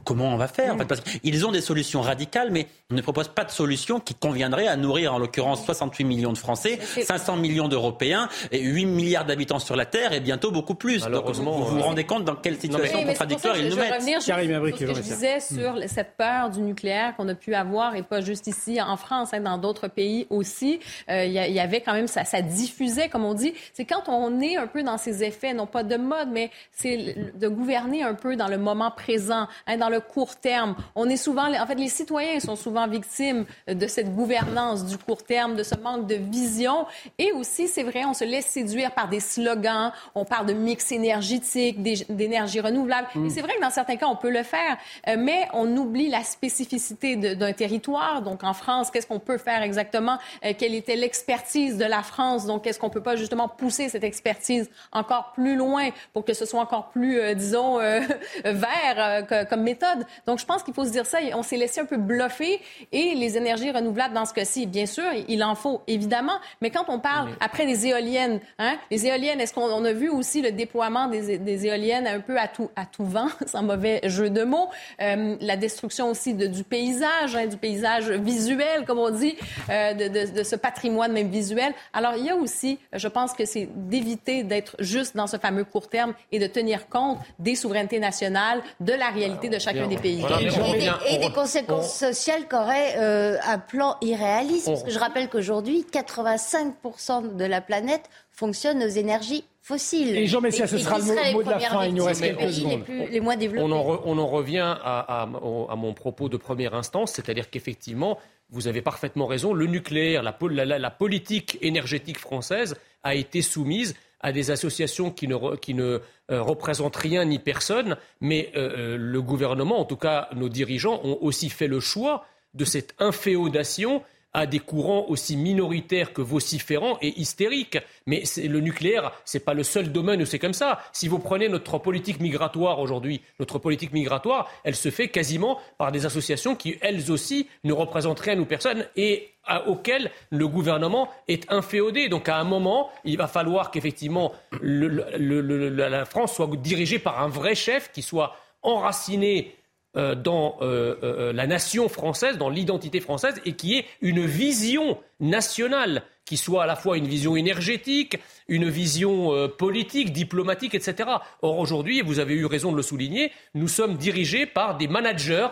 [SPEAKER 9] comment on va faire en fait Parce qu'ils ont des solutions radicales, mais ils ne proposent pas de solutions qui conviendraient à nourrir, en l'occurrence, 68 millions de Français, 500 millions d'Européens, et 8 milliards d'habitants sur la Terre, et bientôt beaucoup plus. Donc,
[SPEAKER 5] Malheureusement,
[SPEAKER 9] vous vous
[SPEAKER 5] euh,
[SPEAKER 9] rendez compte dans quelle situation
[SPEAKER 11] Oui, mais c'est pour ça
[SPEAKER 9] contradictoire ils
[SPEAKER 11] je
[SPEAKER 9] nous mettent
[SPEAKER 11] revenir sur, sur ce que je disais sur le- cette peur du nucléaire qu'on a pu avoir, et pas juste ici en France, hein, dans d'autres pays aussi. Euh, Il y, avait quand même, ça, ça diffusait, comme on dit. C'est quand on est un peu dans ces effets, non pas de mode, mais c'est de gouverner un peu dans le moment présent, hein, dans le court terme. On est souvent, en fait, les citoyens sont souvent victimes de cette gouvernance du court terme, de ce manque de vision. Et aussi, c'est vrai, on se laisse séduire par des slogans. On parle de mix énergétique, d'é- d'énergie renouvelable.
[SPEAKER 27] Mm.
[SPEAKER 11] Et c'est vrai que dans certains cas, on peut le faire, euh, mais on oublie la spécificité d'un territoire. Donc, en France, qu'est-ce qu'on peut faire exactement? Euh, quelle était l'expertise de la France? Donc, est-ce qu'on peut pas justement pousser cette expertise encore plus loin pour que ce soit encore plus, euh, disons, euh, vert euh, comme méthode? Donc, je pense qu'il faut se dire ça. On s'est laissé un peu bluffer et les énergies renouvelables, dans ce cas-ci, bien sûr, il en faut évidemment. Mais quand on parle après des éoliennes, hein, les éoliennes, est-ce qu'on on a vu aussi le déploiement des, éoliennes un peu à tout, à tout vent, sans mauvais jeu de mots, Euh, la destruction aussi de- du paysage, hein, du paysage visuel, comme on dit, euh, de, de- de ce patrimoine même visuel. Alors, il y a aussi, je pense que c'est d'éviter d'être juste dans ce fameux court terme et de tenir compte des souverainetés nationales, de la réalité de chacun des pays.
[SPEAKER 8] Et, des, et des conséquences sociales qu'aurait euh, un plan irréaliste. Parce que je rappelle qu'aujourd'hui, 85% de la planète fonctionne aux énergies fossiles.
[SPEAKER 1] Et Jean Messia, ce
[SPEAKER 11] Et-
[SPEAKER 1] sera le mot- de la fin, il nous reste quelques secondes.
[SPEAKER 11] Les, plus- les moins développés.
[SPEAKER 5] On en, re- on en revient à, à- au- à mon propos de première instance, c'est-à-dire qu'effectivement, vous avez parfaitement raison, le nucléaire, la politique énergétique française a été soumise à des associations qui ne, euh, représentent rien ni personne, mais euh, euh, le gouvernement, en tout cas nos dirigeants, ont aussi fait le choix de cette inféodation à des courants aussi minoritaires que vociférants et hystériques. Mais le nucléaire, c'est pas le seul domaine où c'est comme ça. Si vous prenez notre politique migratoire aujourd'hui, notre politique migratoire, elle se fait quasiment par des associations qui, elles aussi, ne représentent rien ou personne et auxquelles le gouvernement est inféodé. Donc à un moment, il va falloir qu'effectivement la France soit dirigée par un vrai chef qui soit enraciné euh, dans euh, euh, la nation française, dans l'identité française, et qui ait une vision nationale, qui soit à la fois une vision énergétique, une vision politique, diplomatique, etc. Or aujourd'hui, et vous avez eu raison de le souligner, nous sommes dirigés par des managers.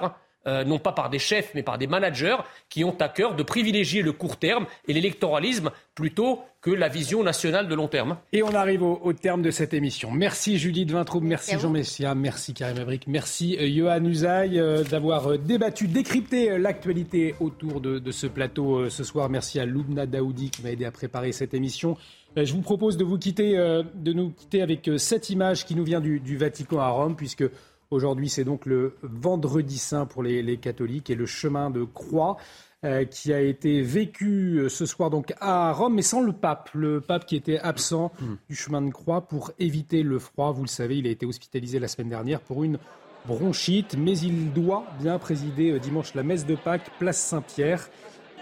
[SPEAKER 5] Euh, non pas par des chefs, mais par des managers qui ont à cœur de privilégier le court terme et l'électoralisme plutôt que la vision nationale de long terme.
[SPEAKER 1] Et on arrive au, au terme de cette émission. Merci Judith Vintraub, merci
[SPEAKER 5] vous.
[SPEAKER 1] Jean Messia, merci Karim Abrik, merci euh, Johan Usaï euh, d'avoir débattu, décrypté l'actualité autour de, de ce plateau euh, ce soir. Merci à Loubna Daoudi qui m'a aidé à préparer cette émission. Je vous propose de vous quitter, de nous quitter avec cette image qui nous vient du, du Vatican à Rome, puisque aujourd'hui c'est donc le vendredi saint pour les, les catholiques et le chemin de croix euh, qui a été vécu euh, ce soir donc à Rome, mais sans le pape. Le pape qui était absent du chemin de croix pour éviter le froid. Vous le savez, il a été hospitalisé la semaine dernière pour une bronchite, mais il doit bien présider euh, dimanche la messe de Pâques, place Saint-Pierre,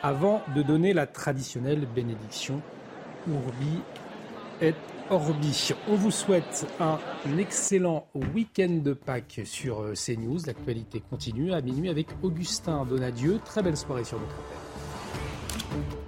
[SPEAKER 1] avant de donner la traditionnelle bénédiction Urbi et Orbi. On vous souhaite un excellent week-end de Pâques sur euh, CNews. L'actualité continue à minuit avec Augustin Donadieu. Très belle soirée sur notre antenne.